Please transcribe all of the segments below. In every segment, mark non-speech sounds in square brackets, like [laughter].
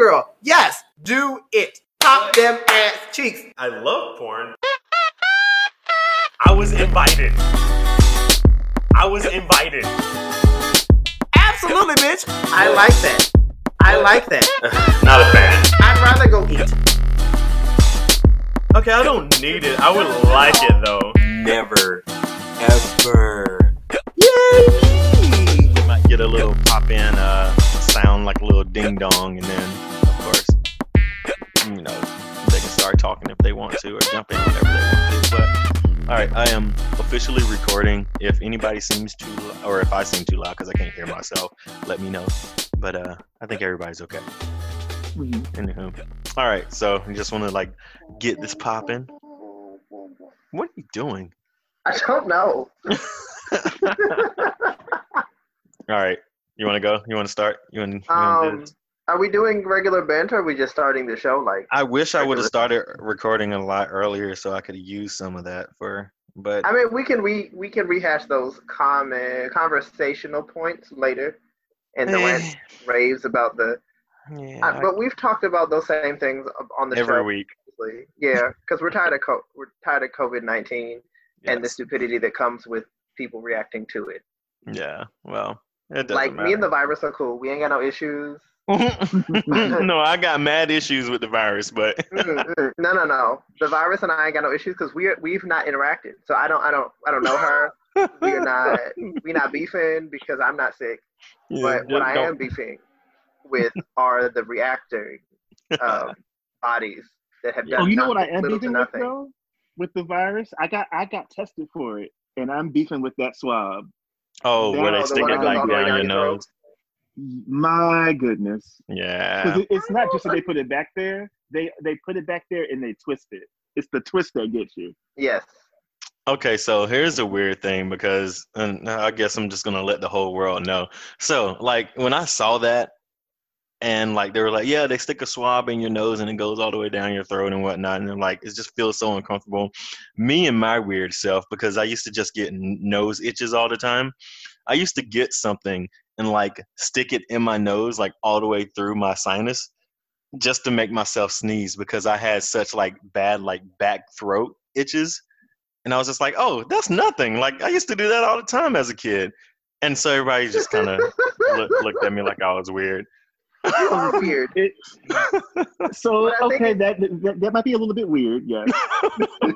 girl. Yes, do it. Pop them ass cheeks. I love porn. I was invited. I was invited. Absolutely, bitch. I like that. I like that. [laughs] Not a fan. I'd rather go eat. Okay, I don't need it. I would like it though. Never, ever. Yay! We might get a little pop in uh, sound like a little ding dong, and then talking if they want to or jump in whenever they want to. But all right, I am officially recording. If anybody seems too, or if I seem too loud because I can't hear myself, let me know. But uh, I think everybody's okay. Anywho, all right. So I just want to like get this popping. What are you doing? I don't know. [laughs] [laughs] All right. You want to go? You want to start? You want? You wanna do Um, this? Are we doing regular banter? Or are we just starting the show? Like, I wish I would have started recording a lot earlier so I could use some of that for. But I mean, we can we we can rehash those common conversational points later, and the eh. rants, raves about the. yeah, I- but we've talked about those same things on the every show. Every week. previously. Yeah, because we're tired of co- we're tired of COVID nineteen and the stupidity that comes with people reacting to it. Yeah. Well, it doesn't Like me and the virus are cool. We ain't got no issues. The. no, I got mad issues with the virus, but Mm, mm. no, no, no. The virus and I ain't got no issues because we are we've not interacted. So I don't, I don't, I don't know her. [laughs] We are not, we not beefing because I'm not sick. Yeah, But what I am beefing with are the reacting um, [laughs] bodies that have done. Oh, you know what I am beefing with nothing. though? With the virus, I got I got tested for it, and I'm beefing with that swab. Oh, where No, they the stick it like all the way down your down your nose. My goodness, Yeah. because it's not just that they put it back there; they they put it back there and they twist it. It's the twist that gets you. Yes. Okay, so here's a weird thing because, and I guess I'm just gonna let the whole world know. So, like, when I saw that, and like they were like, yeah, they stick a swab in your nose and it goes all the way down your throat and whatnot, and they're like, it just feels so uncomfortable. Me and my weird self, because I used to just get nose itches all the time. I used to get something and like stick it in my nose, like all the way through my sinus, just to make myself sneeze because I had such like bad like back throat itches. And I was just like, oh, that's nothing. Like I used to do that all the time as a kid. And so everybody just kind of [laughs] look, looked at me like I was weird. You weird. It, so [laughs] But I think okay, that, that that might be a little bit weird. Yes. [laughs]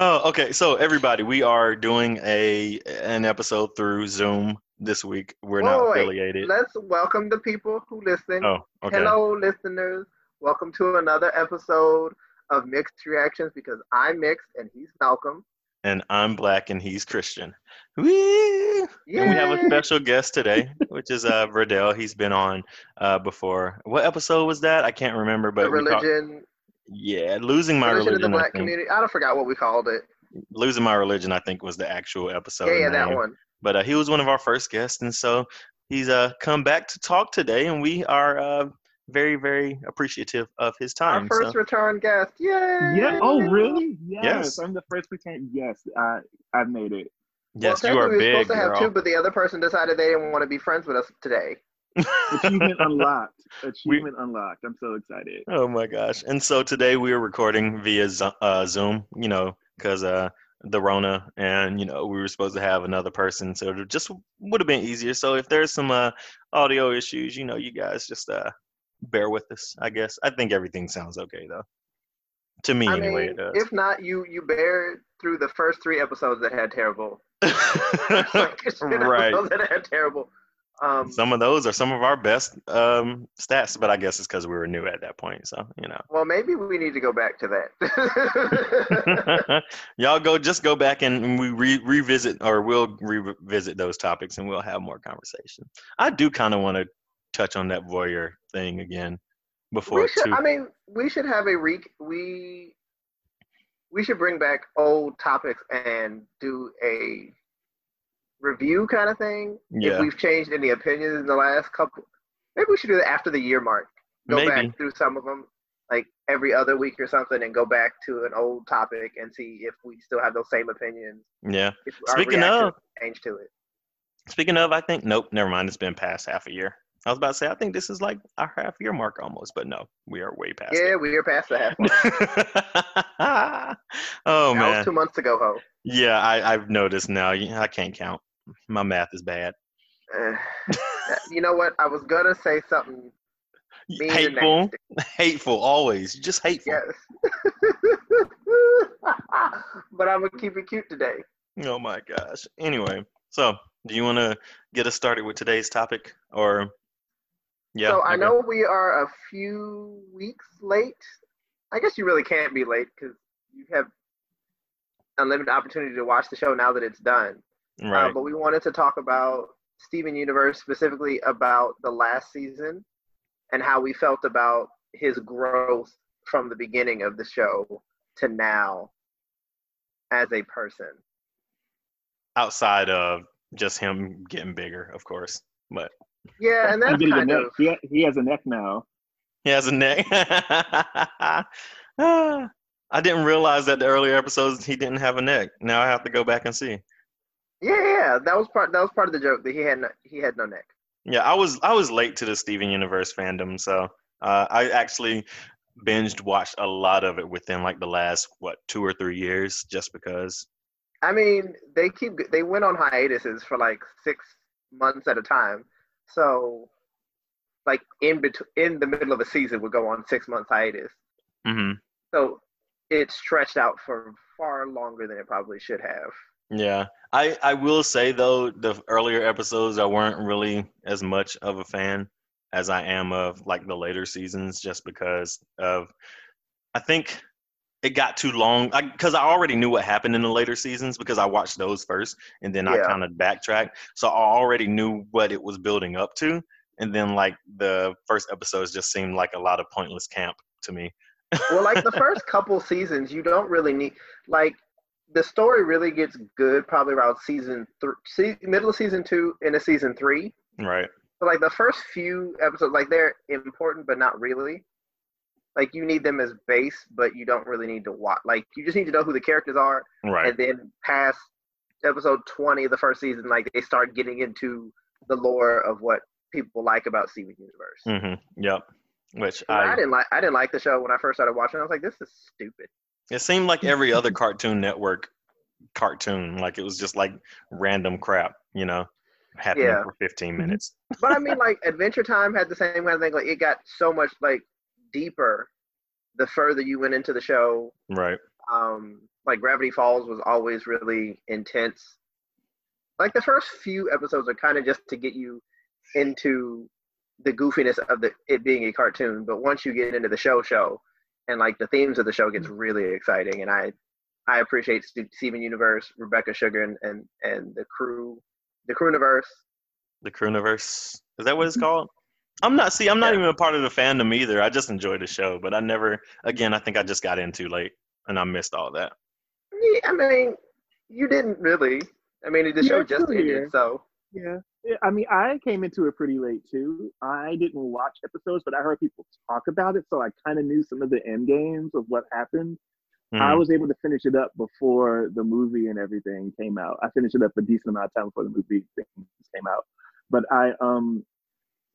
Oh, okay. So everybody, we are doing a an episode through Zoom this week. We're not Wait, affiliated. Let's welcome the people who listen. Oh, okay. Hello, listeners. Welcome to another episode of Mixed Reactions because I'm mixed and he's Malcolm. And I'm black and he's Christian. Whee! And we have a special guest today, which is uh Verdell. He's been on uh before. What episode was that? I can't remember, but the religion, yeah, losing my religion of religion. the black think. community. I don't forgot what we called it. Losing my religion, I think, was the actual episode. yeah, yeah, that one. But uh, he was one of our first guests, and so he's uh come back to talk today, and we are uh very very appreciative of his time. Our first so. return guest. Yay! Yeah. Oh, really? Yes. Yes. I'm the first return. Yes, I I made it. Yes, well, you are technically we were big, supposed to have girl. two, but the other person decided they didn't want to be friends with us today. Achievement [laughs] unlocked. Achievement unlocked. I'm so excited. Oh my gosh! And so today we are recording via uh, Zoom. You know, because uh, the Rona, and you know we were supposed to have another person, so it just would have been easier. So if there's some uh, audio issues, you know, you guys just uh, bear with us. I guess I think everything sounds okay though. To me, I anyway, mean, it does. if not, you you bear through the first three episodes that had terrible. [laughs] like, Right. That had terrible. Um, some of those are some of our best um, stats, but I guess it's because we were new at that point. So you know. well, maybe we need to go back to that. [laughs] Y'all go just go back and we re- revisit or we'll revisit those topics and we'll have more conversation. I do kind of want to touch on that voyeur thing again before we should. too. I mean, we should have a re. We we should bring back old topics and do a review kind of thing. Yeah. If we've changed any opinions in the last couple, maybe we should do that after the year mark. Go Maybe. back through some of them, like every other week or something, and go back to an old topic and see if we still have those same opinions. yeah. If Speaking of- change to it. Speaking of, I think nope, never mind. It's been past half a year. I was about to say I think this is like our half year mark almost, but no, we are way past Yeah, we are past the half mark. [laughs] oh that man, was two months ago, ho. yeah, I, I've noticed now. I can't count. My math is bad. Uh, you know what? I was gonna say something Hateful, [laughs] hateful, always. Just hateful. Yes. [laughs] but I'm gonna keep it cute today. Oh my gosh. Anyway, so do you want to get us started with today's topic, or yeah? so I okay. know we are a few weeks late. I guess you really can't be late because you have unlimited opportunity to watch the show now that it's done. Uh, Right. but we wanted to talk about Steven Universe, specifically about the last season and how we felt about his growth from the beginning of the show to now as a person. Outside of just him getting bigger, of course, but Yeah, and He that's kind of He, he has a neck now. he has a neck. [laughs] Ah, I didn't realize that the earlier episodes he didn't have a neck. Now I have to go back and see. Yeah, yeah. That was part. That was part of the joke that he had no, he had no neck. Yeah, I was I was late to the Steven Universe fandom, so uh, I actually binged watched a lot of it within like the last what two or three years, just because. I mean, they keep they went on hiatuses for like six months at a time. So, like in between, in the middle of a season, would go on six months hiatus. hmm So it stretched out for far longer than it probably should have. Yeah, I I will say though the earlier episodes I weren't really as much of a fan as I am of like the later seasons, just because of I think it got too long. Because I, already knew what happened in the later seasons because I watched those first and then I kind of backtracked, so I already knew what it was building up to, and then like the first episodes just seemed like a lot of pointless camp to me. Well, like the [laughs] first couple seasons, you don't really need like the story really gets good probably around season three, se- middle of season two into season three. Right. So like the first few episodes, like they're important but not really. Like you need them as base, but you don't really need to watch. Like you just need to know who the characters are, Right. and then past episode twenty of the first season, like they start getting into the lore of what people like about Steven Universe. Mm-hmm. Yep. Which I, I didn't like. I didn't like the show when I first started watching. I was like, this is stupid. It seemed like every other [laughs] Cartoon Network cartoon, like it was just like random crap, you know, happening Yeah. for 15 minutes. But I mean, [laughs] like Adventure Time had the same kind of thing. Like it got so much like deeper the further you went into the show. Right. Um, like Gravity Falls was always really intense. Like the first few episodes are kind of just to get you into the goofiness of the it being a cartoon. But once you get into the show, show, and like the themes of the show gets really exciting. And I, I appreciate Steven Universe, Rebecca Sugar, and and, and the crew, the crew universe The crew universe Is that what it's mm-hmm. called? I'm not, see, I'm not Yeah. even a part of the fandom either. I just enjoy the show, but I never, again, I think I just got in too late and I missed all that. Yeah, I mean, you didn't really. I mean, the Yeah, show it's just ended, so Yeah. I mean, I came into it pretty late too. I didn't watch episodes, but I heard people talk about it, so I kind of knew some of the end games of what happened. I Mhm. was able to finish it up before the movie and everything came out. I finished it up a decent amount of time before the movie things came out. But I um,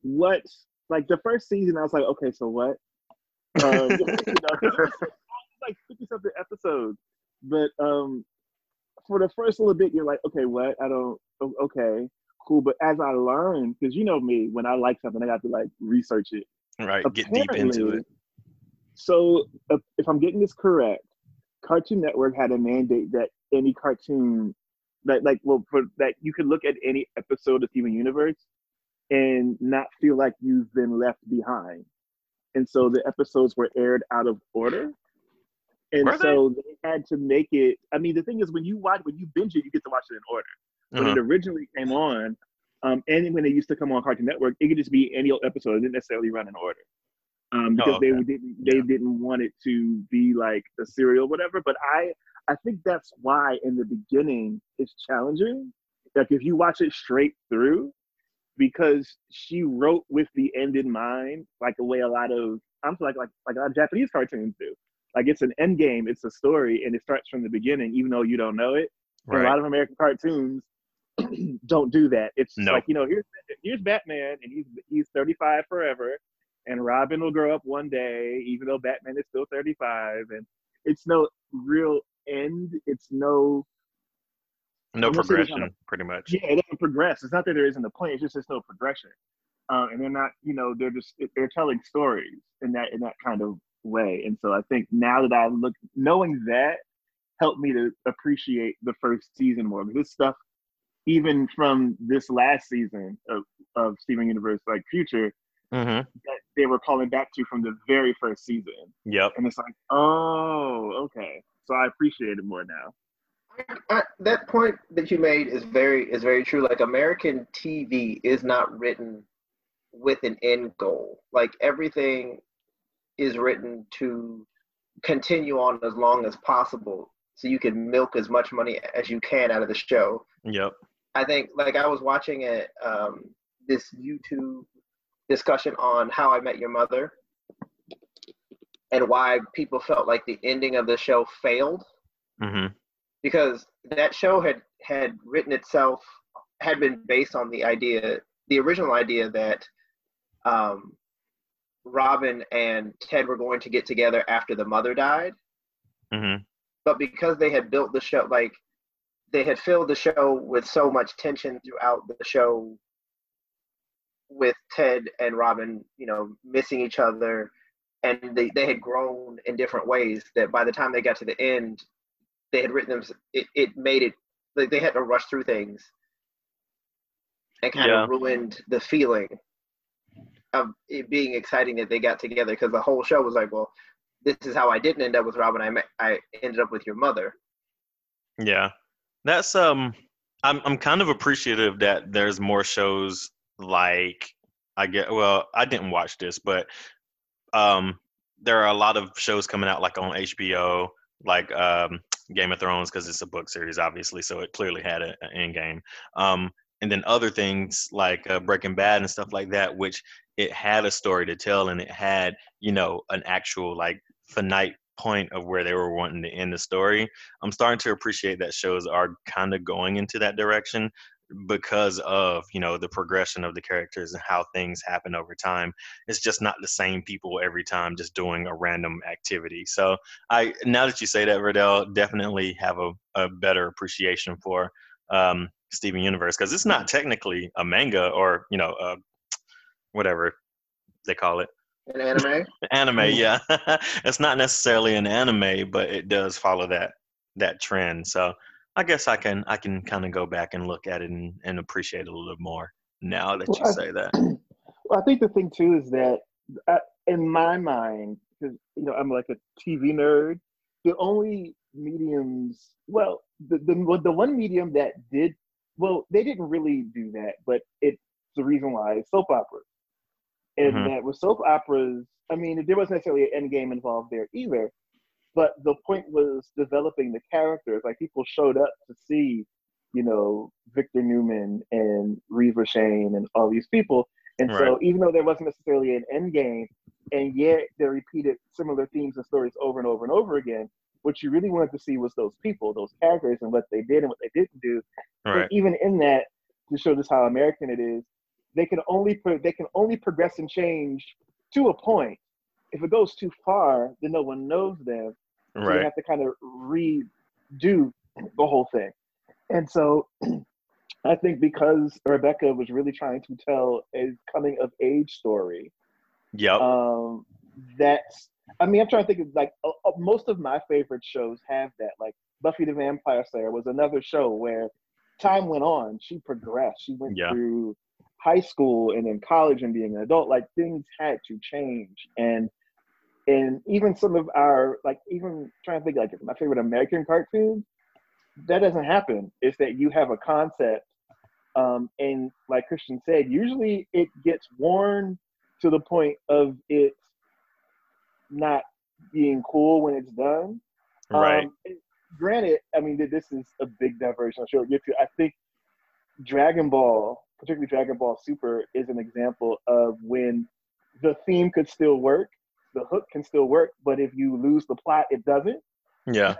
what like the first season, I was like, okay, so what? Um, [laughs] you know, 'cause [laughs] it was so long, like fifty something episodes. But um, for the first little bit, you're like, okay, what? I don't. Okay, cool. But as I learned, because you know me, when I like something, I got to like research it. Right. Get deep into it. So, uh, if I'm getting this correct, Cartoon Network had a mandate that any cartoon, that like, well, for that you could look at any episode of Steven Universe and not feel like you've been left behind. And so the episodes were aired out of order. And Were they? so they had to make it. I mean, the thing is, when you watch, when you binge it, you get to watch it in order. When Mhm. it originally came on, um, and when it used to come on Cartoon Network, it could just be any old episode. It didn't necessarily run in order um, because Oh, they didn't they Yeah. didn't want it to be like a serial, whatever. But I I think that's why in the beginning it's challenging. Like if you watch it straight through, because she wrote with the end in mind, like the way a lot of I'm like like like a lot of Japanese cartoons do. Like it's an end game, it's a story, and it starts from the beginning, even though you don't know it. And A lot of American cartoons, [clears throat] don't do that. It's No. like you know, here's here's Batman, and he's he's 35 forever, and Robin will grow up one day, even though Batman is still 35, and it's no real end. It's no No I'm gonna say this on progression, pretty much. yeah, it doesn't progress. It's not that there isn't a point. It's just there's no progression, um, and they're not you know they're just they're telling stories in that in that kind of way. And so I think now that I look knowing that helped me to appreciate the first season more. Because this stuff, even from this last season of, of Steven Universe, like Future, hmm that they were calling back to from the very first season. Yep. And it's like, oh, okay. So I appreciate it more now. I, that point that you made is very is very true. Like American TV is not written with an end goal. Like everything is written to continue on as long as possible, so you can milk as much money as you can out of the show. Yep. I think like I was watching it um, this YouTube discussion on How I Met Your Mother and why people felt like the ending of the show failed. Hmm because that show had had written itself had been based on the idea the original idea that um, Robin and Ted were going to get together after the mother died. Hmm but because they had built the show like they had filled the show with so much tension throughout the show with Ted and Robin, you know, missing each other and they, they had grown in different ways that by the time they got to the end, they had written them it, it made it like they had to rush through things and kind Yeah. of ruined the feeling of it being exciting that they got together because the whole show was like, well, this is how I didn't end up with Robin. I met, I ended up with your mother. Yeah, that's um. I'm I'm kind of appreciative that there's more shows like I get. Well, I didn't watch this, but um, there are a lot of shows coming out like on HBO, like um, Game of Thrones, because it's a book series, obviously, so it clearly had an end game. Um, and then other things like uh, Breaking Bad and stuff like that, which it had a story to tell and it had you know an actual like finite point of where they were wanting to end the story. I'm starting to appreciate that shows are kind of going into that direction because of you know the progression of the characters and how things happen over time it's just not the same people every time just doing a random activity so i now that you say that Riddell, definitely have a, a better appreciation for um steven universe because it's not technically a manga or you know uh, whatever they call it An anime? [laughs] anime yeah. [laughs] It's not necessarily an anime but it does follow that that trend. So i guess i can i can kind of go back and look at it and, and appreciate it a little more now that you Well, I- say that. [clears throat] Well, I think the thing too is that uh, in my mind, because you know I'm like a TV nerd, the only mediums, well, the the the one medium that did, well, they didn't really do that, but it's the reason why is soap operas, and Mhm. that with soap operas, I mean, there wasn't necessarily an end game involved there either, but the point was developing the characters. Like people showed up to see, you know, Victor Newman and Reva Shayne and all these people. And so even though there wasn't necessarily an end game, and yet they repeated similar themes and stories over and over and over again, what you really wanted to see was those people, those characters, and what they did and what they didn't do. And right even in that, to show just how American it is, they can only pro- they can only progress and change to a point. If it goes too far, then no one knows them. So you right have to kind of redo the whole thing. And so [clears throat] I think because Rebecca was really trying to tell a coming of age story, yep um, that's, I mean, I'm trying to think of like uh, uh, most of my favorite shows have that. Like Buffy the Vampire Slayer was another show where time went on. She progressed. She went Yeah. through high school and then college and being an adult. Like things had to change. And and even some of our like even trying to think like my favorite American cartoons, that doesn't happen. is that you have a concept, um, and like Christian said, usually it gets worn to the point of it not being cool when it's done. right Um, granted, I mean this is a big diversion. I'm sure we'll get to. I think Dragon Ball, particularly Dragon Ball Super, is an example of when the theme could still work, the hook can still work, but if you lose the plot, it doesn't. Yeah.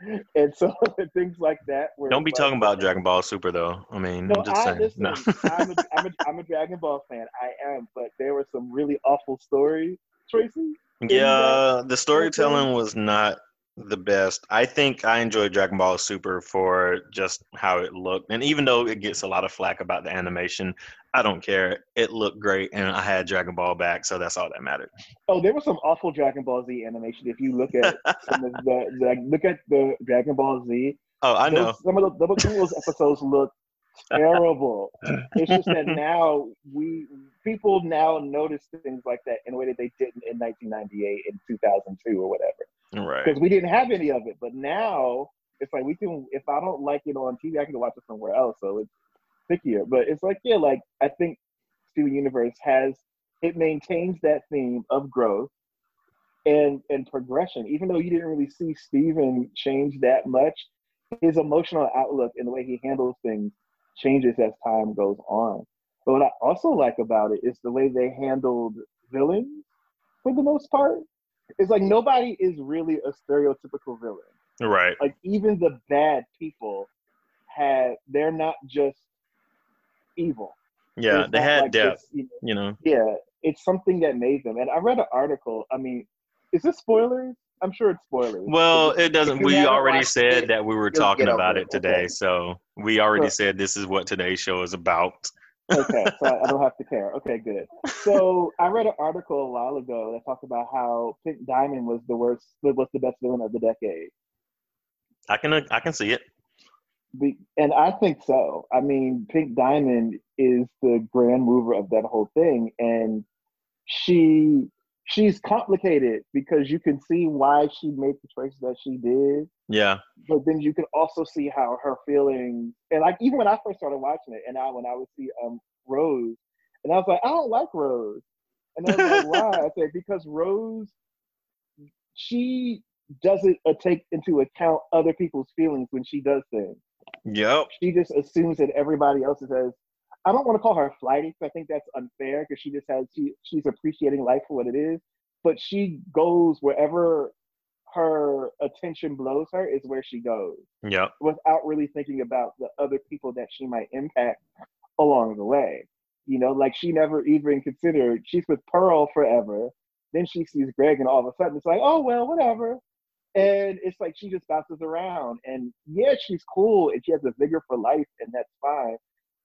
[laughs] and so [laughs] things like that. Don't be like, talking about Dragon Ball Super though. I mean, No, I'm just I saying. listen. No. I'm, a, I'm, a, I'm a Dragon Ball fan. I am, but there were some really awful stories, Tracy. Yeah, the storytelling was not the best. I think I enjoyed Dragon Ball Super for just how it looked. And even though it gets a lot of flack about the animation, I don't care. It looked great and I had Dragon Ball back, so that's all that mattered. Oh, there was some awful Dragon Ball Z animation. If you look at some of the, the like, look at the Dragon Ball Z, Oh, I know. those, some of the, some of those episodes look terrible. [laughs] It's just that now we people now notice things like that in a way that they didn't in 1998 and 2002 or whatever. Right. because we didn't have any of it. But now it's like we can. If I don't like it on TV, I can watch it somewhere else. So it's pickier. But it's like yeah, like I think Steven Universe has it maintains that theme of growth and and progression. Even though you didn't really see Steven change that much, his emotional outlook and the way he handles things changes as time goes on. But what I also like about it is the way they handled villains for the most part. It's like nobody is really a stereotypical villain. Right. Like even the bad people had they're not just evil. Yeah, they had like depth, you know, you know. yeah, it's something that made them. And I read an article. I mean, is this spoilers? I'm sure it's spoilers. Well, it doesn't. We already said it, that we were talking about it it. today, Okay. so we already So- said this is what today's show is about. Okay, so I, don't have to care. Okay, good. So I read an article a while ago that talked about how Pink Diamond was the worst, was the best villain of the decade. I can I can see it. And I think so. I mean, Pink Diamond is the grand mover of that whole thing, and she she's complicated because you can see why she made the choices that she did, Yeah. but then you can also see how her feelings and like even when I first started watching it, and I when I would see um Rose, and I was like, I don't like Rose, and I was like, why? I said because Rose, she doesn't uh, take into account other people's feelings when she does things Yep. she just assumes that everybody else is as I don't want to call her flighty because I think that's unfair because she just has she she's appreciating life for what it is, but she goes wherever her attention blows her is where she goes Yep. without really thinking about the other people that she might impact along the way. You know, like she never even considered she's with Pearl forever. Then she sees Greg, and all of a sudden it's like, oh well, whatever. And it's like she just bounces around. And yeah, she's cool and she has a vigor for life, and that's fine.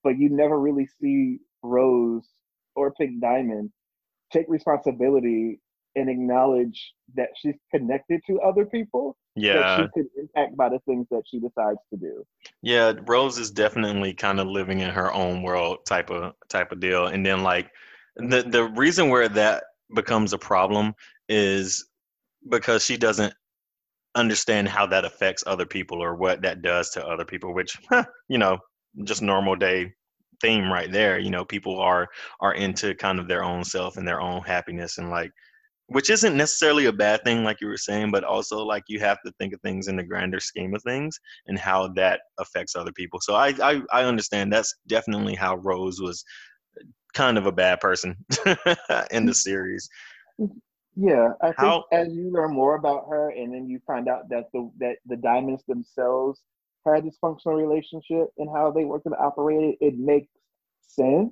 But you never really see Rose or Pink Diamond take responsibility and acknowledge that she's connected to other people yeah that she could impact by the things that she decides to do. Yeah, Rose is definitely kind of living in her own world type of type of deal. And then like the the reason where that becomes a problem is because she doesn't understand how that affects other people or what that does to other people, which you know, just normal day theme right there. You know, people are are into kind of their own self and their own happiness and like which isn't necessarily a bad thing like you were saying, but also like you have to think of things in the grander scheme of things and how that affects other people. So I I, I understand that's definitely how Rose was uh, kind of a bad person [laughs] in the mm-hmm. series. Yeah, I think How- as you learn more about her, and then you find out that the that the diamonds themselves had a dysfunctional relationship and how they worked and operated, it makes sense.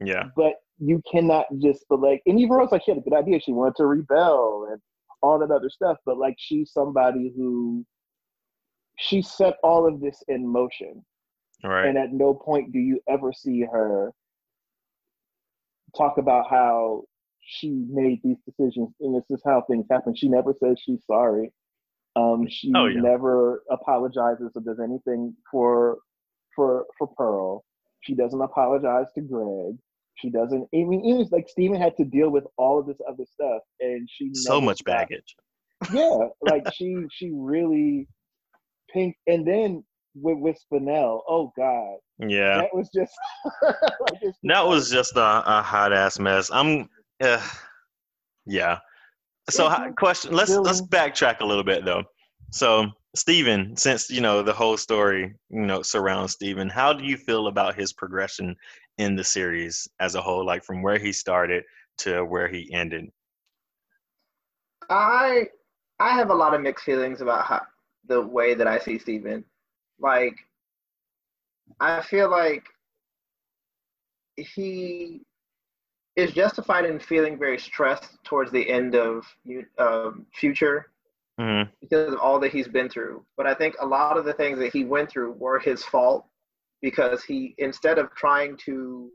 Yeah. But you cannot just but like, and even Rose, like she had a good idea. She wanted to rebel and all that other stuff. But like, she's somebody who she set all of this in motion, right and at no point do you ever see her talk about how she made these decisions and this is how things happen. She never says she's sorry. Um, she Oh, yeah. never apologizes or does anything for for for Pearl. She doesn't apologize to Greg. She doesn't even even like Steven had to deal with all of this other stuff and she So much stopped. baggage. [laughs] Yeah, like [laughs] she she really pink and then with with Spinel, oh god. Yeah. That was just [laughs] like, That was just a, a hot ass mess. I'm, uh, yeah. So, Yeah, hi- so question. Let's really- let's backtrack a little bit though. So, Steven, since you know the whole story, you know, surrounds Steven, how do you feel about his progression in the series as a whole, like from where he started to where he ended? I I have a lot of mixed feelings about how, the way that I see Steven. Like, I feel like he is justified in feeling very stressed towards the end of um, Future hmm because of all that he's been through. But I think a lot of the things that he went through were his fault because he, instead of trying to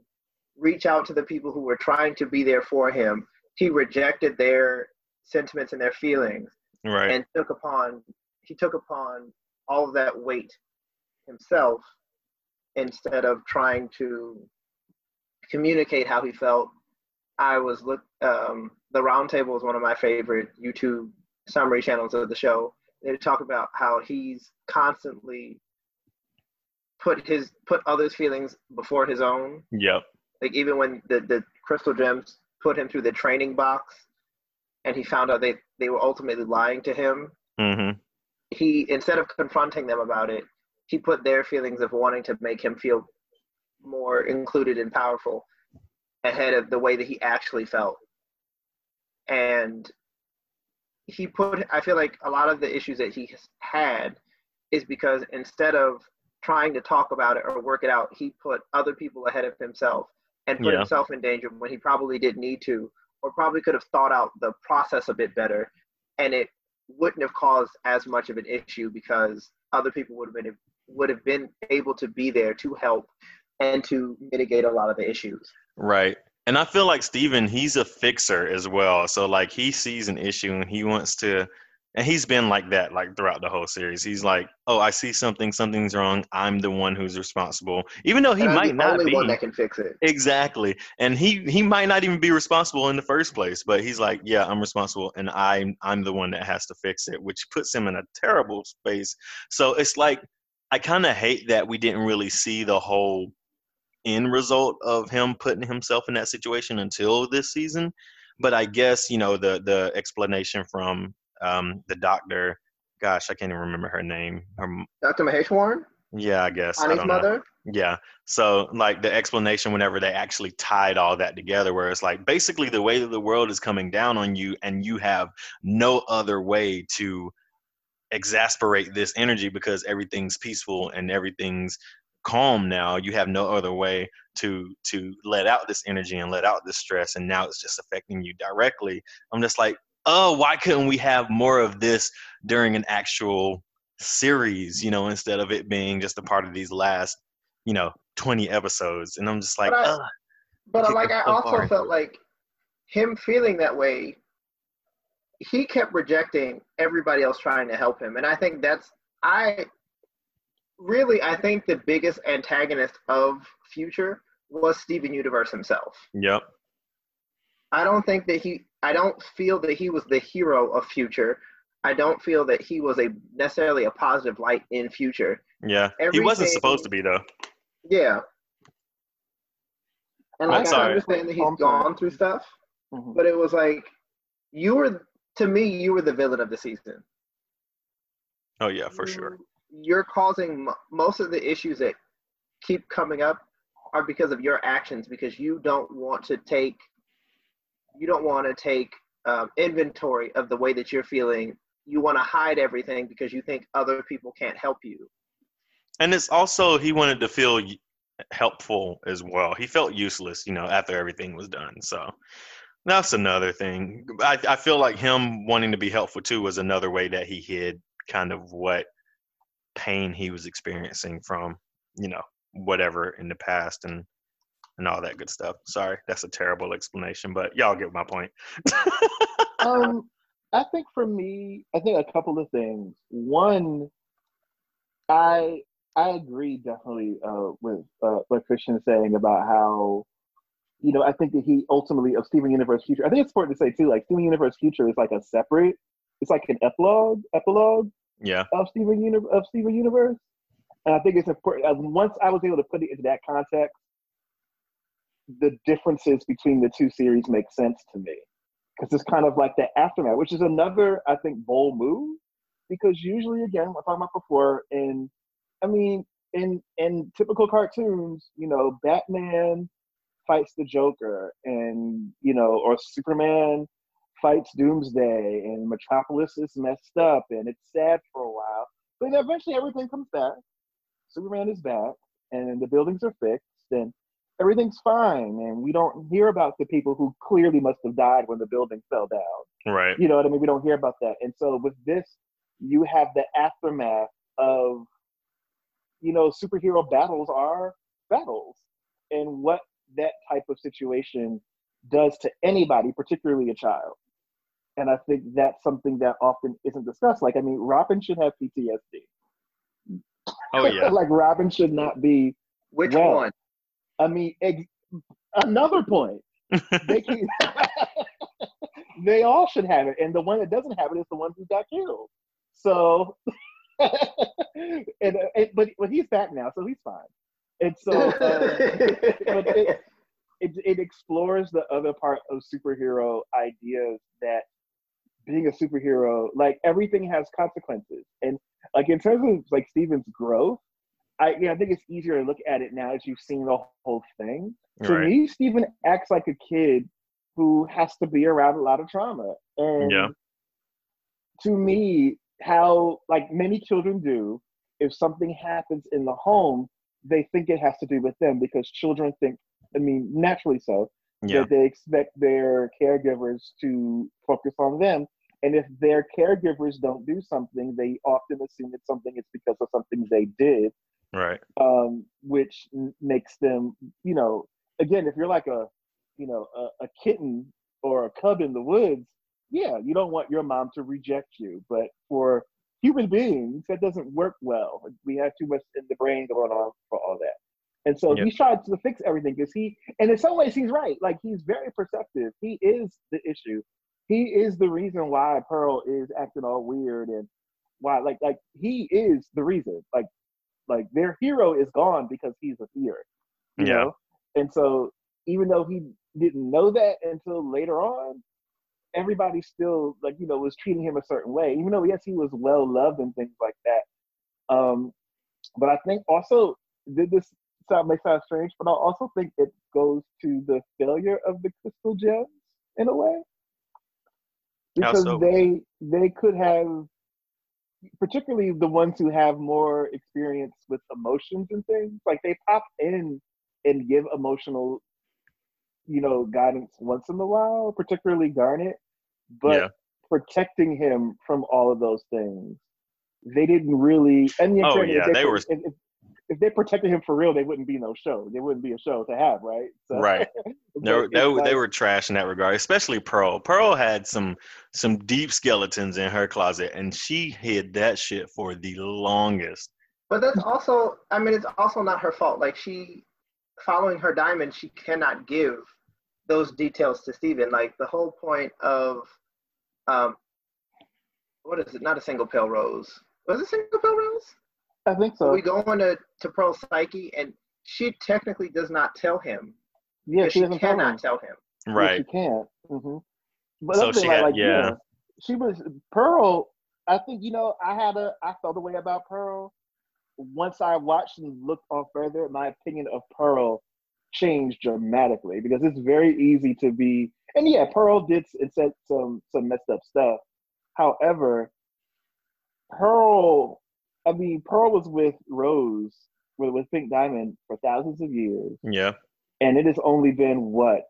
reach out to the people who were trying to be there for him, he rejected their sentiments and their feelings Right. and took upon he took upon all of that weight himself instead of trying to communicate how he felt. I was look um, the roundtable is one of my favorite YouTube summary channels of the show. They talk about how he's constantly put his put others' feelings before his own. yep. Like even when the, the crystal gems put him through the training box and he found out they, they were ultimately lying to him, hmm he instead of confronting them about it, he put their feelings of wanting to make him feel more included and powerful ahead of the way that he actually felt. And he put I feel like a lot of the issues that he has had is because instead of trying to talk about it or work it out, he put other people ahead of himself and put Yeah. himself in danger when he probably didn't need to, or probably could have thought out the process a bit better, and it wouldn't have caused as much of an issue because other people would have been would have been able to be there to help and to mitigate a lot of the issues. Right. And I feel like Steven, he's a fixer as well. So like he sees an issue and he wants to and he's been like that like throughout the whole series. He's like, "Oh, I see something, something's wrong. I'm the one who's responsible." Even though he And might the not only be. one that can fix it. Exactly. And he he might not even be responsible in the first place, but he's like, "Yeah, I'm responsible and I'm I'm the one that has to fix it," which puts him in a terrible space. So it's like I kind of hate that we didn't really see the whole end result of him putting himself in that situation until this season. But I guess, you know, the the explanation from um the doctor, gosh, I can't even remember her name. Her, Dr. Maheshwaran, yeah, I guess. I Ani's know. mother. Yeah. So like the explanation whenever they actually tied all that together where it's like basically the way that the world is coming down on you and you have no other way to exasperate this energy because everything's peaceful and everything's calm now. You have no other way to to let out this energy and let out this stress and now it's just affecting you directly. I'm just like, "Oh, why couldn't we have more of this during an actual series, you know, instead of it being just a part of these last you know, 20 episodes. And I'm just like, But I- But like I also far. felt like him feeling that way, he kept rejecting everybody else trying to help him. And I think that's I really I think the biggest antagonist of Future was Steven Universe himself. yep. I don't think that he I don't feel that he was the hero of Future. I don't feel that he was a necessarily a positive light in Future. Yeah. He wasn't supposed to be though. Yeah. And I'm like I understand that he's I'm sorry. gone through stuff, Mhm. but it was like you were to me you were the villain of the season. Oh yeah, for sure. You- You're causing mo- most of the issues that keep coming up are because of your actions because you don't want to take you don't want to take um, inventory of the way that you're feeling. You want to hide everything because you think other people can't help you. And it's also he wanted to feel helpful as well. He felt useless, you know, after everything was done. So that's another thing. I, I feel like him wanting to be helpful too was another way that he hid kind of what pain he was experiencing from, you know, whatever in the past and and all that good stuff. Sorry, that's a terrible explanation, but y'all get my point. [laughs] um, I think for me, I think a couple of things. One, I I agree definitely uh, with uh, what Christian is saying about how, you know, I think that he ultimately of Steven Universe Future. I think it's important to say too, like Steven Universe Future is like a separate. It's like an epilogue, epilogue yeah. of Steven Uni- of Steven Universe. And I think it's important. uh, Once I was able to put it into that context, the differences between the two series make sense to me because it's kind of like the aftermath, which is another I think bold move. Because usually, again, what I talked about before, in I mean, in in typical cartoons, you know, Batman fights the Joker, and you know, or Superman fights Doomsday, and Metropolis is messed up, and it's sad for a while. But eventually everything comes back. Superman is back, and the buildings are fixed, and everything's fine. And we don't hear about the people who clearly must have died when the building fell down. Right. You know what I mean? We don't hear about that. And so with this, you have the aftermath of, you know, superhero battles are battles, and what that type of situation does to anybody, particularly a child. And I think that's something that often isn't discussed. Like, I mean, Robin should have PTSD. Oh yeah. [laughs] like, Robin should not be. Which Well, one? I mean, ex- another point. They [laughs] can, [laughs] they all should have it, and the one that doesn't have it is the one who got killed. So, [laughs] and, and but but he's back now, so he's fine. And so, uh, but it, it it explores the other part of superhero ideas that being a superhero, like everything has consequences, and like in terms of like Steven's growth, I yeah, I think it's easier to look at it now as you've seen the whole thing. To Right. me, Steven acts like a kid who has to be around a lot of trauma, and Yeah. to me, how like many children do, if something happens in the home, they think it has to do with them because children think, I mean, naturally so, Yeah. that they expect their caregivers to focus on them. And if their caregivers don't do something, they often assume it's something it's because of something they did, Right. um, which n- makes them, you know, again, if you're like a, you know, a, a kitten or a cub in the woods, yeah, you don't want your mom to reject you. But for human beings, that doesn't work well. We have too much in the brain going on for all that. And so Yep. he's trying to fix everything because he, and in some ways, he's right. Like he's very perceptive. He is the issue. He is the reason why Pearl is acting all weird and why, like, like he is the reason. Like, like their hero is gone because he's a fear. You Yeah. know? And so even though he didn't know that until later on, everybody still like you know was treating him a certain way even though yes he was well loved and things like that um but i think also did this sound may sound strange but i also think it goes to the failure of the crystal gems in a way because so? they they could have particularly the ones who have more experience with emotions and things like they pop in and give emotional you know guidance once in a while particularly garnet but Yeah. protecting him from all of those things they didn't really and Oh, yeah, they were- if, if, if they protected him for real they wouldn't be no show They wouldn't be a show to have right so, Right. [laughs] They were, they, it's were- they were trash in that regard, especially Pearl. Pearl had some some deep skeletons in her closet, and she hid that shit for the longest. But that's also, I mean, it's also not her fault. Like she, following her diamond, she cannot give those details to Steven. Like the whole point of, um, what is it? Not a single pale rose. Was it single pale rose? I think so we go on to to Pearl's psyche, and she technically does not tell him. yeah she she doesn't tell him. cannot tell him. Yeah, Right. she can't. hmm But So that's she had- like, yeah. she was Pearl. I think you know I had a I felt a way about Pearl. Once I watched and looked on further, my opinion of Pearl changed dramatically because it's very easy to be. And yeah, Pearl did it said some some messed up stuff. However, Pearl, I mean, Pearl was with Rose with, with Pink Diamond for thousands of years Yeah. and it has only been what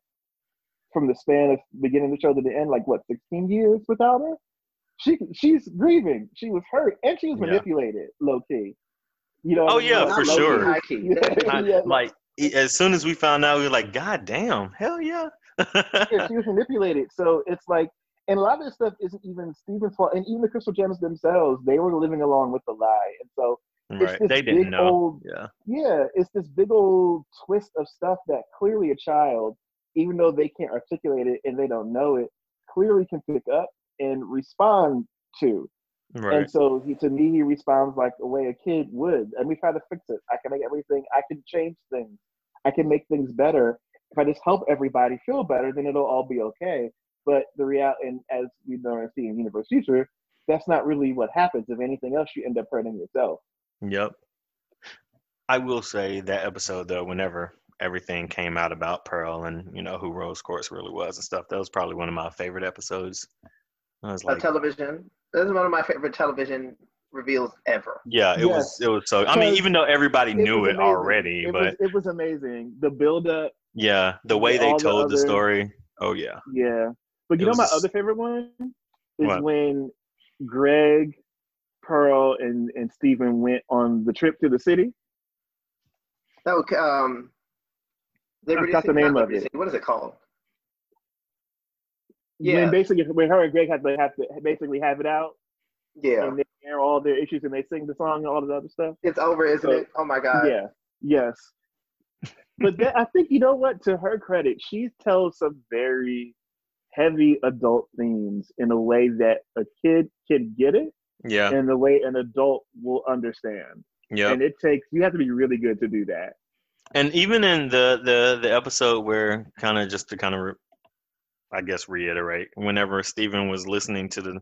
from the span of beginning of the show to the end, like what, 16 years without her? She she's grieving. She was hurt and she was Yeah. manipulated, low key. You know. Oh, yeah, for sure. [laughs] Yeah, yeah, like e- as soon as we found out, we were like, God damn, hell yeah. yeah, she was [laughs] manipulated. So it's like, and a lot of this stuff isn't even Steven's fault. And even the Crystal Gems themselves, they were living along with the lie. And so it's right. this They big didn't know. old Yeah. yeah, it's this big old twist of stuff that clearly a child, even though they can't articulate it and they don't know it, clearly can pick up and respond to. Right. And so he, to me, he responds like the way a kid would. And we try to fix it. I can make everything, I can change things, I can make things better. If I just help everybody feel better, then it'll all be okay. But the reality, and as we know and see in Universe Future, that's not really what happens. If anything else, you end up hurting yourself. Yep. I will say that episode though, whenever everything came out about Pearl and you know who Rose Quartz really was and stuff. That was probably one of my favorite episodes. I was A television. This is one of my favorite television reveals ever. yeah, it was it was so. I mean, even though everybody It knew it already, It but was, it was amazing. The build up, yeah, the way they all the told the story. Oh yeah, yeah. But you It know my other favorite one is What? when Greg, Pearl, and and Steven went on the trip to the city. That would, um, Liberty forgot the name of it. City. What is it called? Yeah. Yeah. When basically when her and Greg had to have to basically have it out Yeah, and they air all their issues and they sing the song and all the other stuff. it's over, isn't So- it? Oh my god. Yeah. Yes. [laughs] But then, I think you know what? To her credit, she tells some very heavy adult themes in a way that a kid can get it, yeah, and the way an adult will understand. yeah. And it takes you have to be really good to do that. And even in the the the episode where kind of just to kind of re- I guess reiterate whenever Steven was listening to the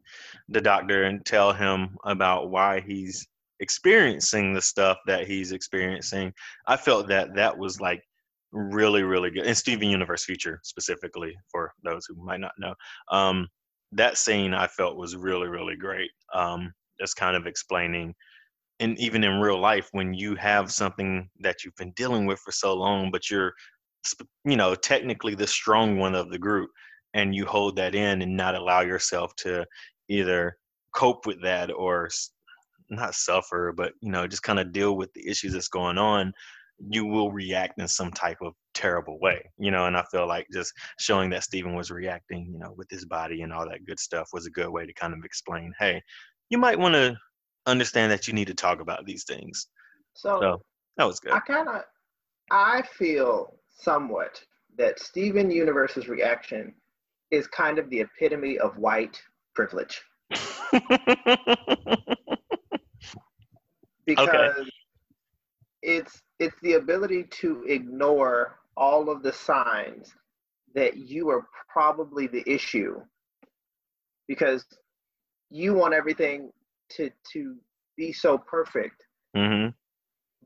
the doctor and tell him about why he's experiencing the stuff that he's experiencing, I felt that that was like really really good. And Steven Universe Future specifically for those who might not know. Um that scene I felt was really really great. Um just kind of explaining and even in real life when you have something that you've been dealing with for so long but you're you know technically the strong one of the group and you hold that in and not allow yourself to either cope with that or not suffer but you know just kind of deal with the issues that's going on you will react in some type of terrible way you know and i feel like just showing that steven was reacting you know with his body and all that good stuff was a good way to kind of explain hey you might want to understand that you need to talk about these things. So, So that was good. I kind of, I feel somewhat that Steven Universe's reaction is kind of the epitome of white privilege [laughs] because it's it's the ability to ignore all of the signs that you are probably the issue. Because you want everything to to be so perfect. Hmm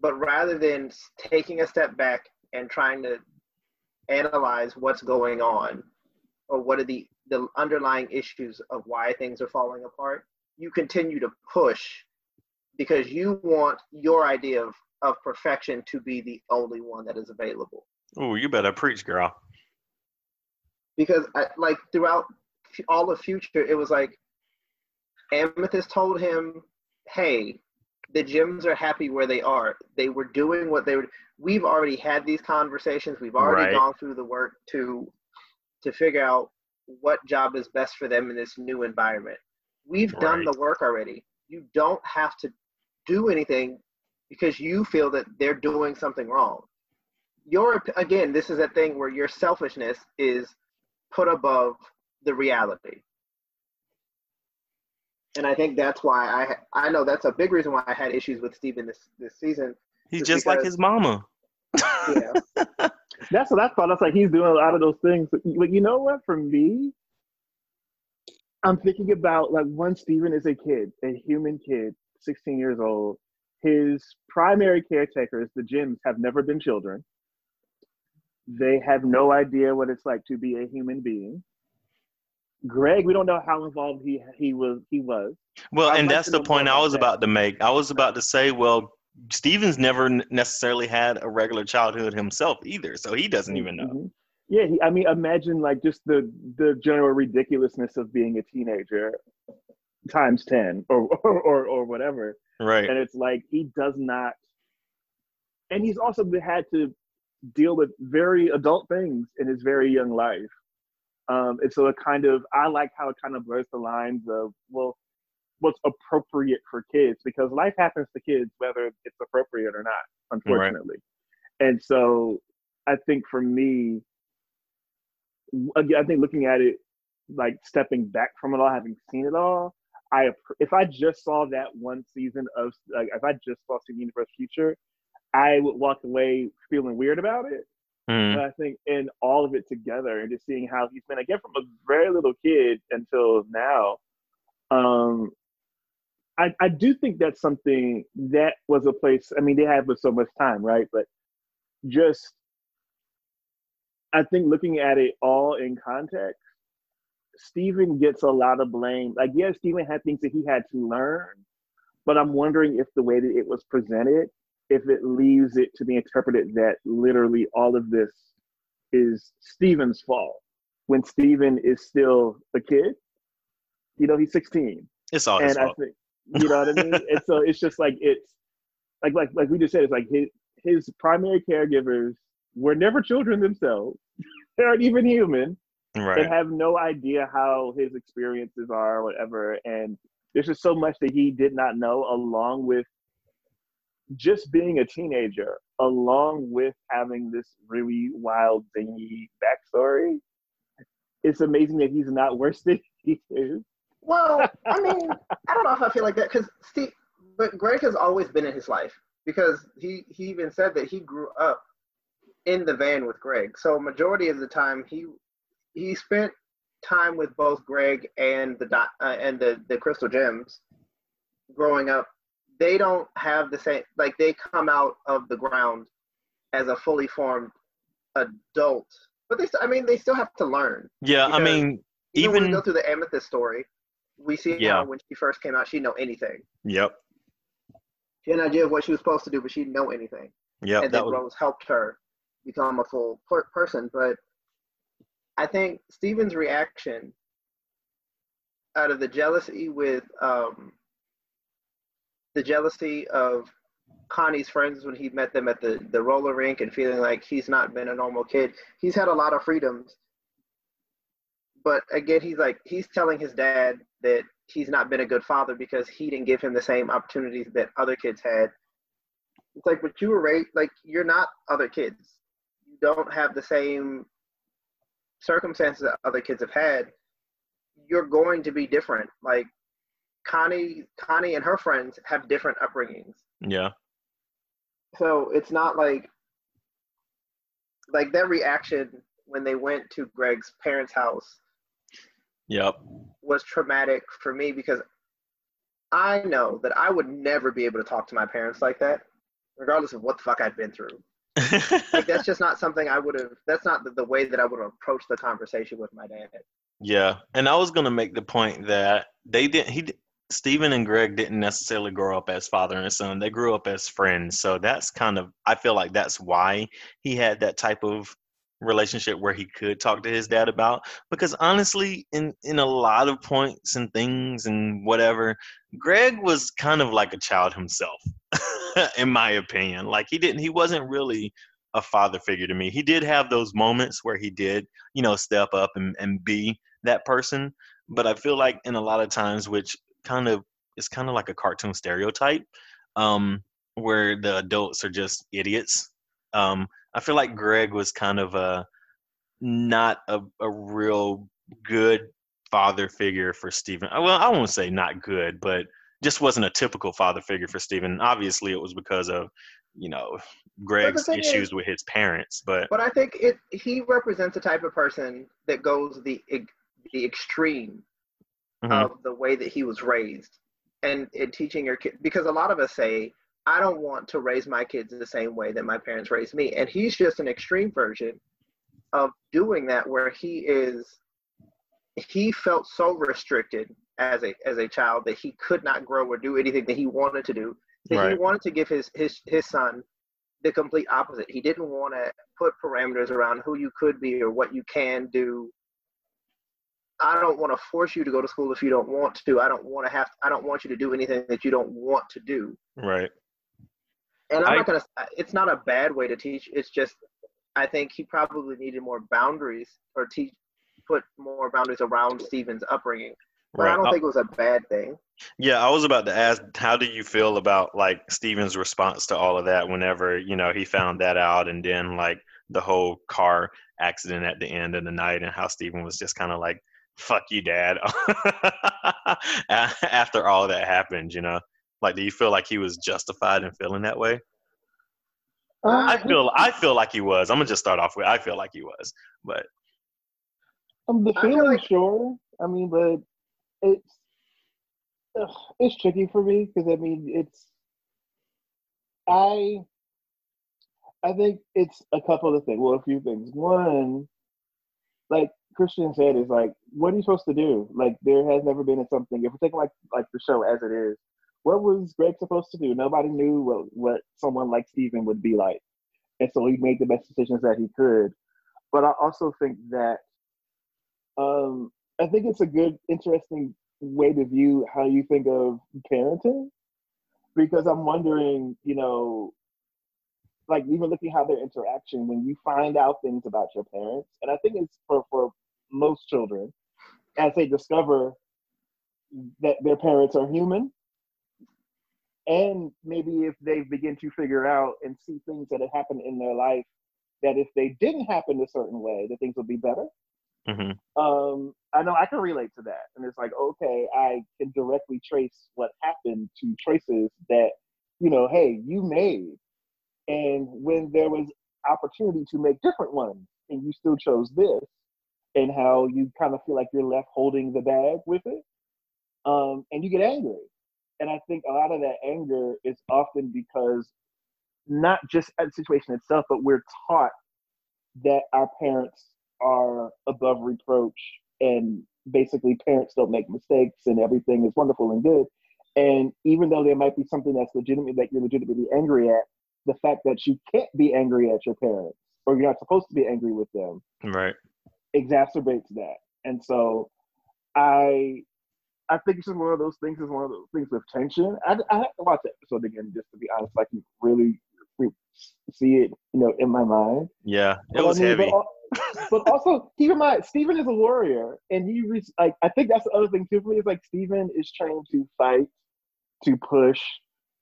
but rather than taking a step back and trying to analyze what's going on or what are the the underlying issues of why things are falling apart you continue to push because you want your idea of, of perfection to be the only one that is available. Oh, you better preach, girl. because I, like throughout all of future it was like amethyst told him hey the gems are happy where they are. They were doing what they were we've already had these conversations. We've already Right. gone through the work to to figure out what job is best for them in this new environment. We've done the work already. You don't have to do anything because you feel that they're doing something wrong your again this is a thing where your selfishness is put above the reality and i think that's why i i know that's a big reason why i had issues with steven this this season He's Just just like his mama. yeah [laughs] That's what I thought. I was like, he's doing a lot of those things. But you know what? For me, I'm thinking about like when Steven is a kid, a human kid, 16 years old. His primary caretakers, the gems, have never been children. They have no idea what it's like to be a human being. Greg, we don't know how involved he he was. He was. Well, I'd and like that's the point I was that. about to make. I was about to say, well, Steven's never necessarily had a regular childhood himself either, so he doesn't even know. Mhm. Yeah, he, I mean, imagine like just the the general ridiculousness of being a teenager times ten or [laughs] or or, or whatever. Right. and it's like he does not and he's also had to deal with very adult things in his very young life. Um, and so it kind of i like how it kind of blurs the lines of well what's appropriate for kids because life happens to kids whether it's appropriate or not unfortunately. And so i think for me again i think looking at it like stepping back from it all having seen it all I if I just saw that one season of like if I just saw Steven Universe Future, I would walk away feeling weird about it. Mm. But I think in all of it together and just seeing how he's been again from a very little kid until now, um, I I do think that's something that was a place. I mean, they had with so much time, right? But just I think looking at it all in context, Steven gets a lot of blame. Like, yeah, Steven had things that he had to learn, but I'm wondering if the way that it was presented, if it leaves it to be interpreted that literally all of this is Steven's fault when Steven is still a kid. You know, he's 16. It's all his and I fault. think you know what I mean? [laughs] and so it's just like it's like like like we just said, it's like his his primary caregivers were never children themselves. [laughs] they aren't even human Right. and have no idea how his experiences are or whatever. And there's just so much that he did not know, along with just being a teenager, along with having this really wild, zingy backstory. It's amazing that he's not worse [laughs] than he is. Well, I [laughs] mean, I don't know if I feel like that because Steve, but Greg has always been in his life because he he even said that he grew up in the van with Greg. So majority of the time he he spent time with both Greg and the uh, and the the Crystal Gems growing up. They don't have the same like they come out of the ground as a fully formed adult, but they st- I mean they still have to learn. Yeah, I mean, Even, when we go through the Amethyst story, we see Yeah. how when she first came out, she didn't know anything. yep, She had an idea of what she was supposed to do, but she didn't know anything. Yeah, and That then was Rose helped her become a full per- person. But I think Steven's reaction out of the jealousy with um, the jealousy of Connie's friends when he met them at the, the roller rink and feeling like he's not been a normal kid. He's had a lot of freedoms. But again, he's like, he's telling his dad that he's not been a good father because he didn't give him the same opportunities that other kids had. It's like, but you were raised, like, you're not other kids. You don't have the same circumstances that other kids have had. You're going to be different. Like, Connie, Connie and her friends have different upbringings yeah, so it's not like like that reaction when they went to Greg's parents' house yep. was traumatic for me because I know that I would never be able to talk to my parents like that, regardless of what the fuck I'd been through. Like that's [laughs] just not something I would have. That's not the, the way that I would have approached the conversation with my dad. Yeah, and I was gonna make the point that they didn't. He, Steven and Greg didn't necessarily grow up as father and son. They grew up as friends. So that's kind of. I feel like that's why he had that type of relationship where he could talk to his dad about. Because honestly, in in a lot of points and things and whatever, Greg was kind of like a child himself, [laughs] in my opinion. Like he didn't. He wasn't really a father figure to me. He did have those moments where he did, you know, step up and, and be that person. But I feel like in a lot of times, which kind of is kind of like a cartoon stereotype, um, where the adults are just idiots. Um, I feel like Greg was kind of a not a, a real good father figure for Steven. Well, I won't say not good, but just wasn't a typical father figure for Steven. Obviously, it was because of you know Greg's thing is- issues with his parents, but But I think it he represents the type of person that goes the the extreme Mhm. of the way that he was raised and, and teaching your kid because a lot of us say i don't want to raise my kids the same way that my parents raised me and he's just an extreme version of doing that where he is he felt so restricted as a as a child that he could not grow or do anything that he wanted to do that he wanted to give his his his son the complete opposite he didn't want to put parameters around who you could be or what you can do I don't want to force you to go to school if you don't want to. I don't want to have. I don't want you to do anything that you don't want to do. right. And I'm I- not gonna. It's not a bad way to teach. It's just, I think he probably needed more boundaries or teach, put more boundaries around Steven's upbringing. But I don't I- think it was a bad thing. Yeah, I was about to ask, how do you feel about like Steven's response to all of that whenever, you know, he found that out and then like the whole car accident at the end of the night and how Steven was just kind of like, fuck you, dad. [laughs] After all that happened, you know? Like, do you feel like he was justified in feeling that way? I Um, feel I feel like he was. I'm gonna just start off with I feel like he was. But Um, the I feel feeling, like- sure. I mean, but it's ugh, it's tricky for me because I mean, it's I I think it's a couple of things. Well, a few things. One, like Christian said, is like, what are you supposed to do? Like, there has never been something. If we're taking like like the show as it is, what was Greg supposed to do? Nobody knew what what someone like Steven would be like, and so he made the best decisions that he could. But I also think that, um, I think it's a good, interesting way to view how you think of parenting, because I'm wondering, you know, like even looking how their interaction when you find out things about your parents and i think it's for for most children as they discover that their parents are human and maybe if they begin to figure out and see things that have happened in their life that if they didn't happen a certain way that things would be better hmm um, I know I can relate to that. And it's like, okay, I can directly trace what happened to choices that, you know, hey, you made. And when there was opportunity to make different ones and you still chose this, and how you kind of feel like you're left holding the bag with it, um, and you get angry. And I think a lot of that anger is often because not just at the situation itself, but we're taught that our parents are above reproach and basically parents don't make mistakes and everything is wonderful and good. And even though there might be something that's legitimate that you're legitimately angry at, the fact that you can't be angry at your parents or you're not supposed to be angry with them Right. exacerbates that. And so I I think it's just one of those things. Is one of those things with tension. I, I have to watch the episode again just to be honest. I can really see it, you know, in my mind. Yeah. It But I was mean, heavy. But, but also [laughs] keep in mind, Steven is a warrior, and he re- like I think that's the other thing too for me. Is like Steven is trained to fight, to push,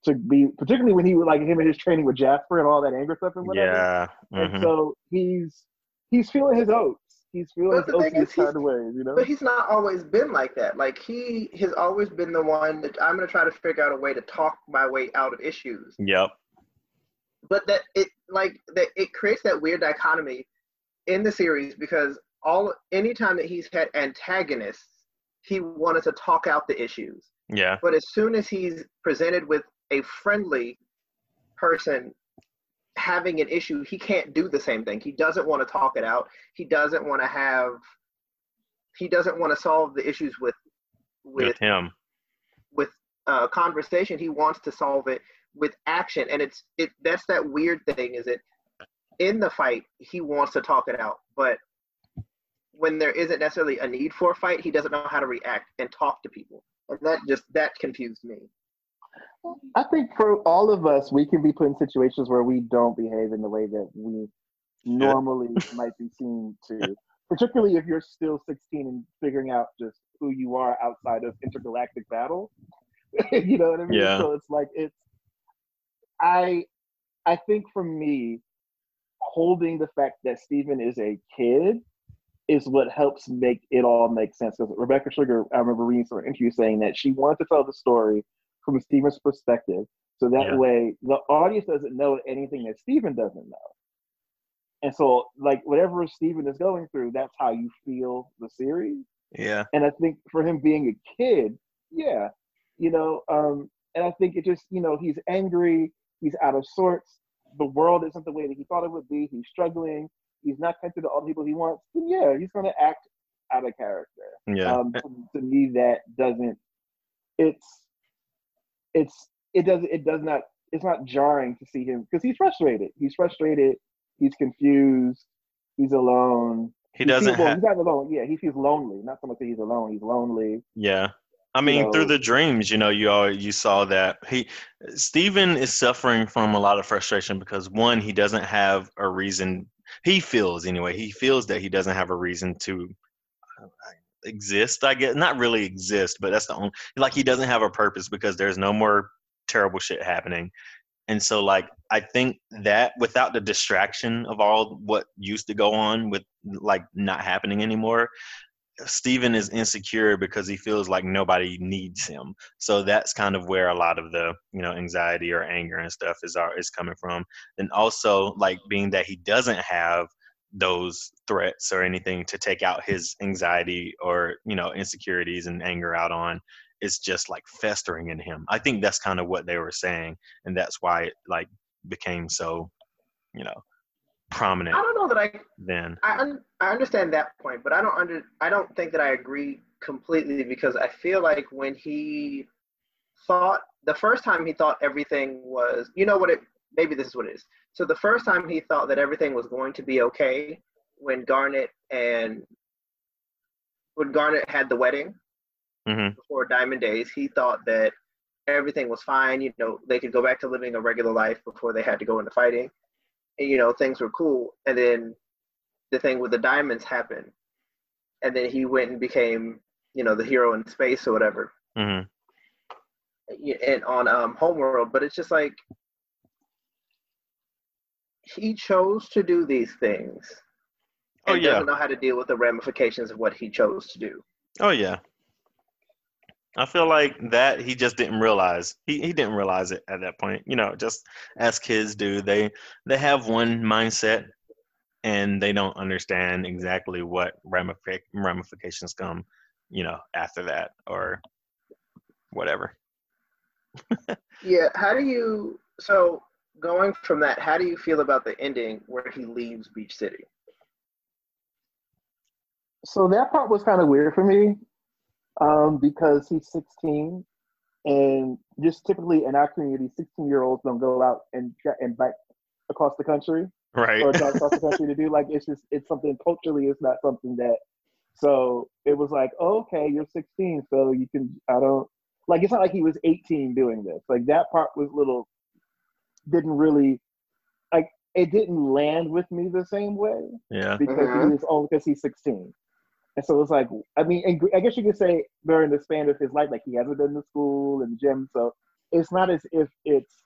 to be particularly when he was like him and his training with Jasper and all that anger stuff and whatever. Yeah. And hmm so he's he's feeling his oats. He's feeling But the thing is, he's- kind of ways, you know. But he's not always been like that. Like he has always been the one that I'm gonna try to figure out a way to talk my way out of issues. Yep. But that it like that it creates that weird dichotomy in the series because all anytime that he's had antagonists, he wanted to talk out the issues. Yeah. But as soon as he's presented with a friendly person having an issue, he can't do the same thing. He doesn't want to talk it out. He doesn't want to have he doesn't want to solve the issues with with With him. with uh, conversation. He wants to solve it with action, and it's it. That's that weird thing. Is it in the fight? He wants to talk it out, but when there isn't necessarily a need for a fight, he doesn't know how to react and talk to people, and that just that confused me. I think for all of us, we can be put in situations where we don't behave in the way that we normally might be seen to. [laughs] Particularly if you're still 16 and figuring out just who you are outside of intergalactic battle. [laughs] you know what I mean? Yeah. So it's like it's I I think for me, holding the fact that Steven is a kid is what helps make it all make sense. Because Rebecca Sugar, I remember reading some interview saying that she wanted to tell the story from Steven's perspective. So that Yeah. way the audience doesn't know anything that Steven doesn't know. And so like whatever Steven is going through, that's how you feel the series. Yeah. And I think for him being a kid, yeah, you know, um, and I think it just, you know, he's angry, he's out of sorts, the world isn't the way that he thought it would be, he's struggling, he's not connected to all the people he wants, then yeah, he's gonna act out of character. Yeah. Um, to, to me, that doesn't. It's, it's, it does, it does not. It's not jarring to see him because he's frustrated. He's frustrated. He's confused. He's alone. he doesn't feels, well. He's not alone. Yeah, he feels lonely. Not so much that he's alone. He's lonely. Yeah. I mean, through the dreams, you know, you all you saw that he Steven is suffering from a lot of frustration because one, he doesn't have a reason. He feels anyway. He feels that he doesn't have a reason to uh, exist. I guess not really exist, but that's the only like he doesn't have a purpose because there's no more terrible shit happening. And so, like, I think that without the distraction of all what used to go on with like not happening anymore, Steven is insecure because he feels like nobody needs him. So that's kind of where a lot of the, you know, anxiety or anger and stuff is are, is coming from. And also like being that he doesn't have those threats or anything to take out his anxiety or, you know, insecurities and anger out on, it's just like festering in him. I think that's kind of what they were saying and that's why it like became so you know, prominent I don't know that I then. I un- I understand that point, but I don't under I don't think that I agree completely because I feel like when he thought the first time he thought everything was you know what it maybe this is what it is. So the first time he thought that everything was going to be okay when Garnet and when Garnet had the wedding hmm before Diamond Days, he thought that everything was fine. You know, they could go back to living a regular life before they had to go into fighting. And, you know, things were cool. And then the thing with the diamonds happened. And then he went and became, you know, the hero in space or whatever hmm and on um, Homeworld. But it's just like he chose to do these things. Oh, yeah. doesn't know how to deal with the ramifications of what he chose to do. Oh yeah. I feel like that he just didn't realize. He he didn't realize it at that point. You know, just as kids do, they they have one mindset and they don't understand exactly what ramific- ramifications come, you know, after that or whatever. [laughs] Yeah, how do you so going from that, how do you feel about the ending where he leaves Beach City? So that part was kind of weird for me um, because he's 16, and just typically in our community, 16 year olds don't go out and and bike across the country Right. or drive across the country to do like it's just it's something culturally it's not something that. So it was like, oh, okay, you're 16, so you can. I don't like. It's not like he was 18 doing this. Like that part was little. Didn't really, like it didn't land with me the same way yeah. because Mhm. he was only because he's 16. And so it's like, I mean, and I guess you could say during the span of his life, like he hasn't been to school and gym, so it's not as if it's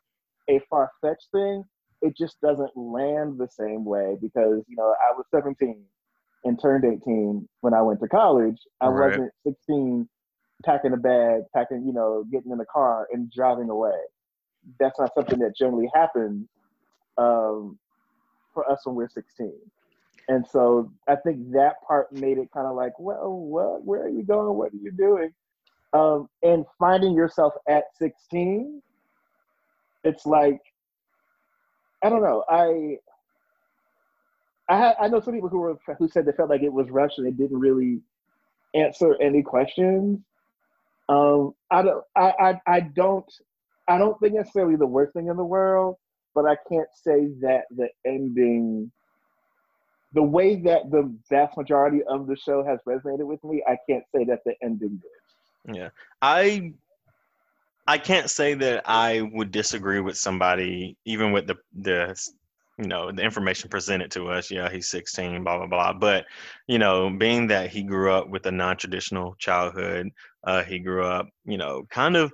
a far fetched thing. It just doesn't land the same way because you know I was 17 and turned 18 when I went to college. I Right. wasn't 16 packing a bag, packing, you know, getting in a car and driving away. That's not something that generally happens um, for us when we're 16. And so I think that part made it kind of like, well, what? Where are you going? What are you doing? Um, and finding yourself at 16, it's like, I don't know. I I I know some people who were who said they felt like it was rushed and they didn't really answer any questions. Um, I don't I, I I don't I don't think necessarily the worst thing in the world, but I can't say that the ending the way that the vast majority of the show has resonated with me, I can't say that the ending did. Yeah. I I can't say that I would disagree with somebody even with the the you know the information presented to us. Yeah, he's 16, blah blah blah. But you know, being that he grew up with a non-traditional childhood, uh, he grew up, you know, kind of.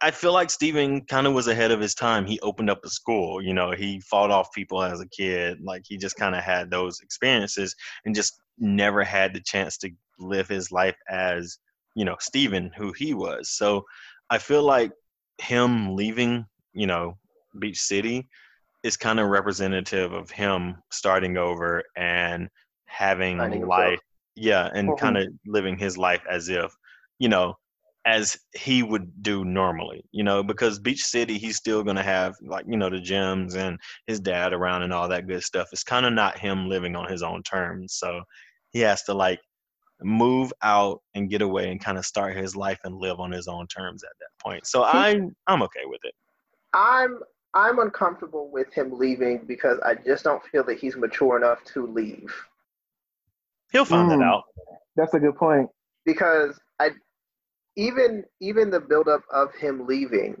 I feel like Steven kind of was ahead of his time. He opened up a school. You know, he fought off people as a kid. Like he just kind of had those experiences and just never had the chance to live his life as you know Steven who he was. So I feel like him leaving, you know, Beach City is kind of representative of him starting over and having Finding himself. life yeah and kind of living his life as if you know as he would do normally you know because beach city he's still going to have like you know the gems and his dad around and all that good stuff it's kind of not him living on his own terms so he has to like move out and get away and kind of start his life and live on his own terms at that point so I'm i'm okay with it I'm I'm uncomfortable with him leaving because I just don't feel that he's mature enough to leave. he'll find Mm. that out That's a good point. Because I even even the buildup of him leaving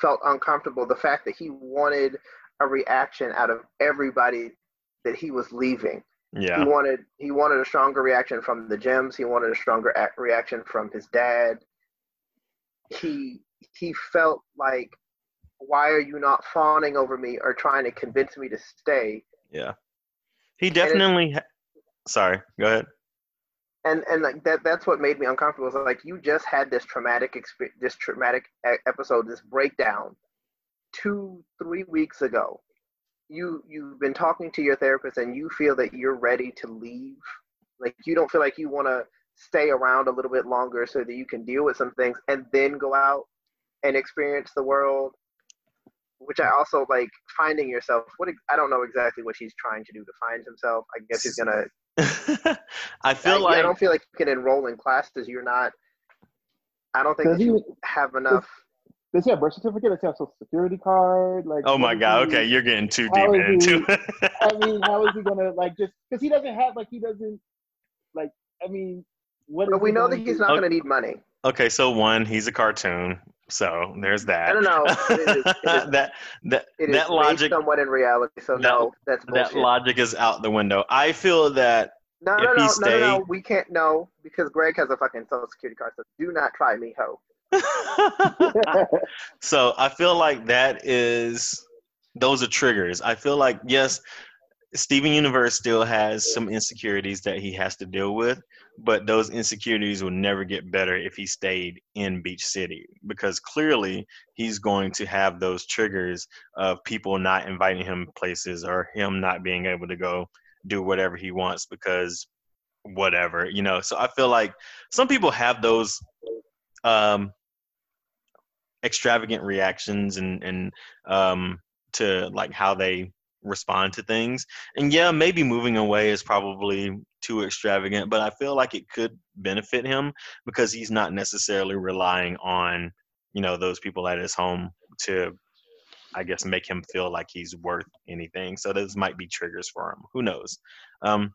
felt uncomfortable. The fact that he wanted a reaction out of everybody that he was leaving. yeah He wanted he wanted a stronger reaction from the gems. He wanted a stronger ac- reaction from his dad. He he felt like, why are you not fawning over me or trying to convince me to stay? Yeah. He it- definitely. Ha- Sorry, go ahead. And and like that that's what made me uncomfortable. It's like you just had this traumatic experience, this traumatic episode, this breakdown, two three weeks ago. You you've been talking to your therapist and you feel that you're ready to leave. Like you don't feel like you want to stay around a little bit longer so that you can deal with some things and then go out and experience the world. which I also like finding yourself. What I don't know exactly what he's trying to do to find himself. I guess he's gonna. [laughs] I feel I, like I don't feel like you can enroll in classes. You're not. I don't think Does he- you have enough. Does he have a birth certificate? Does he have a social security card? Like, Oh my god, he- okay, you're getting too deep he- into it. I [laughs] mean, how is he gonna like just because he doesn't have like he doesn't like I mean what? But we he know that he's to- not Okay. gonna need money. okay, so one, he's a cartoon. So there's that. I don't know. [laughs] It is- it is- that that that logic somewhat in reality. So that- no, that's that logic is out the window. I feel that no, if no, he no, no, no, no. We can't know because Greg has a fucking social security card. So do not try me, ho. [laughs] so I feel like that is those are triggers. I feel like yes, Steven Universe still has some insecurities that he has to deal with, but those insecurities will never get better if he stayed in Beach City because clearly he's going to have those triggers of people not inviting him places or him not being able to go do whatever he wants because whatever, you know. So I feel like some people have those um extravagant reactions and and um to like how they respond to things and yeah maybe moving away is probably too extravagant but i feel like it could benefit him because he's not necessarily relying on you know those people at his home to i guess make him feel like he's worth anything so those might be triggers for him who knows um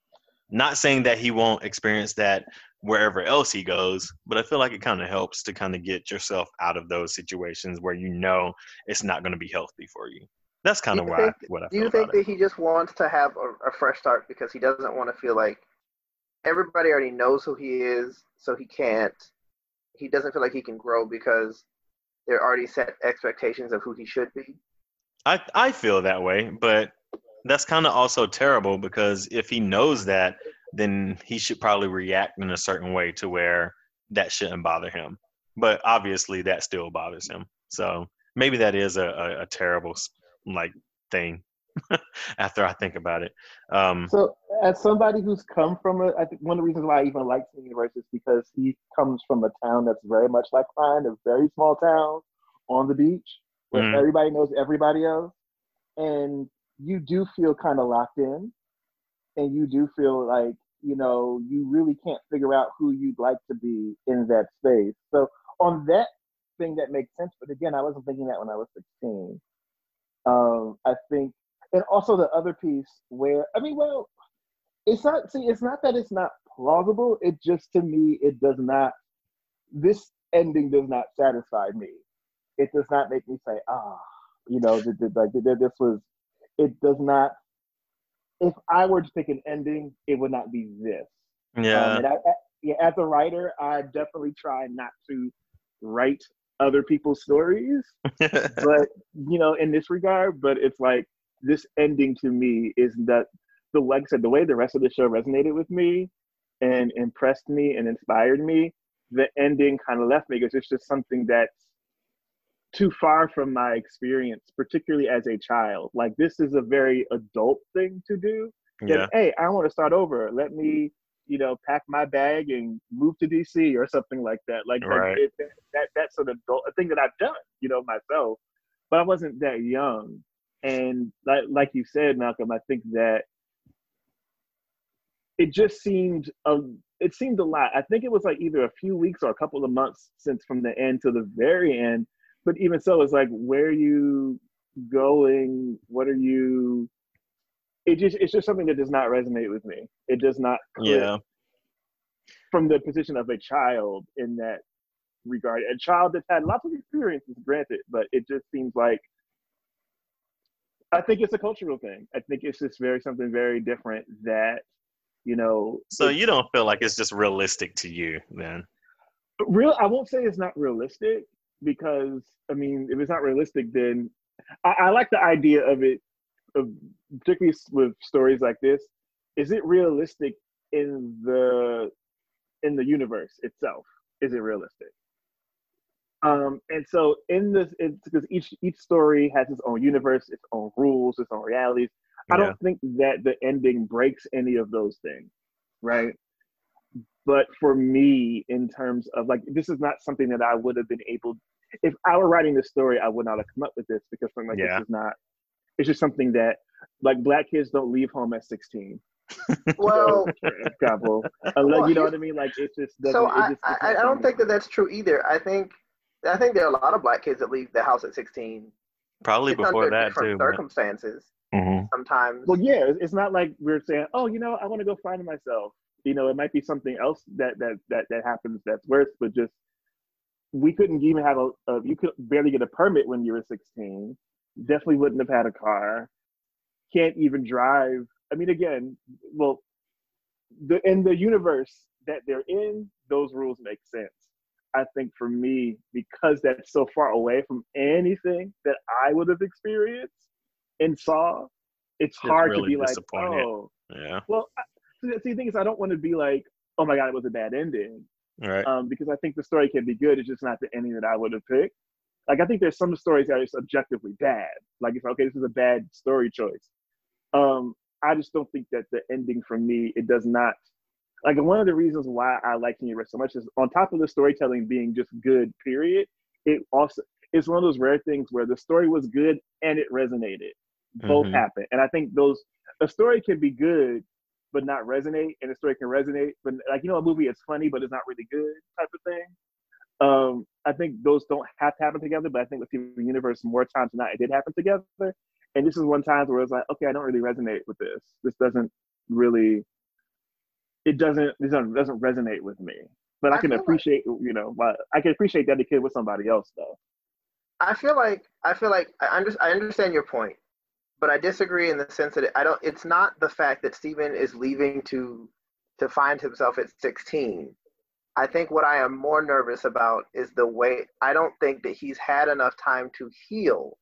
not saying that he won't experience that wherever else he goes. But I feel like it kind of helps to kind of get yourself out of those situations where you know it's not going to be healthy for you. That's kind of you why I, think- what I Do you think about it. that he just wants to have a, a fresh start because he doesn't want to feel like everybody already knows who he is, so he can't. He doesn't feel like he can grow because there are already set expectations of who he should be. I I feel that way, but that's kind of also terrible because if he knows that, then he should probably react in a certain way to where that shouldn't bother him. But obviously, that still bothers him. So maybe that is a, a, a terrible like thing. [laughs] after I think about it, um, So, as somebody who's come from a, I think one of the reasons why I even like the Universe is because he comes from a town that's very much like mine, a very small town on the beach where Mhm. everybody knows everybody else, and you do feel kind of locked in, and you do feel like you know you really can't figure out who you'd like to be in that space. So, on that thing, that makes sense. But again, I wasn't thinking that when I was 16. Um, I think and also the other piece where I mean, well, it's not. See, it's not that it's not plausible. It just to me, it does not. This ending does not satisfy me. It does not make me say, ah, you know, th- th- like th- th- this was. It does not. If I were to pick an ending, it would not be this. yeah, Um, and I, I, yeah, as a writer, I definitely try not to write other people's stories [laughs] but you know, in this regard, but it's like this ending to me is that the like I said, the way the rest of the show resonated with me and impressed me and inspired me, the ending kind of left me because it's just something that's too far from my experience, particularly as a child. Like this is a very adult thing to do. That, yeah, hey, I want to start over. Let me, you know, pack my bag and move to DC or something like that. Like that- Right. it, that, that that's an adult a thing that I've done, you know, myself. But I wasn't that young, and like like you said, Malcolm, I think that it just seemed a it seemed a lot. I think it was like either a few weeks or a couple of months since from the end to the very end. But even so, it's like where are you going? What are you? It just it's just something that does not resonate with me. It does not yeah. from the position of a child in that regard. A child that's had lots of experiences, granted, but it just seems like I think it's a cultural thing. I think it's just very something very different that you know. So you don't feel like it's just realistic to you, then? real i won't say it's not realistic because i mean if it's not realistic then i, I like the idea of it particularly with stories like this is it realistic in the in the universe itself is it realistic um and so in this it's because each each story has its own universe its own rules its own realities i don't think that the ending breaks any of those things right but for me in terms of like this is not something that i would have been able if I were writing this story, I would not have come up with this because I'm like, Yeah. this is not. It's just something that like black kids don't leave home at 16. [laughs] Well, [laughs] Couple. Unless, Well, you know what I mean? Like it just doesn't. so it I, just, I, it's I don't think that that's true either. I think I think there are a lot of black kids that leave the house at 16. Probably It's before under that different too. but- circumstances. Mhm. Sometimes. Well, yeah, it's- it's not like we're saying, oh, you know, I want to go find myself. You know, it might be something else that that that that happens that's worse, but just we couldn't even have a, a you could barely get a permit when you were 16. Definitely wouldn't have had a car. Can't even drive. I mean, again, well, the in the universe that they're in, those rules make sense. I think for me, because that's so far away from anything that I would have experienced and saw, it's hard to be like, oh, Yeah. well. I, see, the thing is, I don't want to be like, oh my god, it was a bad ending, Right. um, because I think the story can be good. It's just not the ending that I would have picked. Like I think there's some stories that are just objectively bad. Like it's okay, this is a bad story choice. Um, I just don't think that the ending for me it does not. Like one of the reasons why I like King Rest so much is on top of the storytelling being just good, period. It also it's one of those rare things where the story was good and it resonated. Both Mhm. happen, and I think those a story can be good but not resonate, and a story can resonate, but like you know, a movie is funny but it's not really good type of thing. Um, I think those don't have to happen together, but I think with Steven Universe, more times than not, it did happen together. And this is one time where it's like, okay, I don't really resonate with this. This doesn't really, it doesn't, it doesn't, doesn't resonate with me. But I, I can feel like- appreciate, you know, why I can appreciate that the kid with somebody else though. I feel like I feel like I, under, I understand your point, but I disagree in the sense that I don't. It's not the fact that Steven is leaving to to find himself at 16. I think what I am more nervous about is the way I don't think that he's had enough time to heal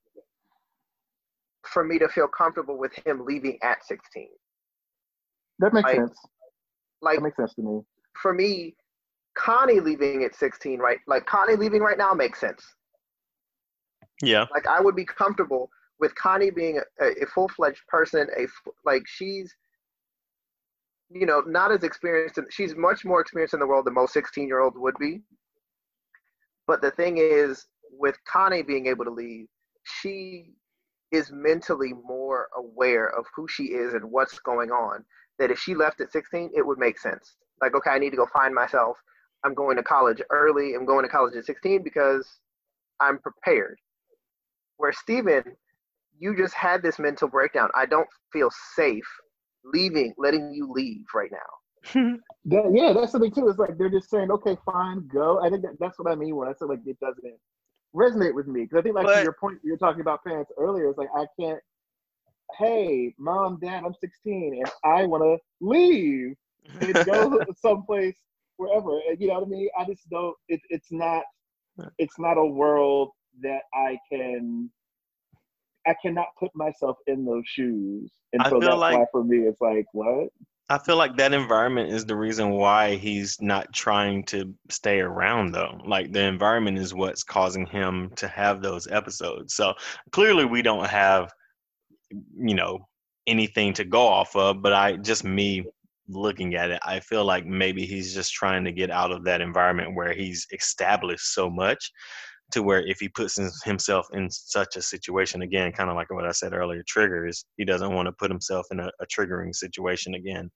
for me to feel comfortable with him leaving at 16. That makes Like- sense. Like That makes sense to me. for me, Connie leaving at 16, right? Like Connie leaving right now makes sense. Yeah. like I would be comfortable with Connie being a, a full fledged person. A f- like she's, you know, not as experienced. In, she's much more experienced in the world than most sixteen year olds would be. But the thing is, with Connie being able to leave, she is mentally more aware of who she is and what's going on. That if she left at 16, it would make sense. Like, okay, I need to go find myself. I'm going to college early. I'm going to college at 16 because I'm prepared where Steven, you just had this mental breakdown. I don't feel safe leaving, letting you leave right now. [laughs] That, yeah, that's the thing too. It's like they're just saying, okay, fine, go. I think that, that's what I mean when I say like it doesn't resonate with me. Because I think like to But- your point, you were talking about parents earlier. It's like I can't. Hey, mom, dad, I'm 16 and I want to leave and go [laughs] someplace wherever. You know what I mean? I just don't. It, it's not. It's not a world that I can. I cannot put myself in those shoes, and I so feel that's like- why for me it's like what. I feel like that environment is the reason why he's not trying to stay around though. Like the environment is what's causing him to have those episodes. So clearly we don't have you know anything to go off of, but I just me looking at it, I feel like maybe he's just trying to get out of that environment where he's established so much to where if he puts himself in such a situation again, kind of like what I said earlier, triggers, he doesn't want to put himself in a, a triggering situation again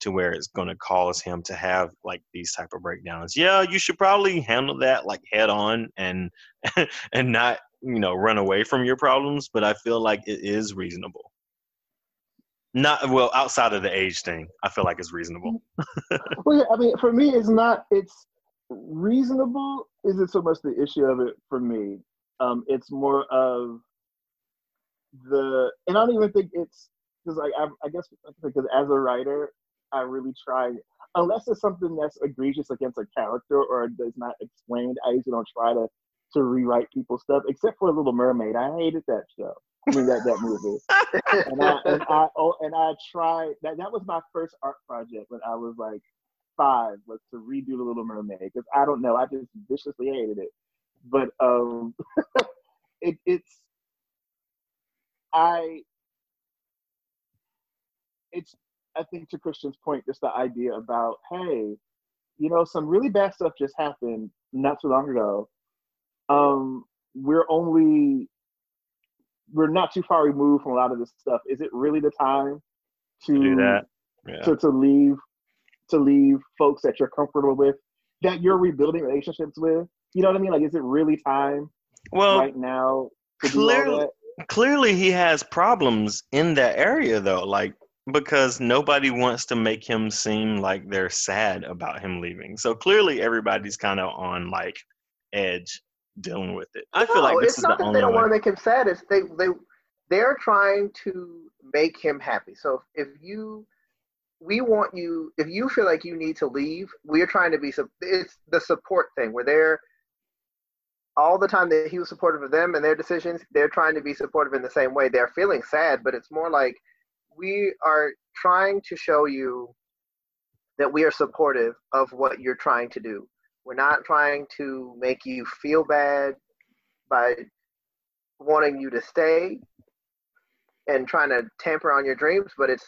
to where it's going to cause him to have like these type of breakdowns. Yeah, you should probably handle that like head on and [laughs] and not, you know, run away from your problems, but I feel like it is reasonable. Not well outside of the age thing. I feel like it's reasonable. Well, yeah, I mean, for me, it's not. It's reasonable. Isn't so much the issue of it for me. Um, it's more of the, and I don't even think it's because like I, I guess because as a writer, I really try. Unless it's something that's egregious against a character or does not explained, I usually don't try to to rewrite people's stuff. Except for Little Mermaid, I hated that show. I mean that that movie [laughs] and I and I oh, and I tried that. That was my first art project when I was like five. Was to redo the Little Mermaid because I don't know. I just viciously hated it. But um, [laughs] it it's I it's I think to Christian's point, just the idea about hey, you know, some really bad stuff just happened not too long ago. um, we're only we're not too far removed from a lot of this stuff. Is it really the time to To do that. Yeah. to, to leave to leave folks that you're comfortable with that you're rebuilding relationships with? You know what I mean? Like, is it really time Well, right now to do all clearly- that? clearly he has problems in that area though like because nobody wants to make him seem like they're sad about him leaving so clearly everybody's kind of on like edge dealing with it i feel like this it's is not the that only they don't want to make him sad. It's they they they're trying to make him happy. So if you we want you if you feel like you need to leave, we're trying to be it's the support thing. We're there all the time that he was supportive of them and their decisions. They're trying to be supportive in the same way. They're feeling sad, but it's more like we are trying to show you that we are supportive of what you're trying to do. We're not trying to make you feel bad by wanting you to stay and trying to tamper on your dreams, but it's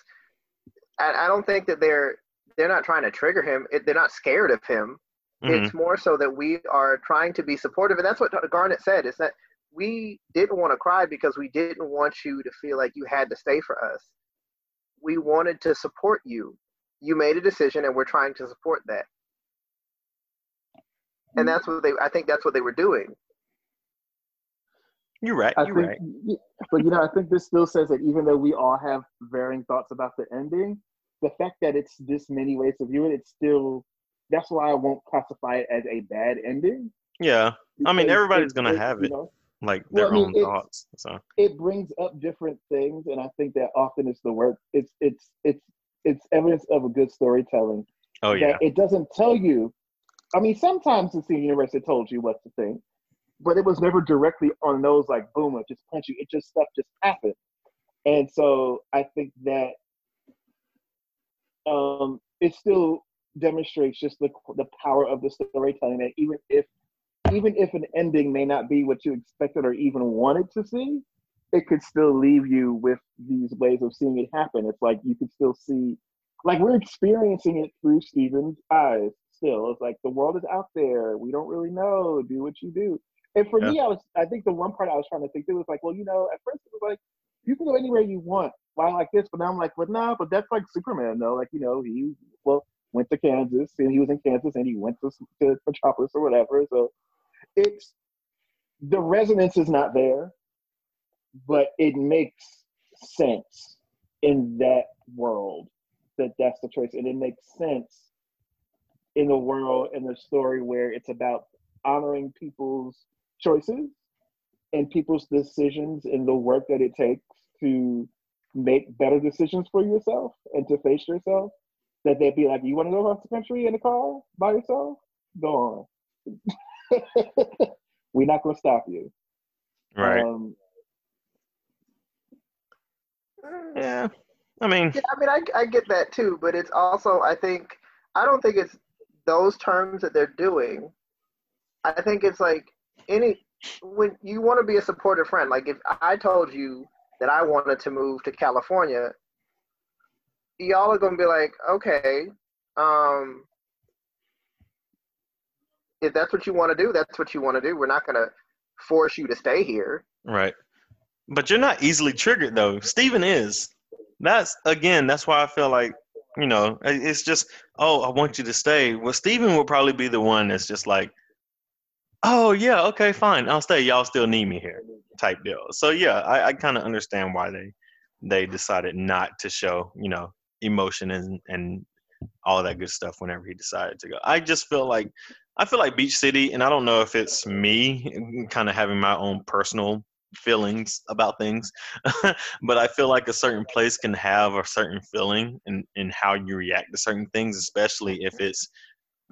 I, I don't think that they're they're not trying to trigger him. It, they're not scared of him. Mhm. It's more so that we are trying to be supportive, and that's what Garnet said. Is that we didn't want to cry because we didn't want you to feel like you had to stay for us. We wanted to support you. You made a decision, and we're trying to support that. And that's what they. I think that's what they were doing. you're right I you're think, right but you know, I think this still says that even though we all have varying thoughts about the ending, the fact that it's this many ways to view it, it's still that's why I won't classify it as a bad ending. yeah I mean, everybody's gonna it, have you it. know, like Well, their I mean, own thoughts so it brings up different things, and I think that often it's the work. It's it's it's it's evidence of a good storytelling. oh yeah it doesn't tell you. I mean, sometimes the Universe it told you what to think, but it was never directly on those like boom, it just punch you. It just stuff just happened, and so I think that um, it still demonstrates just the the power of the storytelling. That even if even if an ending may not be what you expected or even wanted to see, it could still leave you with these ways of seeing it happen. It's like you could still see, like we're experiencing it through Steven's eyes. Still, it's like the world is out there. We don't really know. Do what you do. And for me, I was, I think the one part I was trying to think through was like, well, you know, at first it was like you can go anywhere you want. Why like this? But now I'm like, but nah, but that's like Superman though. Like you know, he well went to Kansas and he was in Kansas and he went to, to Metropolis or whatever. So it's the resonance is not there, but it makes sense in that world that that's the choice, and it makes sense in the world in the story where it's about honoring people's choices and people's decisions and the work that it takes to make better decisions for yourself and to face yourself. That they'd be like, you want to go across the country in a car by yourself? Go on. [laughs] We're not going to stop you. right Um, yeah i mean Yeah, I mean, I, I get that too, but it's also, I think, I don't think it's those terms that they're doing. I think it's like any, when you want to be a supportive friend, like if I told you that I wanted to move to California, y'all are to be like, okay, um, if that's what you want to do, that's what you want to do. We're not to force you to stay here. Right. But you're not easily triggered though. Steven is. That's again, that's why I feel like, you know, it's just, oh, I want you to stay. Well, Steven will probably be the one that's just like, oh yeah, okay, fine, I'll stay. Y'all still need me here, type deal. So yeah, I, I kind of understand why they they decided not to show, you know, emotion and and all that good stuff whenever he decided to go. I just feel like I feel like Beach City, and I don't know if it's me mm, kind of having my own personal feelings about things, [laughs] but I feel like a certain place can have a certain feeling in, in how you react to certain things, especially if it's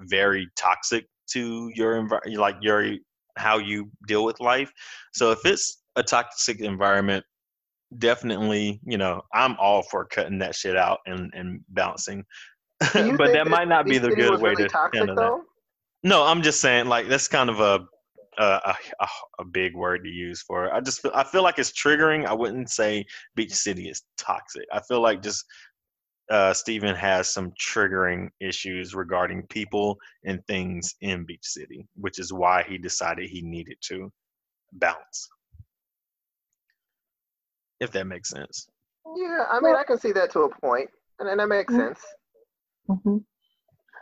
very toxic to your environment, like your how you deal with life. So if it's a toxic environment, definitely, you know, I'm all for cutting that shit out and and bouncing. [laughs] But that might not be the good way really to toxic, handle that. No, I'm just saying like that's kind of a a, a a big word to use for it. I just feel, I feel like it's triggering. I wouldn't say Beach City is toxic. I feel like just uh, Steven has some triggering issues regarding people and things in Beach City, which is why he decided he needed to bounce. If that makes sense. Yeah, I mean, I can see that to a point, and, and that makes Yeah. sense. hmm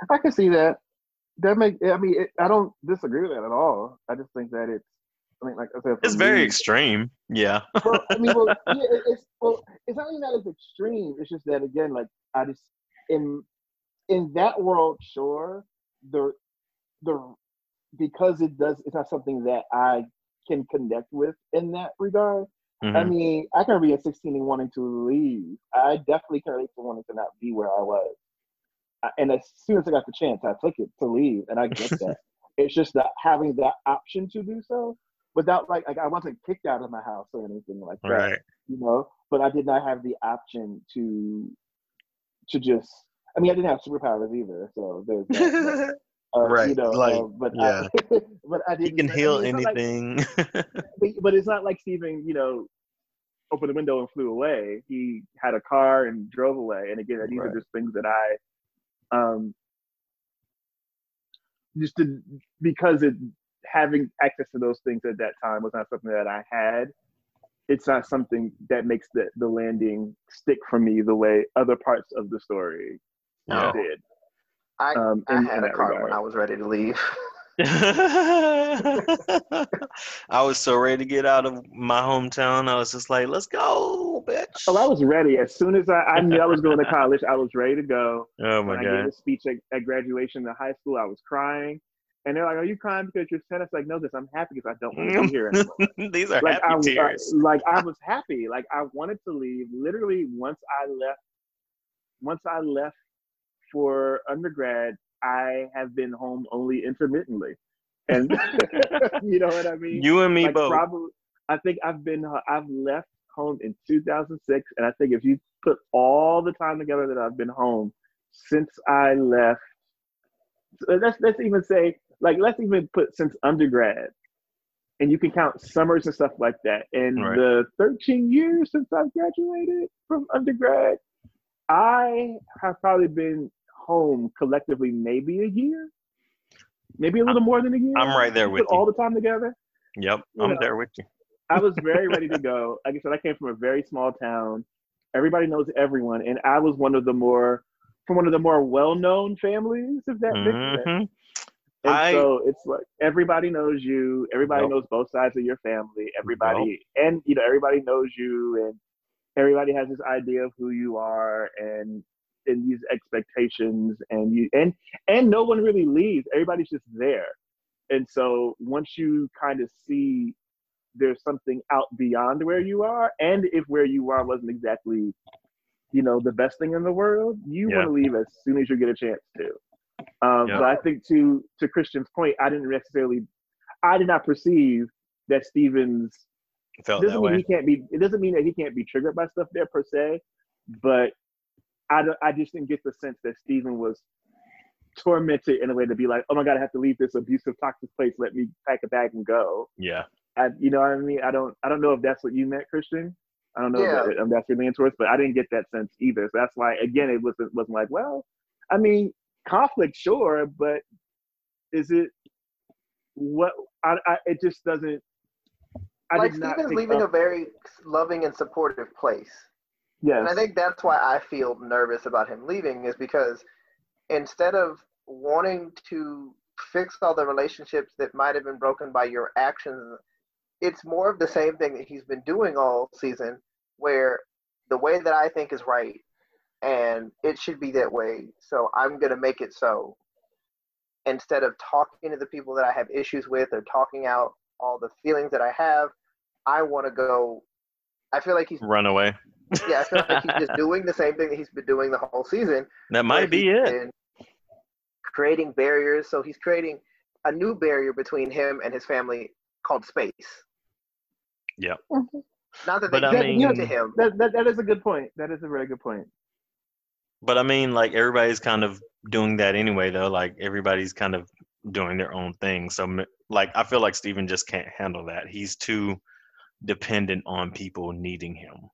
I can see that. That make. I mean, it, I don't disagree with that at all. I just think that it's. I mean, like I said, It's very me- extreme. Yeah. well, I mean, well, [laughs] yeah, it's well, it's not even that it's extreme. It's just that again, like I just in in that world, sure, the the because it does, it's not something that I can connect with in that regard. I Mhm. mean, I can be at 16 and wanting to leave. I definitely can relate to wanting to not be where I was. I- And as soon as I got the chance, I took it to leave, and I get that. [laughs] it's just that having that option to do so without like like I wasn't kicked out of my house or anything like that, Right. you know. But I did not have the option to to just. I mean, I didn't have superpowers either, so there's that. [laughs] uh, Right, You know, like, uh, but yeah. I, but I He [laughs] didn't. can I heal mean, it's not like- anything. [laughs] but, but it's not like Steven, you know, opened the window and flew away. He had a car and drove away. And again, these Right. are just things that I, um, just to, because it having access to those things at that time was not something that I had. It's not something that makes the, the landing stick for me the way other parts of the story Yeah. did. I Um, I in- had in a that car regard. when I was ready to leave. [laughs] I was so ready to get out of my hometown. I was just like, let's go, bitch. Oh, I was ready. As soon as I, I knew I was going to [laughs] college, I was ready to go. Oh my when I gave a speech at, at graduation in high school, I was crying. And they're like, "Are you crying because you're sad?" I was like, "No, because I'm happy because I don't want to be here anymore." [laughs] These are like happy I- tears. like I was happy. Like I wanted to leave. Literally, once I left, once I left for undergrad, I have been home only intermittently, and [laughs] you know what I mean. You and me like both. probably, I think I've been I've left home in 2006, and I think if you put all the time together that I've been home since I left, let's let's even say like let's even put since undergrad, and you can count summers and stuff like that. And Right. the 13 years since I've graduated from undergrad, I have probably been home collectively maybe a year, maybe a little more than a year. I'm right there with you. all the time together. Yep, you I'm know. there with you. I was [laughs] very ready to go. Like I said, I came from a very small town. Everybody knows everyone, and I was one of the more from one of the more well-known families, if that makes sense. And I- so it's like everybody knows you. Everybody Yep. knows both sides of your family. Everybody, and you know, everybody knows you, and everybody has this idea of who you are, and and these expectations, and you, and and no one really leaves. Everybody's just there, and so once you kind of see there's something out beyond where you are, and if where you are wasn't exactly, you know, the best thing in the world, you Yeah. want to leave as soon as you get a chance to. Um, Yeah. But I think to to Christian's point, I didn't necessarily, I did not perceive that Stevens Felt doesn't that mean way. he can't be. It doesn't mean that he can't be triggered by stuff there per se, but I I just didn't get the sense that Steven was tormented in a way to be like, oh my god, I have to leave this abusive, toxic place. Let me pack a bag and go. Yeah. I, you know what I mean? I don't I don't know if that's what you meant, Christian. I don't know Yeah. if, that, if that's your leaning towards, but I didn't get that sense either. So that's why again it wasn't wasn't like, well, I mean, conflict, sure, but is it what I, I it just doesn't I like Steven's leaving a very loving and supportive place. yes. And I think that's why I feel nervous about him leaving is because instead of wanting to fix all the relationships that might have been broken by your actions, it's more of the same thing that he's been doing all season, where the way that I think is right and it should be that way, so I'm going to make it so. Instead of talking to the people that I have issues with or talking out all the feelings that I have, I want to go. I feel like he's Run away. yeah, I feel like he's just doing the same thing that he's been doing the whole season. That might be it. been Creating barriers, so he's creating a new barrier between him and his family called space. Yeah. Mm-hmm. Not that But they I did mean- to him. that, that that is a good point. That is a very good point. But I mean, like everybody's kind of doing that anyway, though. Like everybody's kind of doing their own thing. So, like, I feel like Steven just can't handle that. He's too dependent on people needing him.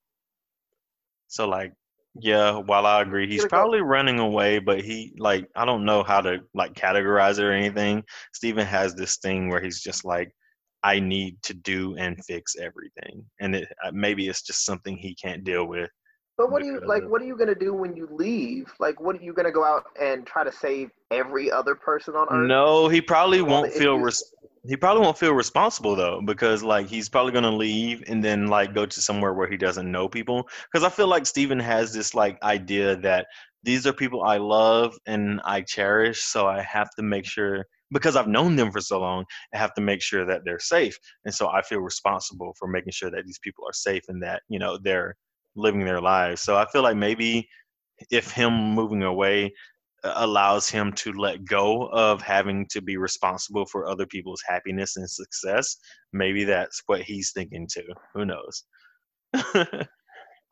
So, like, Yeah, while I agree, he's probably running away, but he like I don't know how to like categorize it or anything. Steven has this thing where he's just like, I need to do and fix everything, and it uh, maybe it's just something he can't deal with. But what do you like? What are you gonna do when you leave? Like, what are you gonna go out and try to save every other person on Earth? No, he probably all won't feel res- he probably won't feel responsible though because like he's probably going to leave and then like go to somewhere where he doesn't know people because I feel like Steven has this like idea that these are people I love and I cherish so I have to make sure because I've known them for so long I have to make sure that they're safe and so I feel responsible for making sure that these people are safe and that you know they're living their lives so I feel like maybe if him moving away uh, allows him to let go of having to be responsible for other people's happiness and success. Maybe that's what he's thinking too. Who knows? [laughs]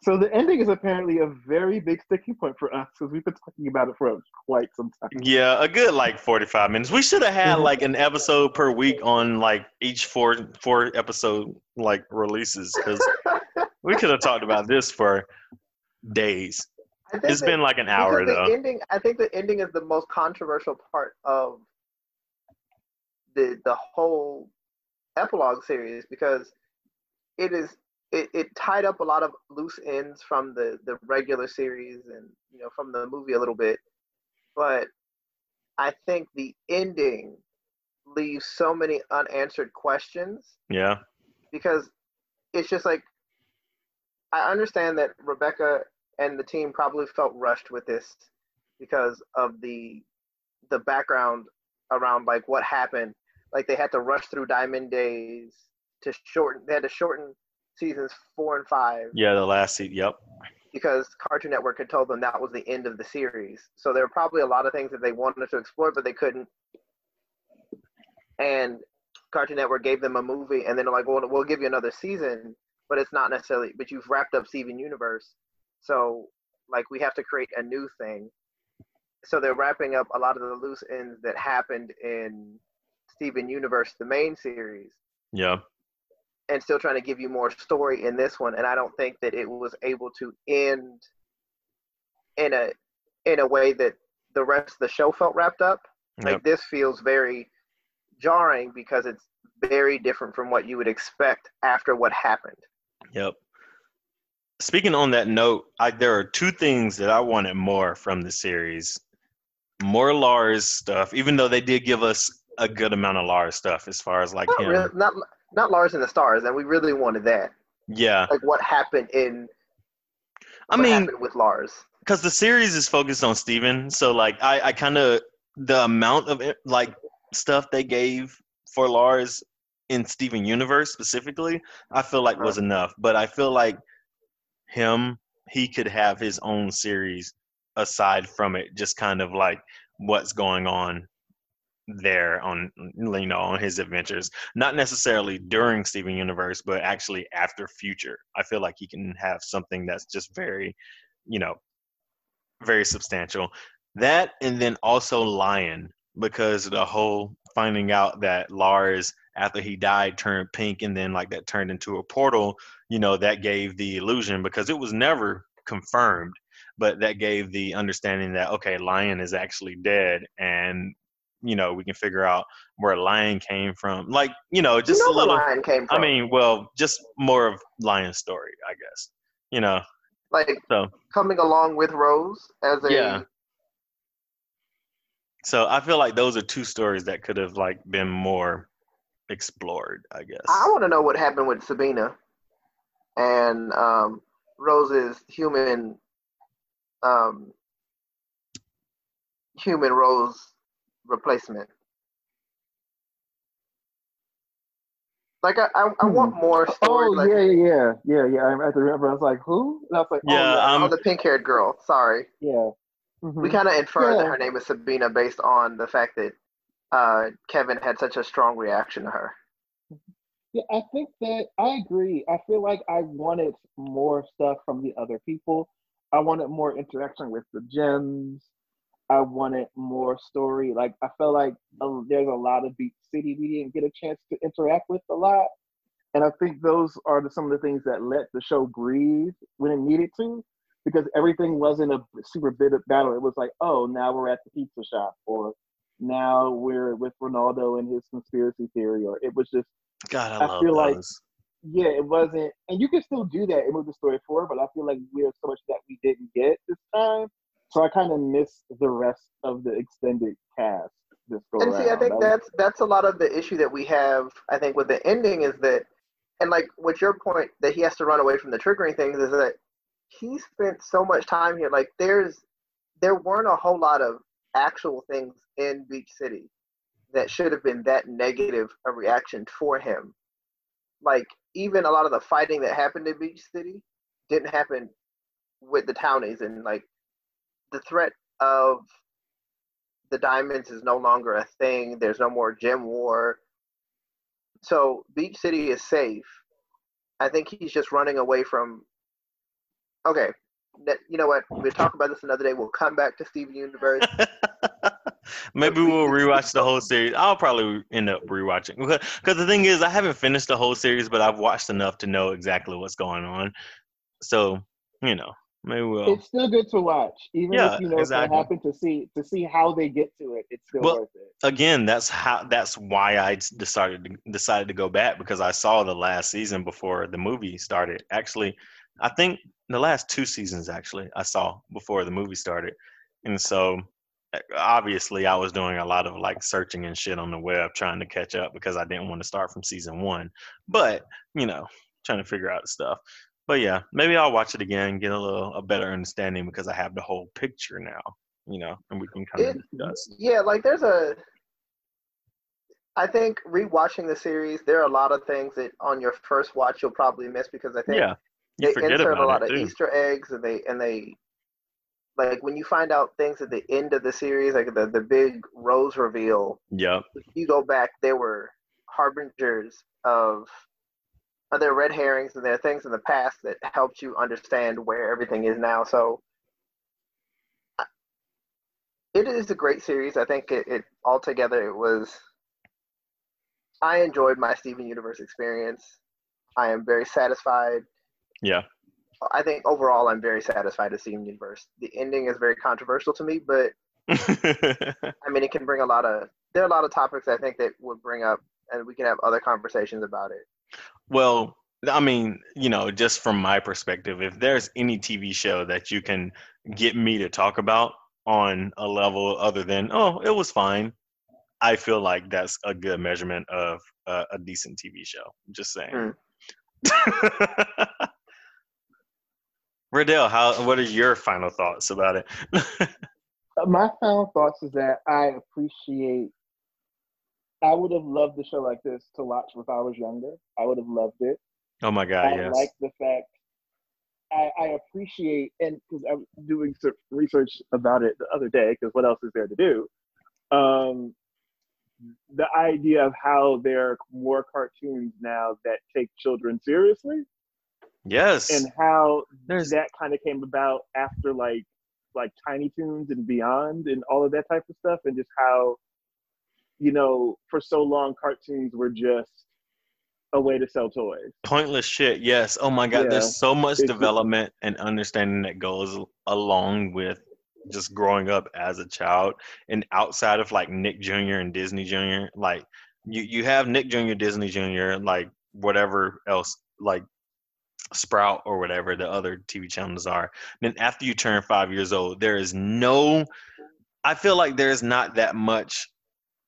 So the ending is apparently a very big sticking point for us because we've been talking about it for quite some time. yeah, a good like 45 minutes. We should have had Mhm. like an episode per week on like each four four episode like releases cuz we could have talked about this for days. It's that- been like an hour though. ending. I think the ending is the most controversial part of the the whole epilogue series because it is it, it tied up a lot of loose ends from the the regular series and you know from the movie a little bit, but I think the ending leaves so many unanswered questions Yeah. because it's just like I understand that Rebecca and the team probably felt rushed with this because of the the background around like what happened. Like they had to rush through Diamond Days to shorten. They had to shorten seasons four and five Yeah, the last season. Yep. because Cartoon Network had told them that was the end of the series. So there were probably a lot of things that they wanted to explore, but they couldn't. And Cartoon Network gave them a movie, and then they're like, "Well, we'll give you another season, but it's not necessarily. But you've wrapped up Steven Universe, so like we have to create a new thing." So they're wrapping up a lot of the loose ends that happened in Steven Universe, the main series, Yeah. and still trying to give you more story in this one and i don't think that it was able to end in a in a way that the rest of the show felt wrapped up like Yep. this feels very jarring because it's very different from what you would expect after what happened Yep. Speaking on that note, I, there are two things that I wanted more from the series. More Lars stuff, even though they did give us a good amount of Lars stuff as far as like not, him. really, not not lars and the stars and we really wanted that Yeah. like what happened in I what mean, with lars because the series is focused on Steven. So like I, I kind of the amount of like stuff they gave for Lars in Steven Universe specifically, I feel like was enough. But I feel like him, he could have his own series aside from it, just kind of like what's going on there on you know on his adventures not necessarily during steven universe but actually after future i feel like he can have something that's just very you know very substantial. That and then also Lion because the whole finding out that Lars after he died turned pink and then like that turned into a portal, you know, that gave the illusion because it was never confirmed, but that gave the understanding that okay, Lion is actually dead and you know, we can figure out where Lion came from. Like, you know, just you know a little lion came from I mean, well, just more of Lion's story, I guess. You know. like So coming along with rose as a Yeah. So I feel like those are two stories that could have like been more explored, I guess. I want to know what happened with Sabina and um, Rose's human, um, human Rose replacement. Like I, I, I want more Oh stories. like, yeah, yeah, yeah, yeah, yeah. I have to remember. I was like, who? And I was like, oh, Yeah, yeah, um, oh, the pink-haired girl. Sorry, yeah. we Mhm. kind of inferred that her name is Sabina based on the fact that uh, Kevin had such a strong reaction to her. Yeah, I think that I agree. I feel like I wanted more stuff from the other people. I wanted more interaction with the gems. I wanted more story. Like I felt like um, there's a lot of Beach City we didn't get a chance to interact with a lot, and I think those are the, some of the things that let the show breathe when it needed to. because everything wasn't a super of battle. It was like, oh, now we're at the pizza shop, or now we're with Ronaldo and his conspiracy theory, or it was just God, I, I love feel like- those. yeah, it wasn't, and you can still do that and move the story forward, but I feel like we're so much that we didn't get this time. So I kind of miss the rest of the extended cast this go And see, I think That was- that's that's a lot of the issue that we have. I think with the ending is that, and like with your point that he has to run away from the triggering things is that he spent so much time here. Like there's there weren't a whole lot of actual things in Beach City that should have been that negative a reaction for him. Like even a lot of the fighting that happened in Beach City didn't happen with the townies and like the threat of the diamonds is no longer a thing. There's no more gem war. So Beach City is safe. I think he's just running away from. Okay, that, you know what? We'll talk about this another day. We'll come back to Steven Universe. [laughs] Maybe we'll rewatch the whole series. I'll probably end up rewatching [laughs] because the thing is, I haven't finished the whole series, but I've watched enough to know exactly what's going on. So you know, maybe we'll. it's still good to watch, even Yeah, if you know what's exactly. gonna happen. To see to see how they get to it, it's still Well, worth it. Again, that's how. That's why I decided to decided to go back because I saw the last season before the movie started. Actually, I think the last two seasons actually I saw before the movie started, and so uh, obviously I was doing a lot of like searching and shit on the web trying to catch up because I didn't want to start from season one. But you know, trying to figure out stuff. But yeah, maybe I'll watch it again, get a little a better understanding because I have the whole picture now. You know, and we can kind of discuss. yeah, like there's a. I think rewatching the series, there are a lot of things that on your first watch you'll probably miss because I think Yeah, you they forget insert about a lot of too. Easter eggs, and they and they like when you find out things at the end of the series, like the the big rose reveal. Yeah. If you go back, there were harbingers of. Are there red herrings and there are things in the past that helped you understand where everything is now? So it is a great series. I think it, it altogether it was. I enjoyed my Steven Universe experience. I am very satisfied. Yeah. I think overall, I'm very satisfied with Steven Universe. The ending is very controversial to me, but [laughs] I mean, it can bring a lot of. There are a lot of topics I think that would bring up, and we can have other conversations about it. well, I mean, you know, just from my perspective, if there's any TV show that you can get me to talk about on a level other than, oh, it was fine, I feel like that's a good measurement of a, a decent TV show. Just saying. Hmm. [laughs] Riddell, how? What are your final thoughts about it? [laughs] My final thoughts is that I appreciate. I would have loved a show like this to watch if I was younger. I would have loved it. oh my God, I yes. like the fact. I, I appreciate and because I'm doing some research about it the other day. Because what else is there to do? Um, the idea of how there are more cartoons now that take children seriously, yes. and how There's that kind of came about after like like Tiny Toons and Beyond and all of that type of stuff, and just how you know for so long cartoons were just a way to sell toys. pointless shit. Yes. Oh my God. Yeah. There's so much It's- development and understanding that goes along with just growing up as a child and outside of like Nick Jr. and Disney Jr. Like you, you have Nick Jr., Disney Jr., like whatever else, like Sprout or whatever the other TV channels are. Then after you turn five years old, there is no, I feel like there's not that much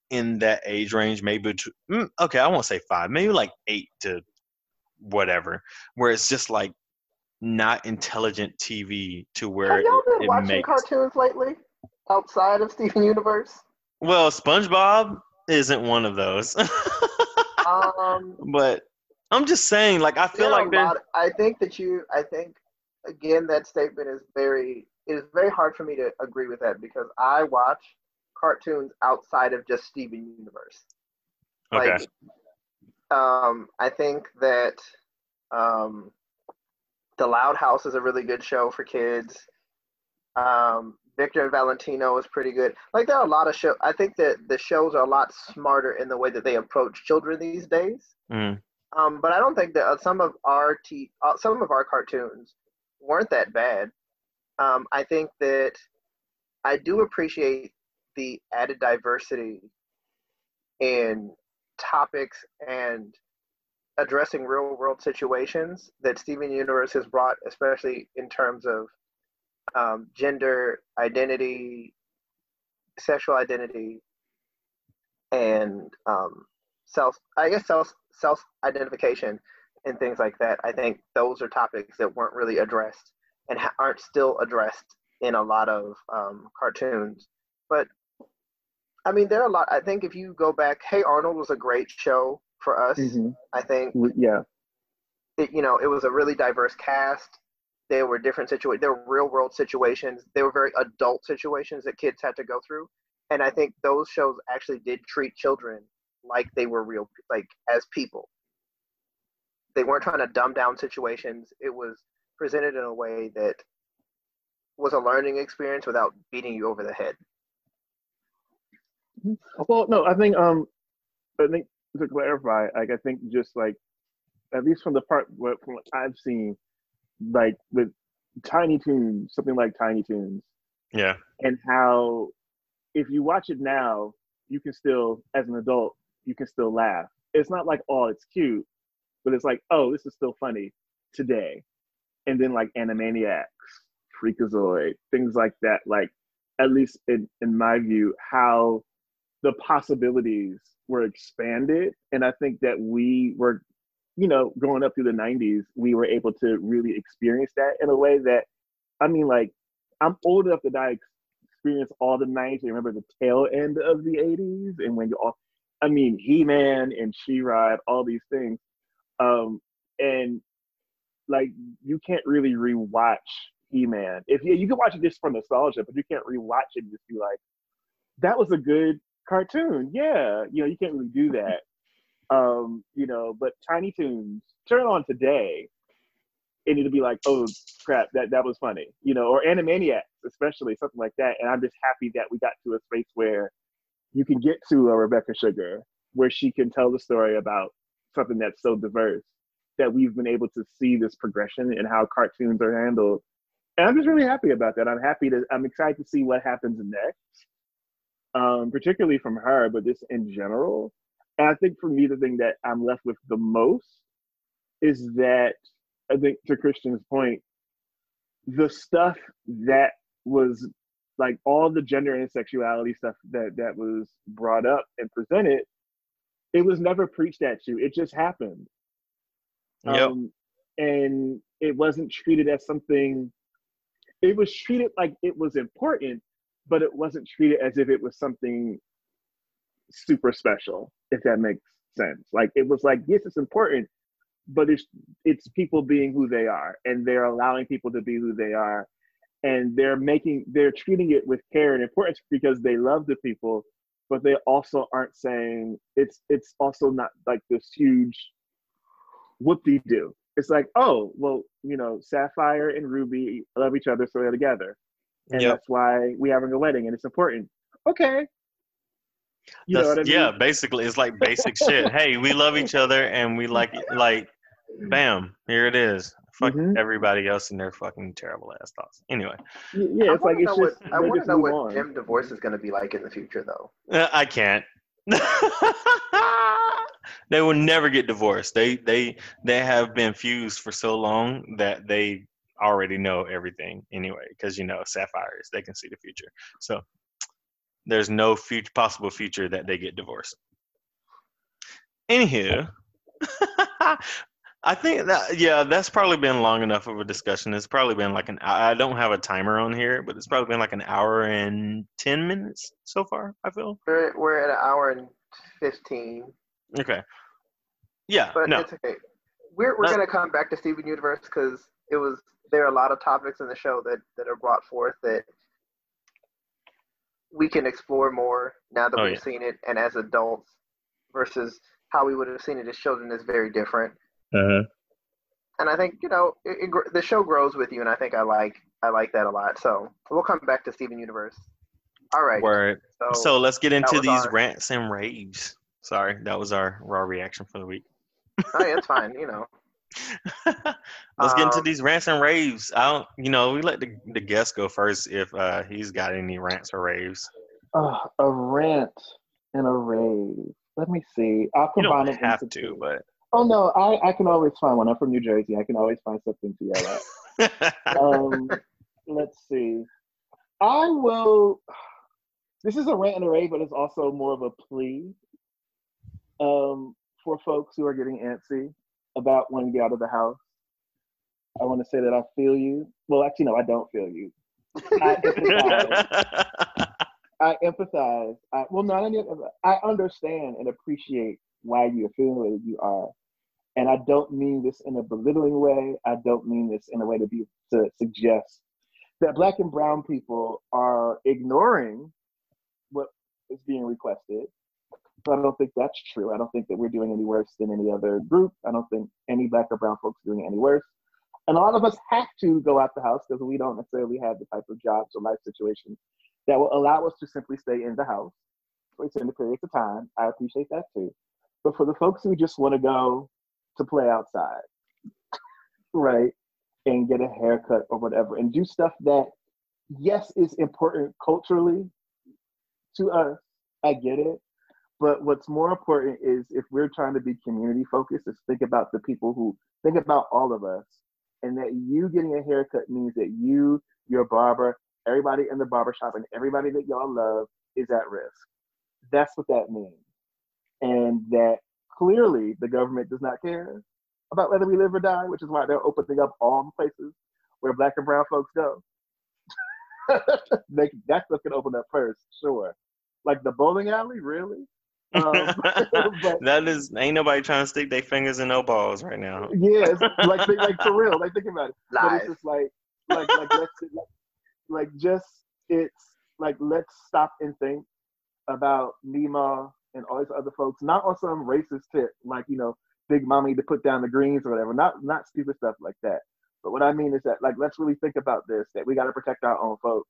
in that age range, maybe, to, mm, okay, I won't say five, maybe like eight to whatever, where it's just like not intelligent TV to where Have y'all it, been it watching makes. cartoons lately outside of Steven Universe? Well, SpongeBob isn't one of those, [laughs] Um, but I'm just saying, like I feel like lot. I think that you. I think again that statement is very. It is very hard for me to agree with that because I watch cartoons outside of just Steven Universe. okay. Like, um, I think that um, The Loud House is a really good show for kids. Um, Victor and Valentino is pretty good. Like there are a lot of shows. I think that the shows are a lot smarter in the way that they approach children these days. Mm. Um, but I don't think that uh, some of our t- uh, some of our cartoons weren't that bad. Um, I think that I do appreciate the added diversity in topics and addressing real world situations that Steven Universe has brought, especially in terms of um, gender identity, sexual identity, and um, self. I guess self self identification and things like that. I think those are topics that weren't really addressed and ha- aren't still addressed in a lot of um, cartoons. But I mean, there are a lot. I think if you go back, Hey Arnold was a great show for us. Mhm. I think Yeah. it, you know, it was a really diverse cast. There were different situations. There were real world situations. They were very adult situations that kids had to go through. And I think those shows actually did treat children like they were real, like as people. They weren't trying to dumb down situations. It was presented in a way that was a learning experience without beating you over the head. Well, no, I think um, I think to clarify, like I think just like at least from the part what from what I've seen, like with Tiny Toons, something like Tiny Toons, Yeah. and how if you watch it now, you can still, as an adult, you can still laugh. It's not like oh, it's cute, but it's like oh, this is still funny today. And then like Animaniacs, Freakazoid, things like that. Like at least in in my view, how the possibilities were expanded, and I think that we were, you know, growing up through the '90s, we were able to really experience that in a way that, I mean, like I'm old enough that I experienced all the '90s. I remember the tail end of the '80s, and when you all, I mean, He-Man and She-Ra, all these things, um, and like you can't really rewatch He-Man. If you you can watch it just for nostalgia, but you can't rewatch it and just be like, that was a good cartoon. Yeah, you know, you can't really do that. Um, you know, but Tiny Toons, turn on today, and it'll be like, oh crap, that that was funny. You know, or Animaniacs, especially something like that. And I'm just happy that we got to a space where you can get to a Rebecca Sugar, where she can tell the story about something that's so diverse that we've been able to see this progression and how cartoons are handled. And I'm just really happy about that. I'm happy to, I'm excited to see what happens next, um, particularly from her, but just in general. And I think for me, the thing that I'm left with the most is that I think to Christian's point, the stuff that was like all the gender and sexuality stuff that that was brought up and presented, it was never preached at you. It just happened. Yep. Um, and it wasn't treated as something it was treated like it was important but it wasn't treated as if it was something super special if that makes sense like it was like yes it's important but it's it's people being who they are and they're allowing people to be who they are and they're making they're treating it with care and importance because they love the people but they also aren't saying it's it's also not like this huge whoop-de-doo it's like oh well you know sapphire and ruby love each other so they're together and Yep. that's why we having a wedding and it's important okay you know what I mean? Yeah, basically, it's like basic shit. [laughs] Hey, we love each other and we like like, bam, here it is. Fuck Mhm. everybody else and their fucking terrible ass thoughts. Anyway, yeah I it's like wanna it's know just what, I want to know what on. Gem divorce is going to be like in the future, though. Uh, I can't. [laughs] they will never get divorced. They they they have been fused for so long that they already know everything anyway. Because you know sapphires, they can see the future. So there's no future possible future that they get divorced. Anywho, [laughs] I think that yeah, that's probably been long enough of a discussion. It's probably been like an I I don't have a timer on here, but it's probably been like an hour and ten minutes so far. I feel We're, we're at an hour and 15, okay. Yeah, but no, it's okay. We're, we're to come back to Steven Universe because it was there are a lot of topics in the show that, that are brought forth that we can explore more now that Oh, we've yeah. seen it and as adults versus how we would have seen it as children is very different. Uh-huh. and I think you know it, it, the show grows with you, and I think I like I like that a lot. So we'll come back to Steven Universe. All right. word. So, So let's get into these our- rants and raves. Sorry, that was our raw reaction for the week. oh, yeah, it's fine. You know, [laughs] Let's get into Um, these rants and raves. I don't, you know, we let the, the guest go first if uh, he's got any rants or raves. Uh, a rant and a rave. Let me see. I'll combine You combine don't it have into to, two. but Oh no, I, I can always find one. I'm from New Jersey. I can always find something to yell at. [laughs] um, let's see. I will. This is a rant and a rave, but it's also more of a plea um, for folks who are getting antsy about wanting to get out of the house. I want to say that I feel you. Well, actually, no, I don't feel you. I [laughs] empathize. I empathize. I, well, not only I understand and appreciate why you're feeling the way you are, and I don't mean this in a belittling way. I don't mean this in a way to be to suggest that Black and Brown people are ignoring what is being requested. But I don't think that's true. I don't think that we're doing any worse than any other group. I don't think any Black or Brown folks are doing any worse. And a lot of us have to go out the house because we don't necessarily have the type of jobs or life situations that will allow us to simply stay in the house for extended periods of time. I appreciate that too. But for the folks who just want to go to play outside, right, and get a haircut or whatever, and do stuff that, yes, is important culturally to us, I get it. But what's more important is if we're trying to be community focused, is think about the people who think about all of us, and that you getting a haircut means that you, your barber, everybody in the barbershop, and everybody that y'all love is at risk. That's what that means. And that clearly the government does not care about whether we live or die, which is why they're opening up all the places where black and brown folks go. [laughs] they, that's what's gonna open up first, sure. Like the bowling alley, really? [laughs] Um, [laughs] but that is ain't nobody trying to stick their fingers in no balls right now. yeah, it's like like for real. Like think about it. But it's just like like like let's like, like just it's like let's stop and think about Nima and all these other folks, not on some racist tip, like you know, Big Mommy to put down the greens or whatever. Not not stupid stuff like that. But what I mean is that like let's really think about this. That we got to protect our own folks.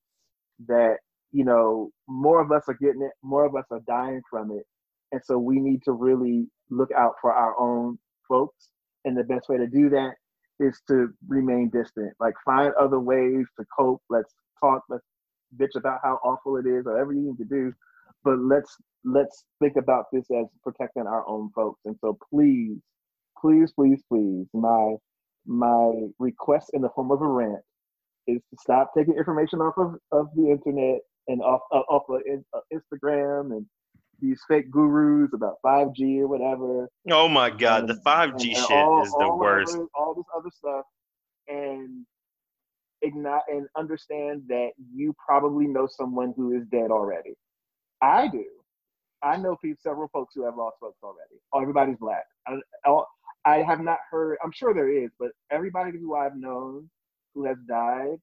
That you know more of us are getting it, more of us are dying from it, and so we need to really look out for our own folks. And the best way to do that is to remain distant. Like find other ways to cope. Let's talk. Let's bitch about how awful it is, or whatever you need to do. But let's let's think about this as protecting our own folks. And so please, please, please, please, my my request in the form of a rant is to stop taking information off of, of the internet and off uh, off of in- uh, Instagram and these fake gurus about 5G or whatever. Oh my god, the 5G and shit all- is the worst. Other, all this other stuff, and ignite and understand that you probably know someone who is dead already. I do. I know people, several folks who have lost folks already. Oh, everybody's black. I, I- I have not heard. I'm sure there is, but everybody who I've known who has died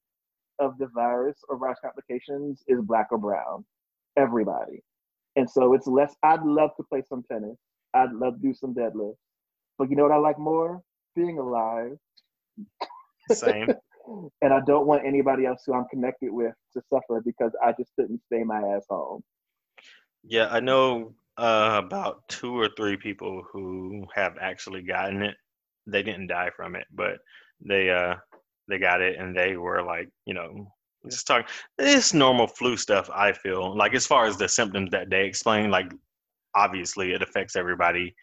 of the virus or virus complications is black or brown. Everybody. And so it's less. I'd love to play some tennis. I'd love to do some deadlifts. But you know what I like more? Being alive. Same. [laughs] And I don't want anybody else who I'm connected with to suffer because I just couldn't stay my ass home. Yeah, I know uh, about two or three people who have actually gotten it. They didn't die from it, but they uh they got it and they were like, you know, just talking it's normal flu stuff, I feel. Like as far as the symptoms that they explain, like obviously it affects everybody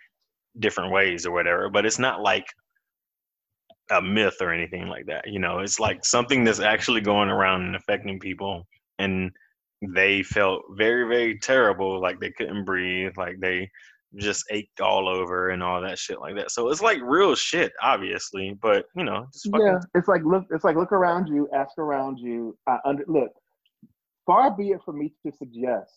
different ways or whatever, but it's not like a myth or anything like that. You know, it's like something that's actually going around and affecting people and they felt very, very terrible, like they couldn't breathe, like they just ached all over and all that shit like that. So it's like real shit, obviously, but you know, Yeah, it's like look. It's like look around you, ask around you. I under look. Far be it for me to suggest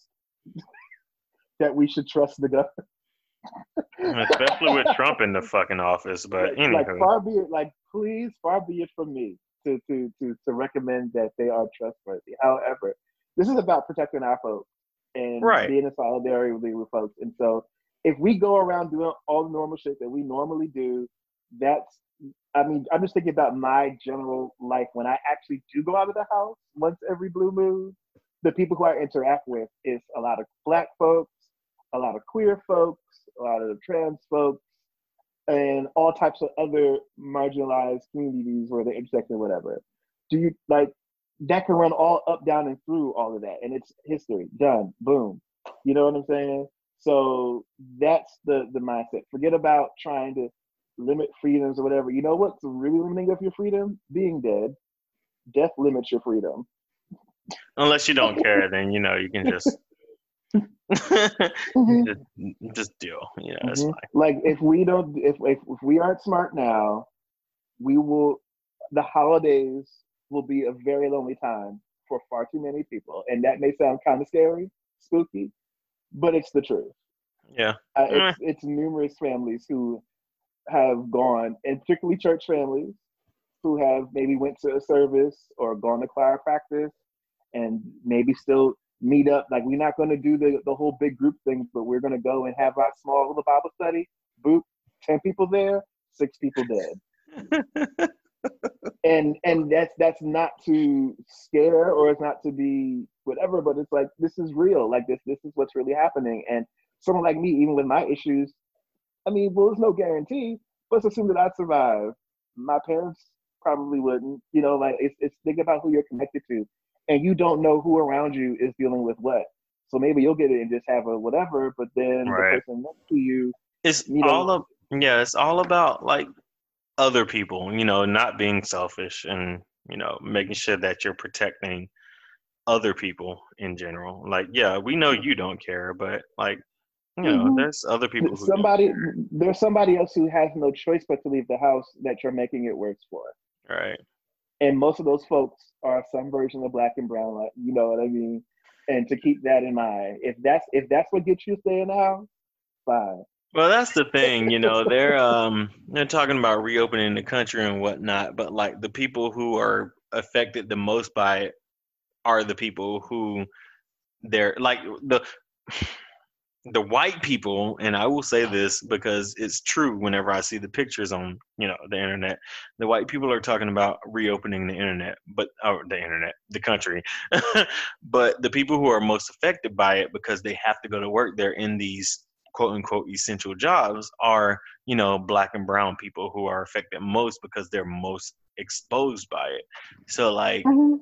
[laughs] that we should trust the government. especially with Trump in the fucking office. But like, like far be it, like please, far be it from me to to to to recommend that they are trustworthy. However, this is about protecting our folks and Right. being in solidarity with, folks. And so, if we go around doing all the normal shit that we normally do, that's I mean, I'm just thinking about my general life when I actually do go out of the house once every blue moon. The people who I interact with is a lot of black folks, a lot of queer folks, a lot of trans folks, and all types of other marginalized communities where they intersect or whatever. Do you like that can run all up, down, and through all of that, and it's history done. Boom. You know what I'm saying? So that's the the mindset. Forget about trying to limit freedoms or whatever. You know what's really limiting of your freedom? Being dead. Death limits your freedom. Unless you don't care, then you know you can just [laughs] [laughs] just, just deal. You know, Mhm. fine. Like if we don't, if, if if we aren't smart now, we will. The holidays will be a very lonely time for far too many people, and that may sound kind of scary, spooky, but it's the truth. Yeah. Uh, it's it's numerous families who have gone, and particularly church families, who have maybe went to a service or gone to choir practice, and maybe still meet up. Like we're not going to do the the whole big group thing, but we're going to go and have our small little Bible study. Boop, ten people there, six people dead. [laughs] and and that's that's not to scare or it's not to be whatever but it's like this is real. Like this this is what's really happening. And someone like me even with my issues i mean well there's no guarantee let's assume that i survive. My parents probably wouldn't you know like it's, it's think about who you're connected to. And you don't know who around you is dealing with what. So maybe you'll get it and just have a whatever but then Right. the person next to you It's You know- all of yeah, it's all about like other people, you know, not being selfish and, you know, making sure that you're protecting other people in general. Like, yeah, we know you don't care, but like, you know, Mhm. there's other people who somebody there's somebody else who has no choice but to leave the house that you're making it worse for right. and most of those folks are some version of black and brown like you know what i mean and to keep that in mind if that's if that's what gets you staying out fine Well, that's the thing, you know, they're um they're talking about reopening the country and whatnot, but like the people who are affected the most by it are the people who they're like the the white people, and I will say this because it's true whenever I see the pictures on, you know, the internet. The white people are talking about reopening the internet, but or the internet, the country. [laughs] but the people who are most affected by it because they have to go to work, they're in these quote unquote essential jobs are, you know, black and brown people who are affected most because they're most exposed by it. So like mm-hmm.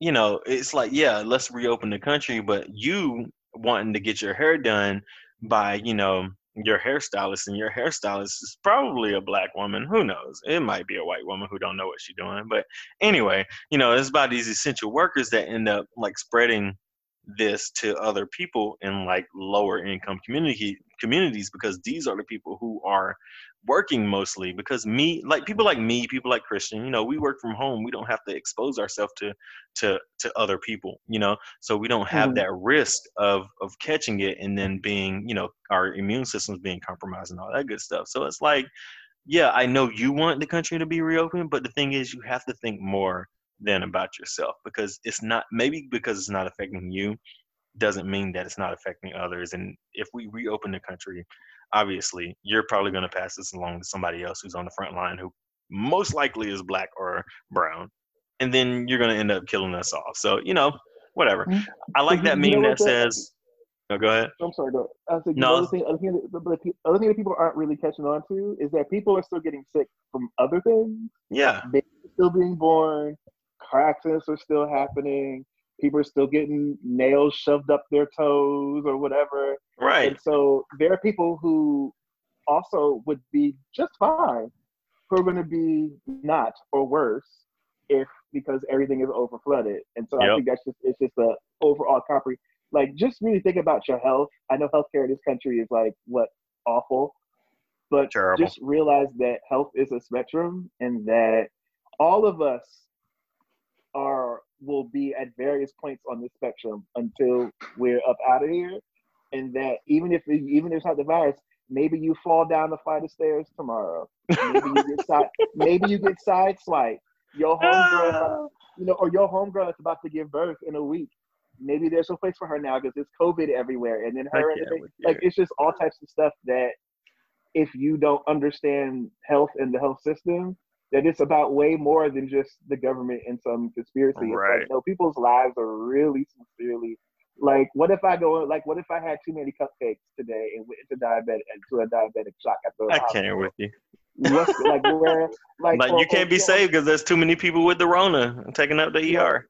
you know, it's like, yeah, let's reopen the country, but you wanting to get your hair done by, you know, your hairstylist and your hairstylist is probably a black woman. Who knows? It might be a white woman who don't know what she's doing. But anyway, you know, it's about these essential workers that end up like spreading this to other people in like lower income community communities because these are the people who are working mostly because me like people like me people like christian you know we work from home we don't have to expose ourselves to to to other people you know so we don't have Mhm. that risk of of catching it and then being you know our immune systems being compromised and all that good stuff so it's like yeah i know you want the country to be reopened but the thing is you have to think more than about yourself because it's not maybe because it's not affecting you doesn't mean that it's not affecting others and if we reopen the country obviously you're probably going to pass this along to somebody else who's on the front line who most likely is black or brown and then you're going to end up killing us all so you know whatever Mhm. i like that meme that says oh, go ahead I'm sorry, go. I thinking, No. the other thing, other thing, that, the, the other thing that people aren't really catching on to is that people are still getting sick from other things. yeah Babies still being born, car accidents are still happening. People are still getting nails shoved up their toes or whatever. right And so there are people who also would be just fine who are going to be not or worse if because everything is over flooded. And so I think that's just it's just a overall compre like just really think about your health. I know healthcare in this country is like what awful, but Terrible. just realize that health is a spectrum and that all of us will be at various points on the spectrum until we're up out of here. And that even if even if it's not the virus maybe you fall down the flight of stairs tomorrow. Maybe you get side [laughs] maybe you get sideswiped. Your homegirl ah. you know or your homegirl is about to give birth in a week. Maybe there's no place for her now because there's covid everywhere. And then her and the can't baby- with like it's just all types of stuff that if you don't understand health and the health system that it's about way more than just the government and some conspiracy. Right. like, no, people's lives are really sincerely like, what if I go like, what if I had too many cupcakes today and went into diabetic into a diabetic shock at the i hospital? can't hear with you What's like where [laughs] like Like or- you can't or- be or- saved because there's too many people with the Rona taking up the Yeah. ER.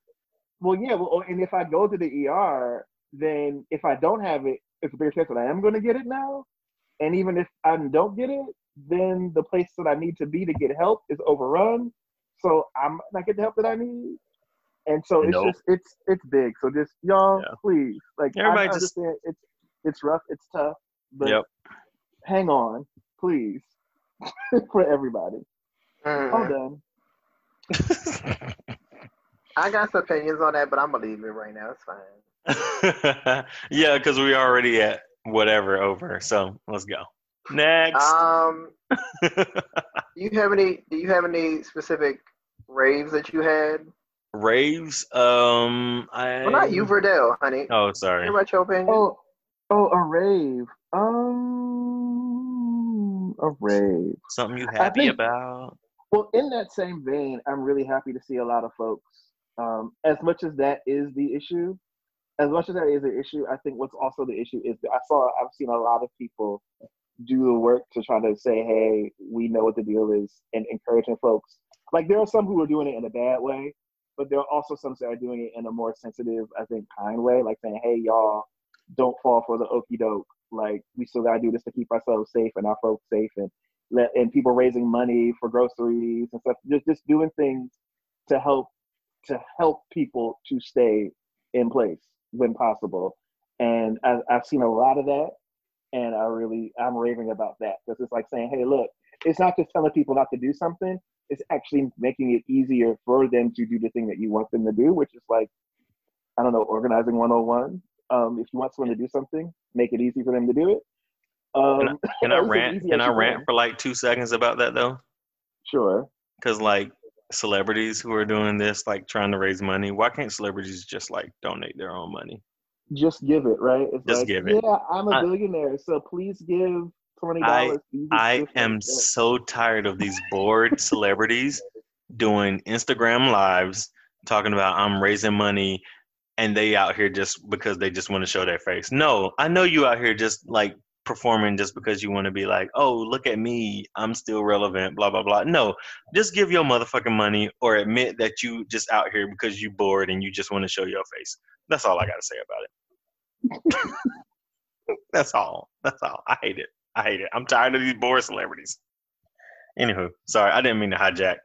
Well, yeah, well, and if I go to the ER, then if I don't have it, it's a bigger chance that I am going to get it now. And even if I don't get it, then the place that I need to be to get help is overrun. So I'm not get the help that I need. And so it's Nope. just it's it's big. So just y'all, Yeah. please, like Everybody I just- it's it's rough, it's tough, but Yep. hang on, please, [laughs] for everybody. Mhm. I'm done. [laughs] I got some opinions on that, but I'm gonna leave it right now. It's fine. [laughs] yeah, because we already at whatever over. So let's go. Next. Um, [laughs] do you have any? Do you have any specific raves that you had? Raves. Um, I. Well, not you, Verdell, honey. Oh, sorry. Hear about your opinion? Oh, oh, a rave. Um, a rave. Something you happy think- about? Well, in that same vein, I'm really happy to see a lot of folks. Um, as much as that is the issue, as much as that is the issue, I think what's also the issue is that I saw, I've seen a lot of people do the work to try to say, hey, we know what the deal is, and encouraging folks. Like there are some who are doing it in a bad way, but there are also some that are doing it in a more sensitive, I think, kind way, like saying, hey, y'all, don't fall for the okey doke. Like we still gotta do this to keep ourselves safe and our folks safe, and let and people raising money for groceries and stuff. Just just doing things to help to help people to stay in place when possible. And I, I've seen a lot of that, and I really I'm raving about that because it's like saying, hey, look, it's not just telling people not to do something. It's actually making it easier for them to do the thing that you want them to do, which is like, I don't know, organizing 101. Um, if you want someone to do something, make it easy for them to do it. Um, Can [laughs] I it's as rant? Can I rant for like two seconds about that though? Sure. Because like celebrities who are doing this, like trying to raise money, why can't celebrities just like donate their own money? Just give it, right? It's Just like, give it. Yeah, I'm a billionaire, so please give twenty I- dollars. I am so tired of these bored celebrities doing Instagram lives talking about I'm raising money and they out here just because they just want to show their face. No, I know you out here just like performing just because you want to be like, oh, look at me, I'm still relevant, blah blah blah. No, just give your motherfucking money or admit that you just out here because you bored and you just want to show your face. That's all I gotta say about it. [laughs] That's all. That's all. I hate it. I hate it. I'm tired of these bored celebrities. Anywho, sorry, I didn't mean to hijack.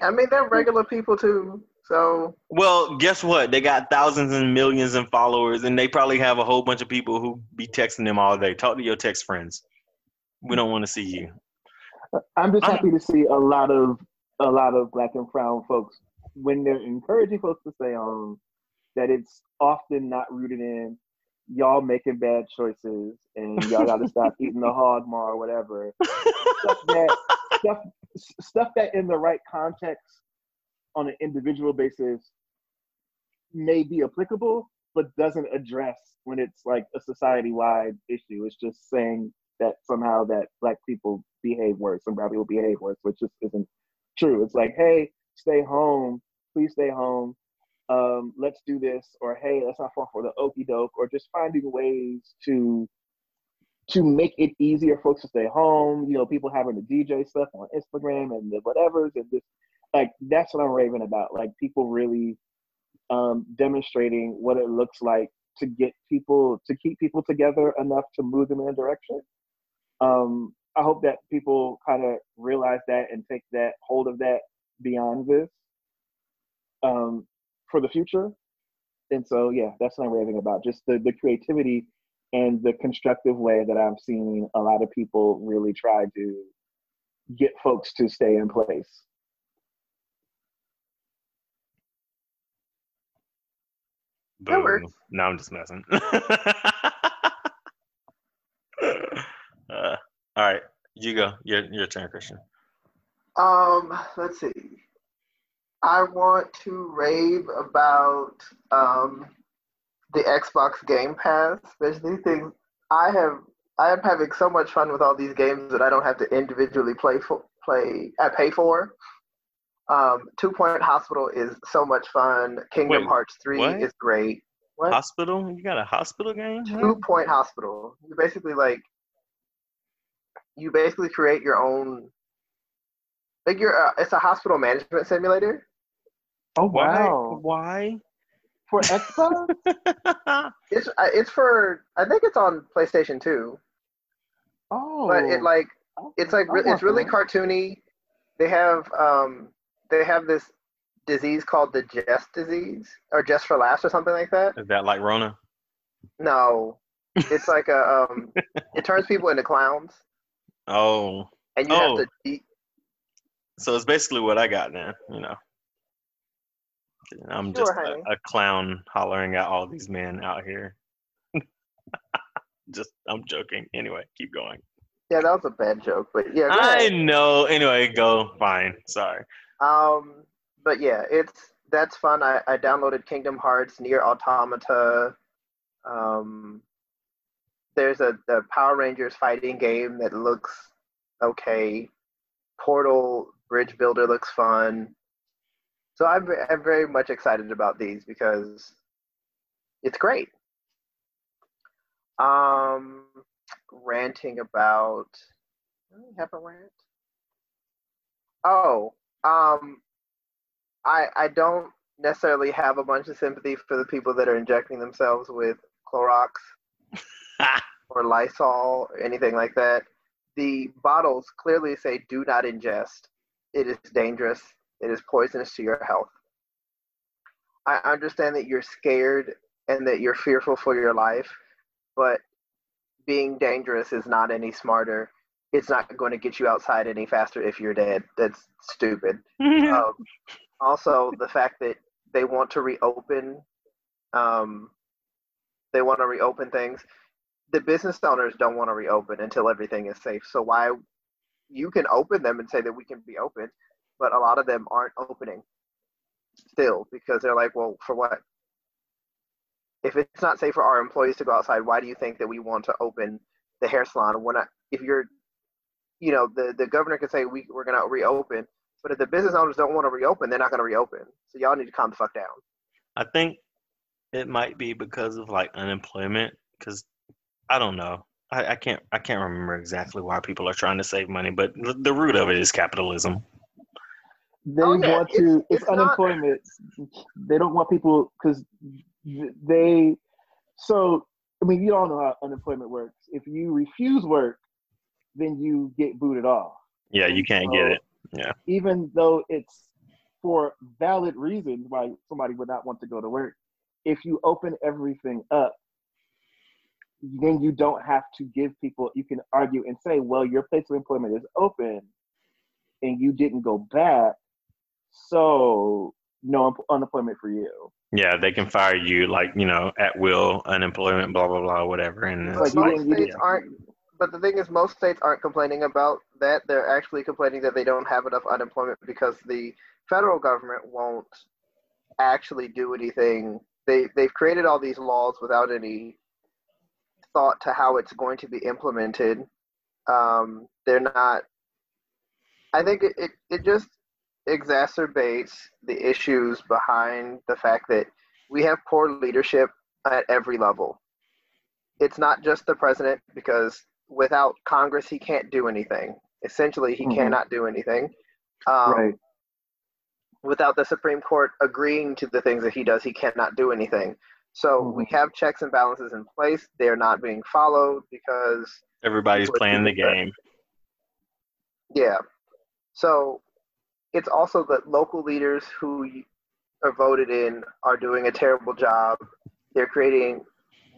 I mean, they're regular people too. So Well, guess what? They got thousands and millions of followers, and they probably have a whole bunch of people who be texting them all day. Talk to your text friends. We don't want to see you. I'm just I'm- happy to see a lot of a lot of black and brown folks when they're encouraging folks to stay on. That it's often not rooted in y'all making bad choices and y'all got to stop [laughs] eating the hog or whatever. stuff that stuff stuff that in the right context on an individual basis may be applicable but doesn't address when it's like a society wide issue. It's just saying that somehow that black people behave worse and brown people behave worse which just isn't true. It's like hey stay home. Please stay home um, let's do this or hey let's not fall for the okey doke or just finding ways to to make it easier for folks to stay home. You know, people having the DJ stuff on Instagram and the whatevers and just like that's what I'm raving about. Like people really um, demonstrating what it looks like to get people to keep people together enough to move them in a direction. Um, I hope that people kind of realize that and take that hold of that beyond this um, for the future. And so, yeah, that's what I'm raving about. Just the, the creativity and the constructive way that I'm seeing a lot of people really try to get folks to stay in place. That Boo. works. No, I'm just messing. [laughs] uh, all right, you go. Your your turn, Christian. Um, let's see. I want to rave about um, the Xbox Game Pass, especially things I have. I am having so much fun with all these games that I don't have to individually play for. Play, I pay for. Um, Two Point Hospital is so much fun. Kingdom Wait, Hearts Three what? is great. What? Hospital? You got a hospital game? Two Point Hospital. You basically like. You basically create your own Like you're, uh, it's a hospital management simulator. Oh Why? wow! Why? For Xbox? [laughs] It's uh, it's for I think it's on PlayStation 2. Oh, But it like it's like re- it's really that. cartoony. They have um they have this disease called the Jest disease or Just for Laughs or something like that. Is that like Rona? No, it's like a um it turns people into clowns Oh, and you Oh. have to eat. so it's basically what I got now. You know, I'm just a, a clown hollering at all these men out here. [laughs] just, I'm joking. Anyway, keep going. Yeah, that was a bad joke, but yeah. I know. Anyway, go. Fine. Sorry. Um, but yeah, it's that's fun. I, I downloaded Kingdom Hearts, NieR Automata. Um, there's a the Power Rangers fighting game that looks okay. Portal Bridge Builder looks fun. So I'm I'm very much excited about these because it's great. Um, ranting about. Do we have a rant? Oh, um, I I don't necessarily have a bunch of sympathy for the people that are injecting themselves with Clorox [laughs] or Lysol or anything like that. The bottles clearly say "Do not ingest." It is dangerous. It is poisonous to your health. I understand that you're scared and that you're fearful for your life, but being dangerous is not any smarter. It's not going to get you outside any faster if you're dead. That's stupid. [laughs] Um, also, the fact that they want to reopen, um, they want to reopen things. The business owners don't want to reopen until everything is safe. So why you can open them and say that we can be open, but a lot of them aren't opening still because they're like, well, for what? If it's not safe for our employees to go outside, why do you think that we want to open the hair salon? When I, if you're, you know, the the governor can say we we're gonna reopen, but if the business owners don't want to reopen, they're not gonna reopen. So y'all need to calm the fuck down. I think it might be because of like unemployment. Because I don't know. I, I can't. I can't remember exactly why people are trying to save money, but the root of it is capitalism. They Oh, yeah, want to. it's- It's, it's not- unemployment. They don't want people because they. So I mean, you all know how unemployment works. If you refuse work, then you get booted off. Yeah, you can't get it. Yeah. Even though it's for valid reasons why somebody would not want to go to work. If you open everything up, then you don't have to give people. You can argue and say, "Well, your place of employment is open, and you didn't go back, so no un- unemployment for you." Yeah, they can fire you like you know at will, unemployment, blah blah blah, whatever. And Like it's you most states didn't- aren't. But the thing is, most states aren't complaining about that. They're actually complaining that they don't have enough unemployment because the federal government won't actually do anything. They they've created all these laws without any thought to how it's going to be implemented. Um, they're not. I think it, it, it just exacerbates the issues behind the fact that we have poor leadership at every level. It's not just the president because without Congress he can't do anything. Essentially, he Mhm. cannot do anything. Um, right. Without the Supreme Court agreeing to the things that he does, he cannot do anything. So we Mhm. have checks and balances in place. They're not being followed because everybody's playing the people say. game. Yeah. So it's also that local leaders who are voted in are doing a terrible job. They're creating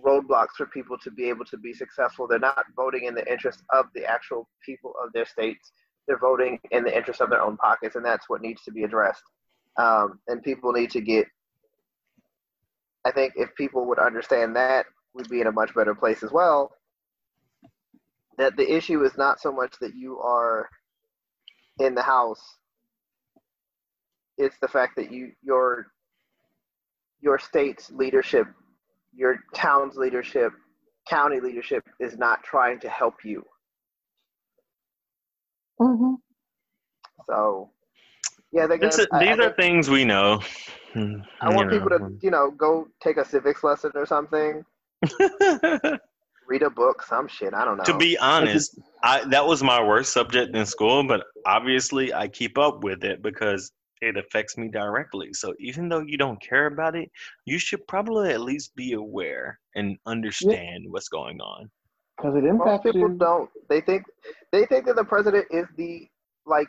roadblocks for people to be able to be successful. They're not voting in the interest of the actual people of their states. They're voting in the interest of their own pockets, and that's what needs to be addressed. Um, and people need to get. I think if people would understand that, we'd be in a much better place as well. That the issue is not so much that you are in the house it's the fact that you your your state's leadership your town's leadership county leadership is not trying to help you Mm-hmm. so yeah they This got, is, I, these I, are things we know. I want you people to you know go take a civics lesson or something [laughs] read a book, some shit. I don't know. To be honest, I that was my worst subject in school, but obviously I keep up with it because it affects me directly. So even though you don't care about it, you should probably at least be aware and understand what's going on. Because it impacts most impacts people you. don't. They think they think that the president is the like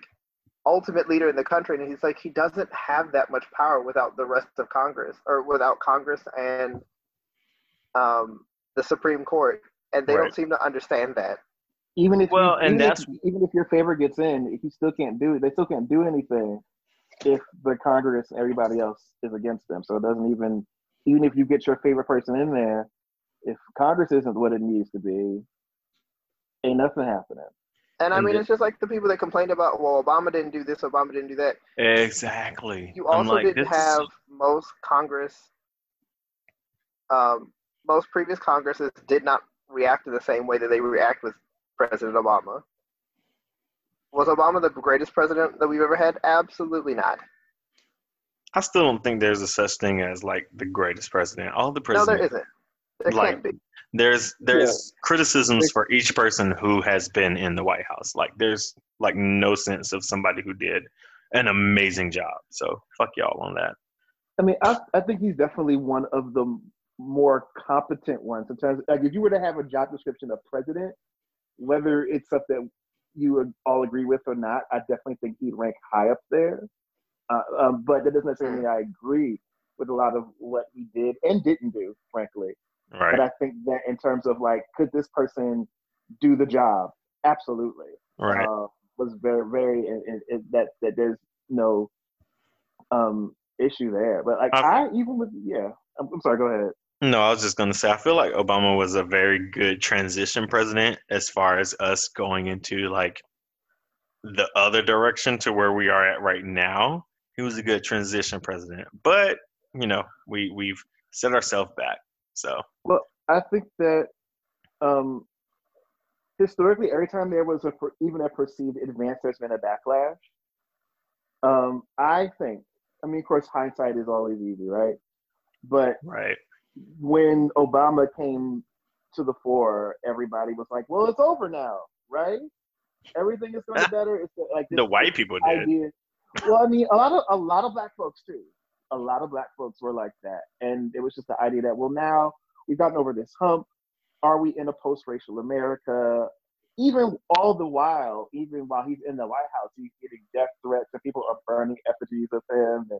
ultimate leader in the country, and he's like he doesn't have that much power without the rest of Congress or without Congress and um, the Supreme Court, and they Right. don't seem to understand that. Even if Well, you, and even that's- if, even if your favorite gets in, if you still can't do it, they still can't do anything if the Congress and everybody else is against them. So it doesn't even even if you get your favorite person in there, if Congress isn't what it needs to be, ain't nothing happening. And I And mean, the- it's just like the people that complained about, well, Obama didn't do this, Obama didn't do that. Exactly. You also like, didn't have most Congress, um, most previous Congresses did not react in the same way that they react with President Obama. Was Obama the greatest president that we've ever had? Absolutely not. I still don't think there's a such thing as like the greatest president. All the presidents. No, presidents there isn't. There Like- can't be. there's there's criticisms for each person who has been in the White House. Like there's like no sense of somebody who did an amazing job. So fuck y'all on that. I mean, I, I think he's definitely one of the more competent ones Sometimes. Like, if you were to have a job description of president, whether it's something you would all agree with or not, I definitely think he'd rank high up there. Uh, um, but that doesn't necessarily mean I agree with a lot of what he did and didn't do, frankly. Right. But I think that in terms of like, could this person do the job? Absolutely. right. uh, was very very it, it, it, that that there's no um issue there but like I- i even with yeah I'm, I'm sorry go ahead No, I was just gonna say I feel like Obama was a very good transition president as far as us going into like the other direction to where we are at right now. He was a good transition president. But, you know, we we've set ourselves back. So well, i think that um historically every time there was a even a perceived advance there's been a backlash um i think i mean of course hindsight is always easy right but right. When Obama came to the fore, everybody was like, "Well, it's over now, right? Everything is going to be [laughs] better." It's like The white people did. idea. Well, I mean, a lot of a lot of black folks too. A lot of black folks were like that, and it was just the idea that well, now we've gotten over this hump. Are we in a post-racial America? Even all the while, even while he's in the White House, he's getting death threats and people are burning effigies of him. And,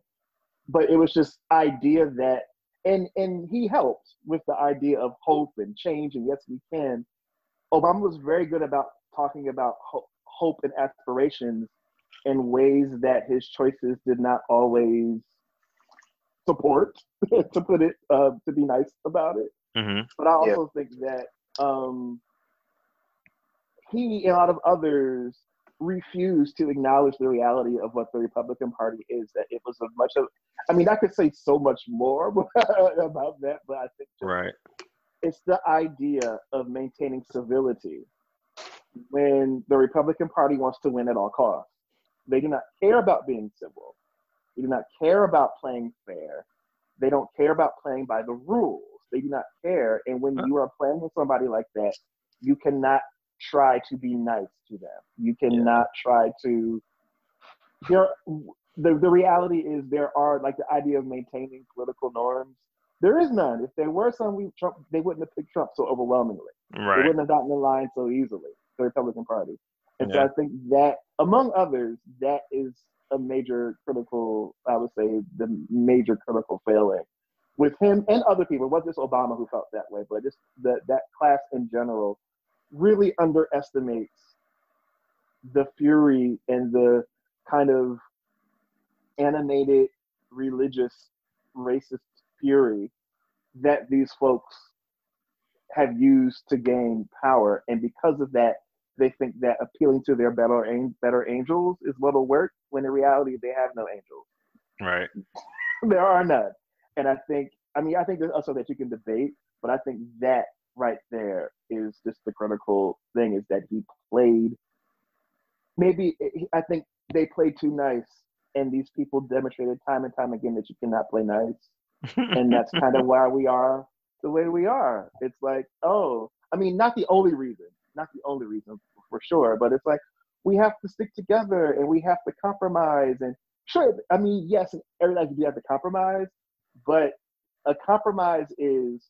but it was just idea that, and and he helped with the idea of hope and change and yes, we can. Obama was very good about talking about ho- hope and aspirations in ways that his choices did not always support, [laughs] to put it uh, to be nice about it. hmm But I also think that um, he and a lot of others refused to acknowledge the reality of what the Republican Party is. That it was a much of, I mean, I could say so much more [laughs] about that, but I think Right. it's the idea of maintaining civility when the Republican Party wants to win at all costs. They do not care about being civil. They do not care about playing fair. They don't care about playing by the rules. They do not care. And when you are playing with somebody like that, you cannot try to be nice to them. You cannot try to. There, the the reality is there are like the idea of maintaining political norms. There is none. If there were some, we Trump they wouldn't have picked Trump so overwhelmingly. Right. They wouldn't have gotten in line so easily. The Republican Party, and Yeah. so I think that among others, that is a major critical. I would say the major critical failing with him and other people. It wasn't just Obama who felt that way, but just that that class in general really underestimates the fury and the kind of animated religious racist fury that these folks have used to gain power. And because of that they think that appealing to their better better angels is what'll work when in reality they have no angels. Right. [laughs] there are none. And i think i mean i think there's also that you can debate but i think that right there is just the critical thing is that he played maybe i think they played too nice and these people demonstrated time and time again that you cannot play nice [laughs] and that's kind of where we are the way we are. It's like, oh, I mean, not the only reason, not the only reason for sure, but it's like we have to stick together and we have to compromise. And sure, I mean, yes, everybody do have to compromise, but a compromise is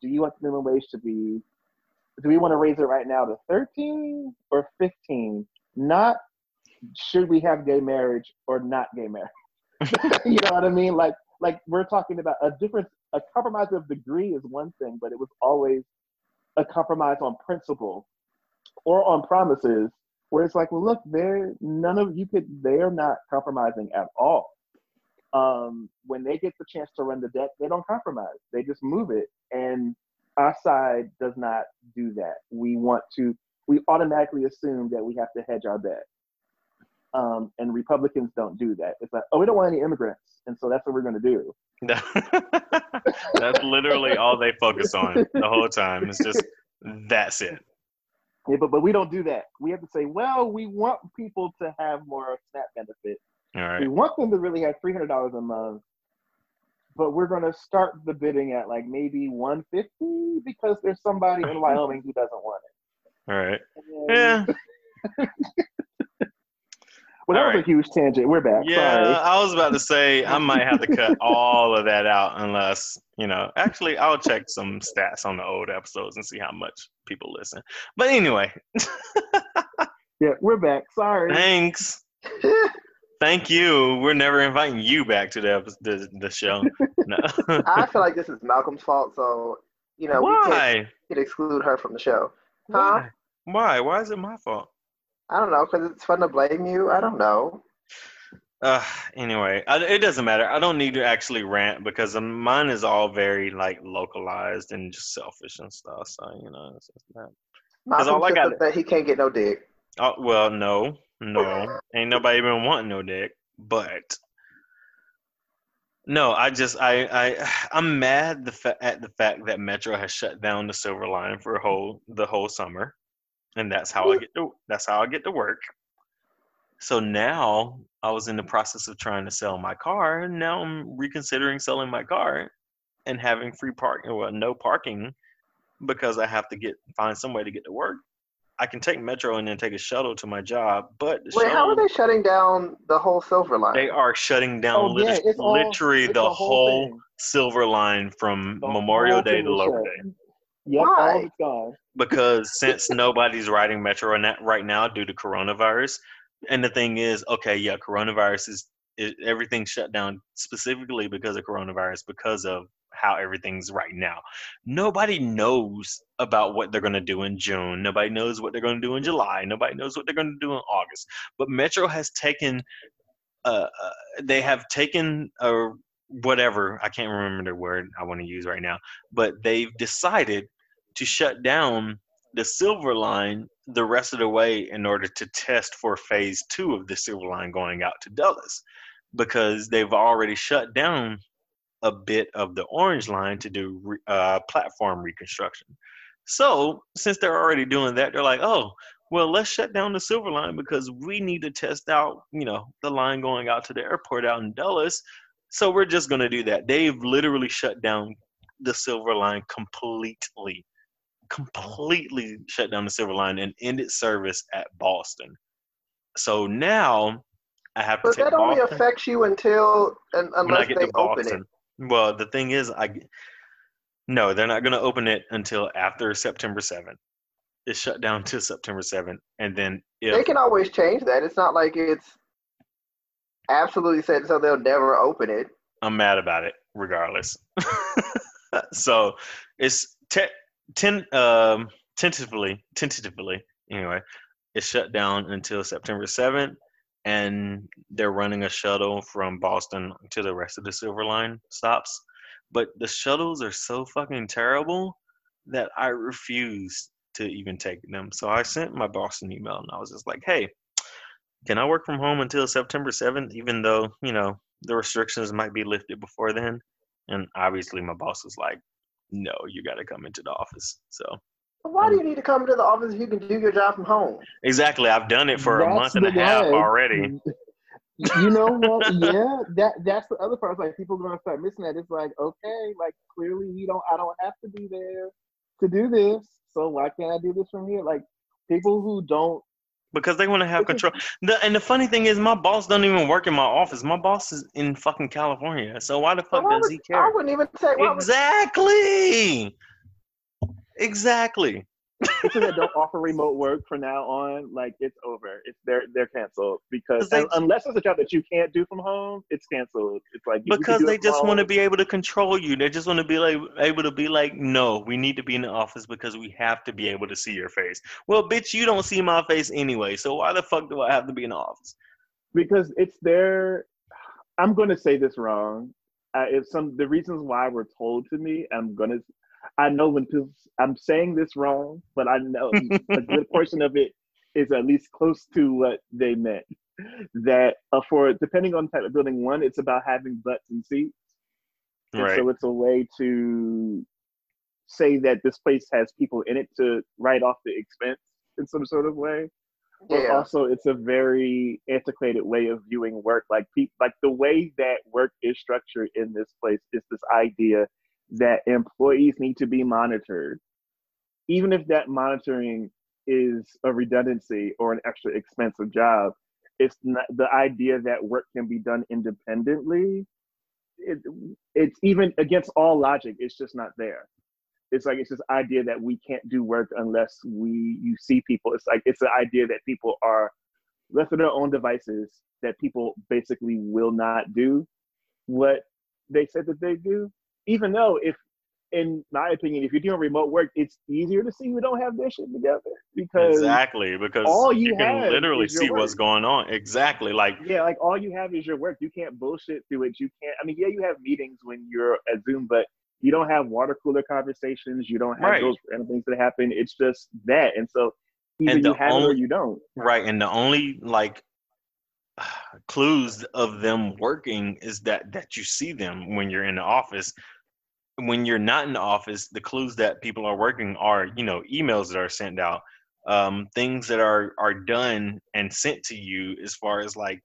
do you want the minimum wage to be do we want to raise it right now to 13 or 15 not should we have gay marriage or not gay marriage? [laughs] You know what i mean? Like like we're talking about a difference a compromise of degree is one thing but it was always a compromise on principle or on promises where it's like well look they're none of you could they're not compromising at all um, when they get the chance to run the deck, they don't compromise. They just move it. And our side does not do that. We want to, we automatically assume that we have to hedge our bet. Um, and Republicans don't do that. It's like, oh, we don't want any immigrants. And so that's what we're going to do. [laughs] that's literally all they focus on the whole time. It's just, that's it. Yeah, but, but we don't do that. We have to say, well, we want people to have more SNAP benefits all right. We want them to really have three hundred dollars a month, but we're gonna start the bidding at like maybe one fifty because there's somebody in Wyoming who doesn't want it. [laughs] All right. And- Yeah. [laughs] Well, that All was right. a huge tangent. We're back. Yeah, Sorry. I was about to say I might have to cut [laughs] all of that out unless, you know, actually I'll check some stats on the old episodes and see how much people listen. But anyway, Yeah, we're back. Sorry. thanks. Thank you. We're never inviting you back to the the, the show. [laughs] No. [laughs] I feel like this is Malcolm's fault, so you know we can't, Why? can't exclude her from the show. Huh? Why? Why? Why is it my fault? I don't know, because it's fun to blame you. I don't know. Uh, anyway, I, it doesn't matter. I don't need to actually rant because um, mine is all very like localized and just selfish and stuff. So you know, it's just that. Malcolm all I got- that he can't get no dick. Oh well, no, no, ain't nobody even wanting no dick. But no, I just I I I'm mad the fa- at the fact that Metro has shut down the Silver Line for a whole the whole summer, and that's how I get to that's how I get to work. So now I was in the process of trying to sell my car, and now I'm reconsidering selling my car and having free parking, well, no parking, because I have to get find some way to get to work. I can take Metro and then take a shuttle to my job, but the Wait, how are they shutting down the whole Silver Line? they are shutting down Oh, lit- yeah, it's all- literally it's the the whole, whole thing. silver line from The Memorial Day to Labor. Day. Yep, Why? all of it's gone. Because [laughs] since nobody's riding Metro in that right now due to coronavirus, and the thing is, okay, yeah, coronavirus is it, everything's shut down specifically because of coronavirus because of how everything's right now. Nobody knows about what they're going to do in June. Nobody knows what they're going to do in July. Nobody knows what they're going to do in August. But Metro has taken, uh, uh, they have taken a whatever I can't remember the word I want to use right now, but they've decided to shut down the Silver Line the rest of the way in order to test for phase two of the Silver Line going out to Dulles, because they've already shut down a bit of the Orange Line to do re- uh, platform reconstruction. So since they're already doing that, they're like, oh, well, let's shut down the Silver Line because we need to test out, you know, the line going out to the airport out in Dulles. So we're just going to do that. They've literally shut down the Silver Line completely, completely shut down the Silver Line and ended service at Ballston. So now I have to but that only Ballston affects you until I unless they open Ballston. it. Well, the thing is, I no, they're not going to open it until after September seventh. It's shut down to September seventh, and then if They can always change that. It's not like it's absolutely set so they'll never open it. I'm mad about it regardless. [laughs] so it's te- ten, um, tentatively, tentatively, anyway, it's shut down until September 7th, and they're running a shuttle from Ballston to the rest of the Silver Line stops. But the shuttles are so fucking terrible that I refuse to even take them. So I sent my boss an email and I was just like, hey, can I work from home until September 7th, even though, you know, the restrictions might be lifted before then. And obviously, my boss was like, "No, you got to come into the office." So Why do you need to come to the office if you can do your job from home? exactly, I've done it for a month and a half already. [laughs] you know what? [laughs] Yeah, that that's the other part. It's like people are gonna start missing that. It's like, okay, like clearly we don't I don't have to be there to do this. So why can't I do this from here? Like people who don't because they want to have control. The, and the funny thing is, my boss don't even work in my office. My boss is in fucking California. So why the fuck Why does would- he care? I wouldn't even take why would- Exactly. People that don't [laughs] offer remote work from now on, like it's over. It's they're they're canceled because they- unless it's a job that you can't do from home, it's canceled. It's like you- you can Because they just want to be able to control you. They just want to be like able to be like, no, we need to be in the office because we have to be able to see your face. Well, bitch, you don't see my face anyway. So why the fuck do I have to be in the office? because it's their. I'm going to say this wrong. Uh, it's some the reasons why were told to me. I'm gonna. I know when people. I'm saying this wrong, but I know [laughs] a good portion of it is at least close to what they meant. That uh, for depending on the type of building, one, it's about having butts and seats. And Right. so it's a way to say that this place has people in it to write off the expense in some sort of way. But Yeah. also it's a very antiquated way of viewing work. Like pe- like the way that work is structured in this place is this idea that employees need to be monitored. Even if that monitoring is a redundancy or an extra expensive job, it's not the idea that work can be done independently it, it's even against all logic it's just not there. It's like it's this idea that we can't do work unless we you see people. It's like it's the idea that people are left to their own devices that people basically will not do what they said that they do even though if in my opinion if you're doing remote work it's easier to see who don't have their shit together because Exactly. Because all you you can literally see what's going on. Exactly. Like yeah, like all you have is your work. You can't bullshit through it. You can't. I mean, yeah, you have meetings when you're at Zoom, but you don't have water cooler conversations. You don't have Right. those random things that happen. It's just that, and so either And you the have it or only- you don't. Right, and the only like [sighs] clues of them working is that that you see them when you're in the office. When you're not in the office, the clues that people are working are, you know, emails that are sent out, um, things that are are done and sent to you as far as like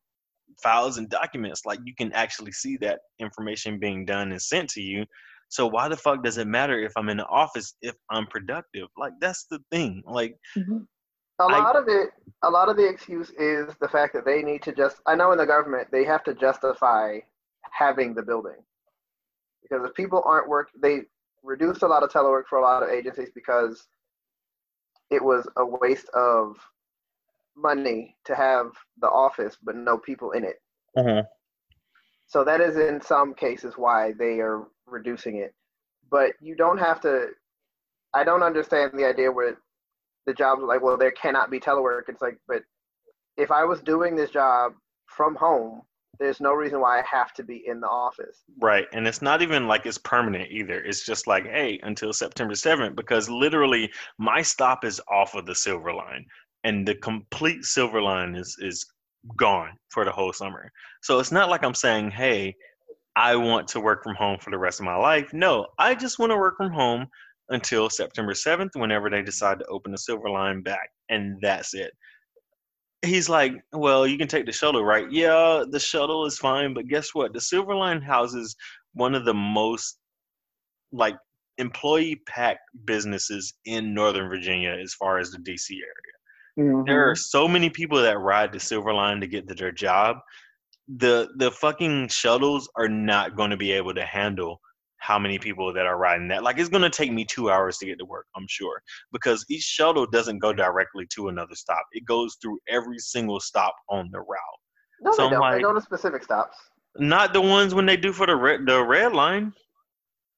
files and documents. Like you can actually see that information being done and sent to you. So why the fuck does it matter if I'm in the office if I'm productive? Like that's the thing. Like A I- lot of it, a lot of the excuse is the fact that they need to just. I know in the government they have to justify having the building because if people aren't work, they reduced a lot of telework for a lot of agencies because it was a waste of money to have the office but no people in it. Mm-hmm. So that is in some cases why they are reducing it. But you don't have to. I don't understand the idea where the jobs are like, well, there cannot be telework. It's like, but if I was doing this job from home, there's no reason why I have to be in the office. Right. And it's not even like it's permanent either. It's just like, hey, until September 7th, because literally my stop is off of the silver line and the complete silver line is is gone for the whole summer. So it's not like I'm saying, hey, I want to work from home for the rest of my life. No, I just want to work from home until September 7th, whenever they decide to open the silver line back. And that's it. He's like, well, you can take the shuttle, right? Yeah, the shuttle is fine, but guess what? The Silver Line houses one of the most like employee packed businesses in Northern Virginia as far as the DC area. There are mm-hmm. so many people that ride the Silver Line to get to their job. The the fucking shuttles are not going to be able to handle how many people that are riding that. Like it's going to take me 2 hours to get to work, I'm sure, because each shuttle doesn't go directly to another stop. It goes through every single stop on the route. No, So they I'm don't. like- they go to specific stops. Not the ones when they do for the red the red line.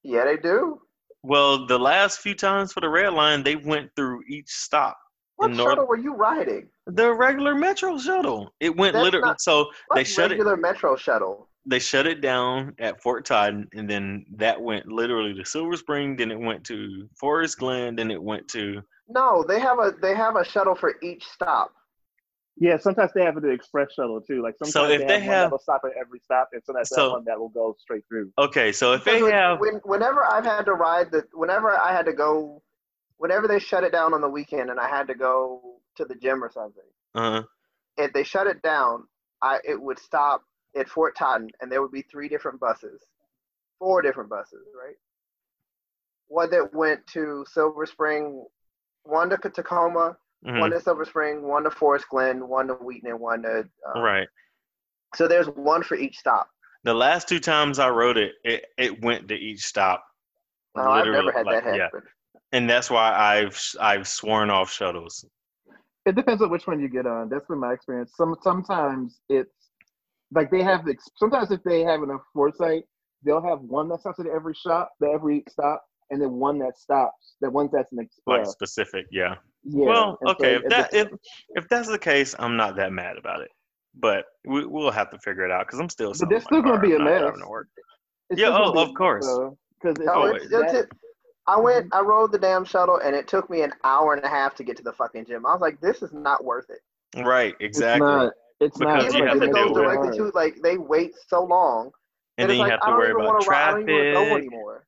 Yeah, they do. Well, the last few times for the red line, they went through each stop. What In North- shuttle were you riding? The regular metro shuttle. It went That's literally. not- so they shut it. regular metro shuttle? They shut it down at Fort Todd, and then that went literally to Silver Spring. Then it went to Forest Glen. Then it went to. No, they have a they have a shuttle for each stop. Yeah, sometimes they have the express shuttle too. Like sometimes So if they, they have, one that'll stop at every stop, and sometimes So- have one that will go straight through. Okay, so if they Because when- have. when, whenever I've had to ride the whenever I had to go whenever they shut it down on the weekend and I had to go to the gym or something, uh-huh. if they shut it down, I it would stop at Fort Totten, and there would be three different buses, four different buses, right? One that went to Silver Spring, one to Takoma, Mhm. one to Silver Spring, one to Forest Glen, one to Wheaton, and one to. Uh, Right. So there's one for each stop. The last two times I rode it, it, it went to each stop. No, Oh, I've never had like, that yeah. happen. And that's why I've I've sworn off shuttles. It depends on which one you get on. That's been my experience. Some sometimes it's like they have the sometimes if they have enough foresight, they'll have one that stops at every shop, the every stop, and then one that stops. That one that's an Like uh, specific, yeah. yeah. well, and so okay, if that if if that's the case, I'm not that mad about it. But we we'll have to figure it out because I'm still. But selling there's still gonna car. be a I'm not mess. driving to work. It's Yeah, oh, be of course. Uh, Cause it's oh, always. it's, it's, that- it, I went, mm-hmm. I rode the damn shuttle, and it took me an hour and a half to get to the fucking gym. I was like, this is not worth it. Right, it's exactly. Not. It's not. Because Even you have to it deal goes with directly to, like, they wait so long. and that then you like, have to worry about wanna ride- I don't even wanna go traffic. anymore.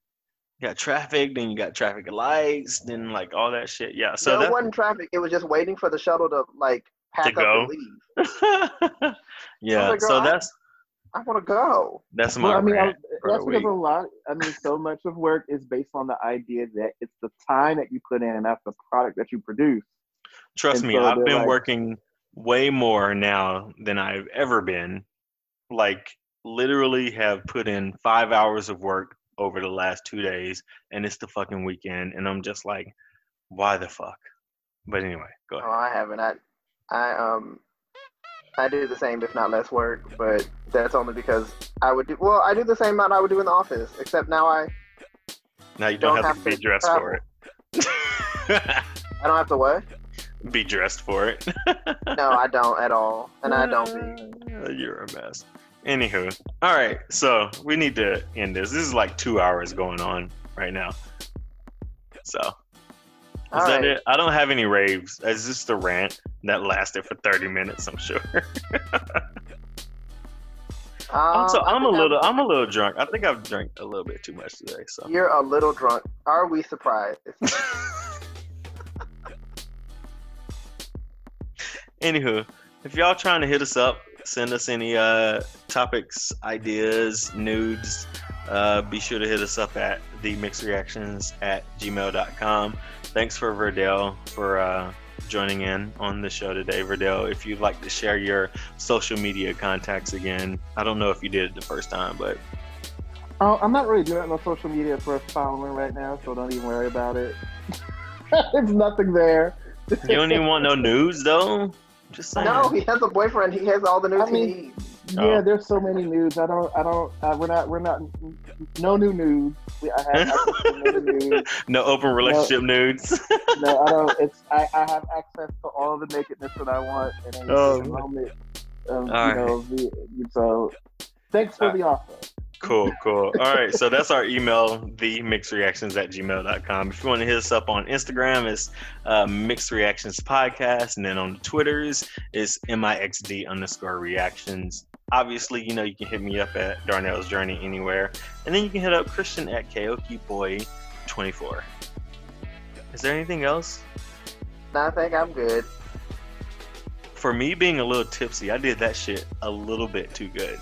You got traffic, then you got traffic lights, then like all that shit. Yeah, so So that it wasn't traffic. It was just waiting for the shuttle to like pack up go. and leave. [laughs] yeah, like, so girl, I- that's I want to go. that's my Well, I mean, I, that's the because week. a lot. I mean, so much of work is based on the idea that it's the time that you put in and that's the product that you produce. Trust and me, so I've been like- working way more now than I've ever been. Like literally have put in five hours of work over the last two days, and it's the fucking weekend, and I'm just like, why the fuck? But anyway, go ahead. I haven't. I, I um, I do the same, if not less work, but that's only because I would do. Well, I do the same amount I would do in the office, except now I, Now you don't, don't have, have to be dressed for it. [laughs] I don't have to what? Be dressed for it. [laughs] No, I don't at all, and I don't be. Uh, You're a mess. Anywho, all right. So we need to end this. This is like two hours going on right now. So is All that right. it? I don't have any raves. It's just a rant that lasted for 30 minutes. I'm sure. [laughs] Um, I I'm a little, I'm a little drunk. I think I've drank a little bit too much today. So You're a little drunk. Are we surprised? [laughs] Anywho, if y'all trying to hit us up, send us any uh, topics, ideas, nudes, uh, be sure to hit us up at the mixed reactions at gmail.com. Thanks for Verdell for uh, joining in on the show today. Verdell, if you'd like to share your social media contacts again, I don't know if you did it the first time, but Oh, I'm not really doing it on social media for following right now, so don't even worry about it. [laughs] There's nothing there. you don't even want no [laughs] news, though? Just saying. no, he has a boyfriend. He has all the news I mean- he needs. Yeah, Oh. there's so many nudes. I don't. I don't. Uh, we're not. We're not. No new nudes. We, I have access to no nudes. no open relationship nudes. [laughs] No, I don't. It's. I, I have [laughs] access to all the nakedness that I want at any Oh, given man. moment. Um, All you know. The, so, thanks for All the offer. Cool, cool. All right, so that's our email, the mixed reactions at gmail.com. If you want to hit us up on Instagram, it's uh, mixed reactions podcast. And then on the Twitters, it's MIXD underscore reactions. Obviously, you know, you can hit me up at Darnell's Journey anywhere. And then you can hit up Christian at Kaoki Boy 24. Is there anything else? I think I'm good. For me being a little tipsy, I did that shit a little bit too good.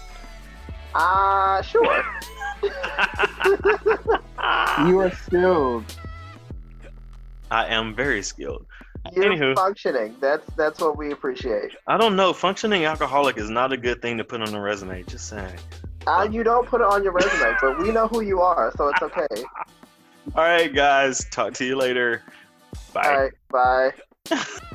Uh, sure. [laughs] [laughs] You are skilled. I am very skilled. You're Anywho. functioning. That's that's what we appreciate. I don't know. Functioning alcoholic is not a good thing to put on a resume. Just saying. Uh, you don't put it on your resume, but we know who you are, so it's okay. [laughs] All right, guys. Talk to you later. Bye. All right, bye.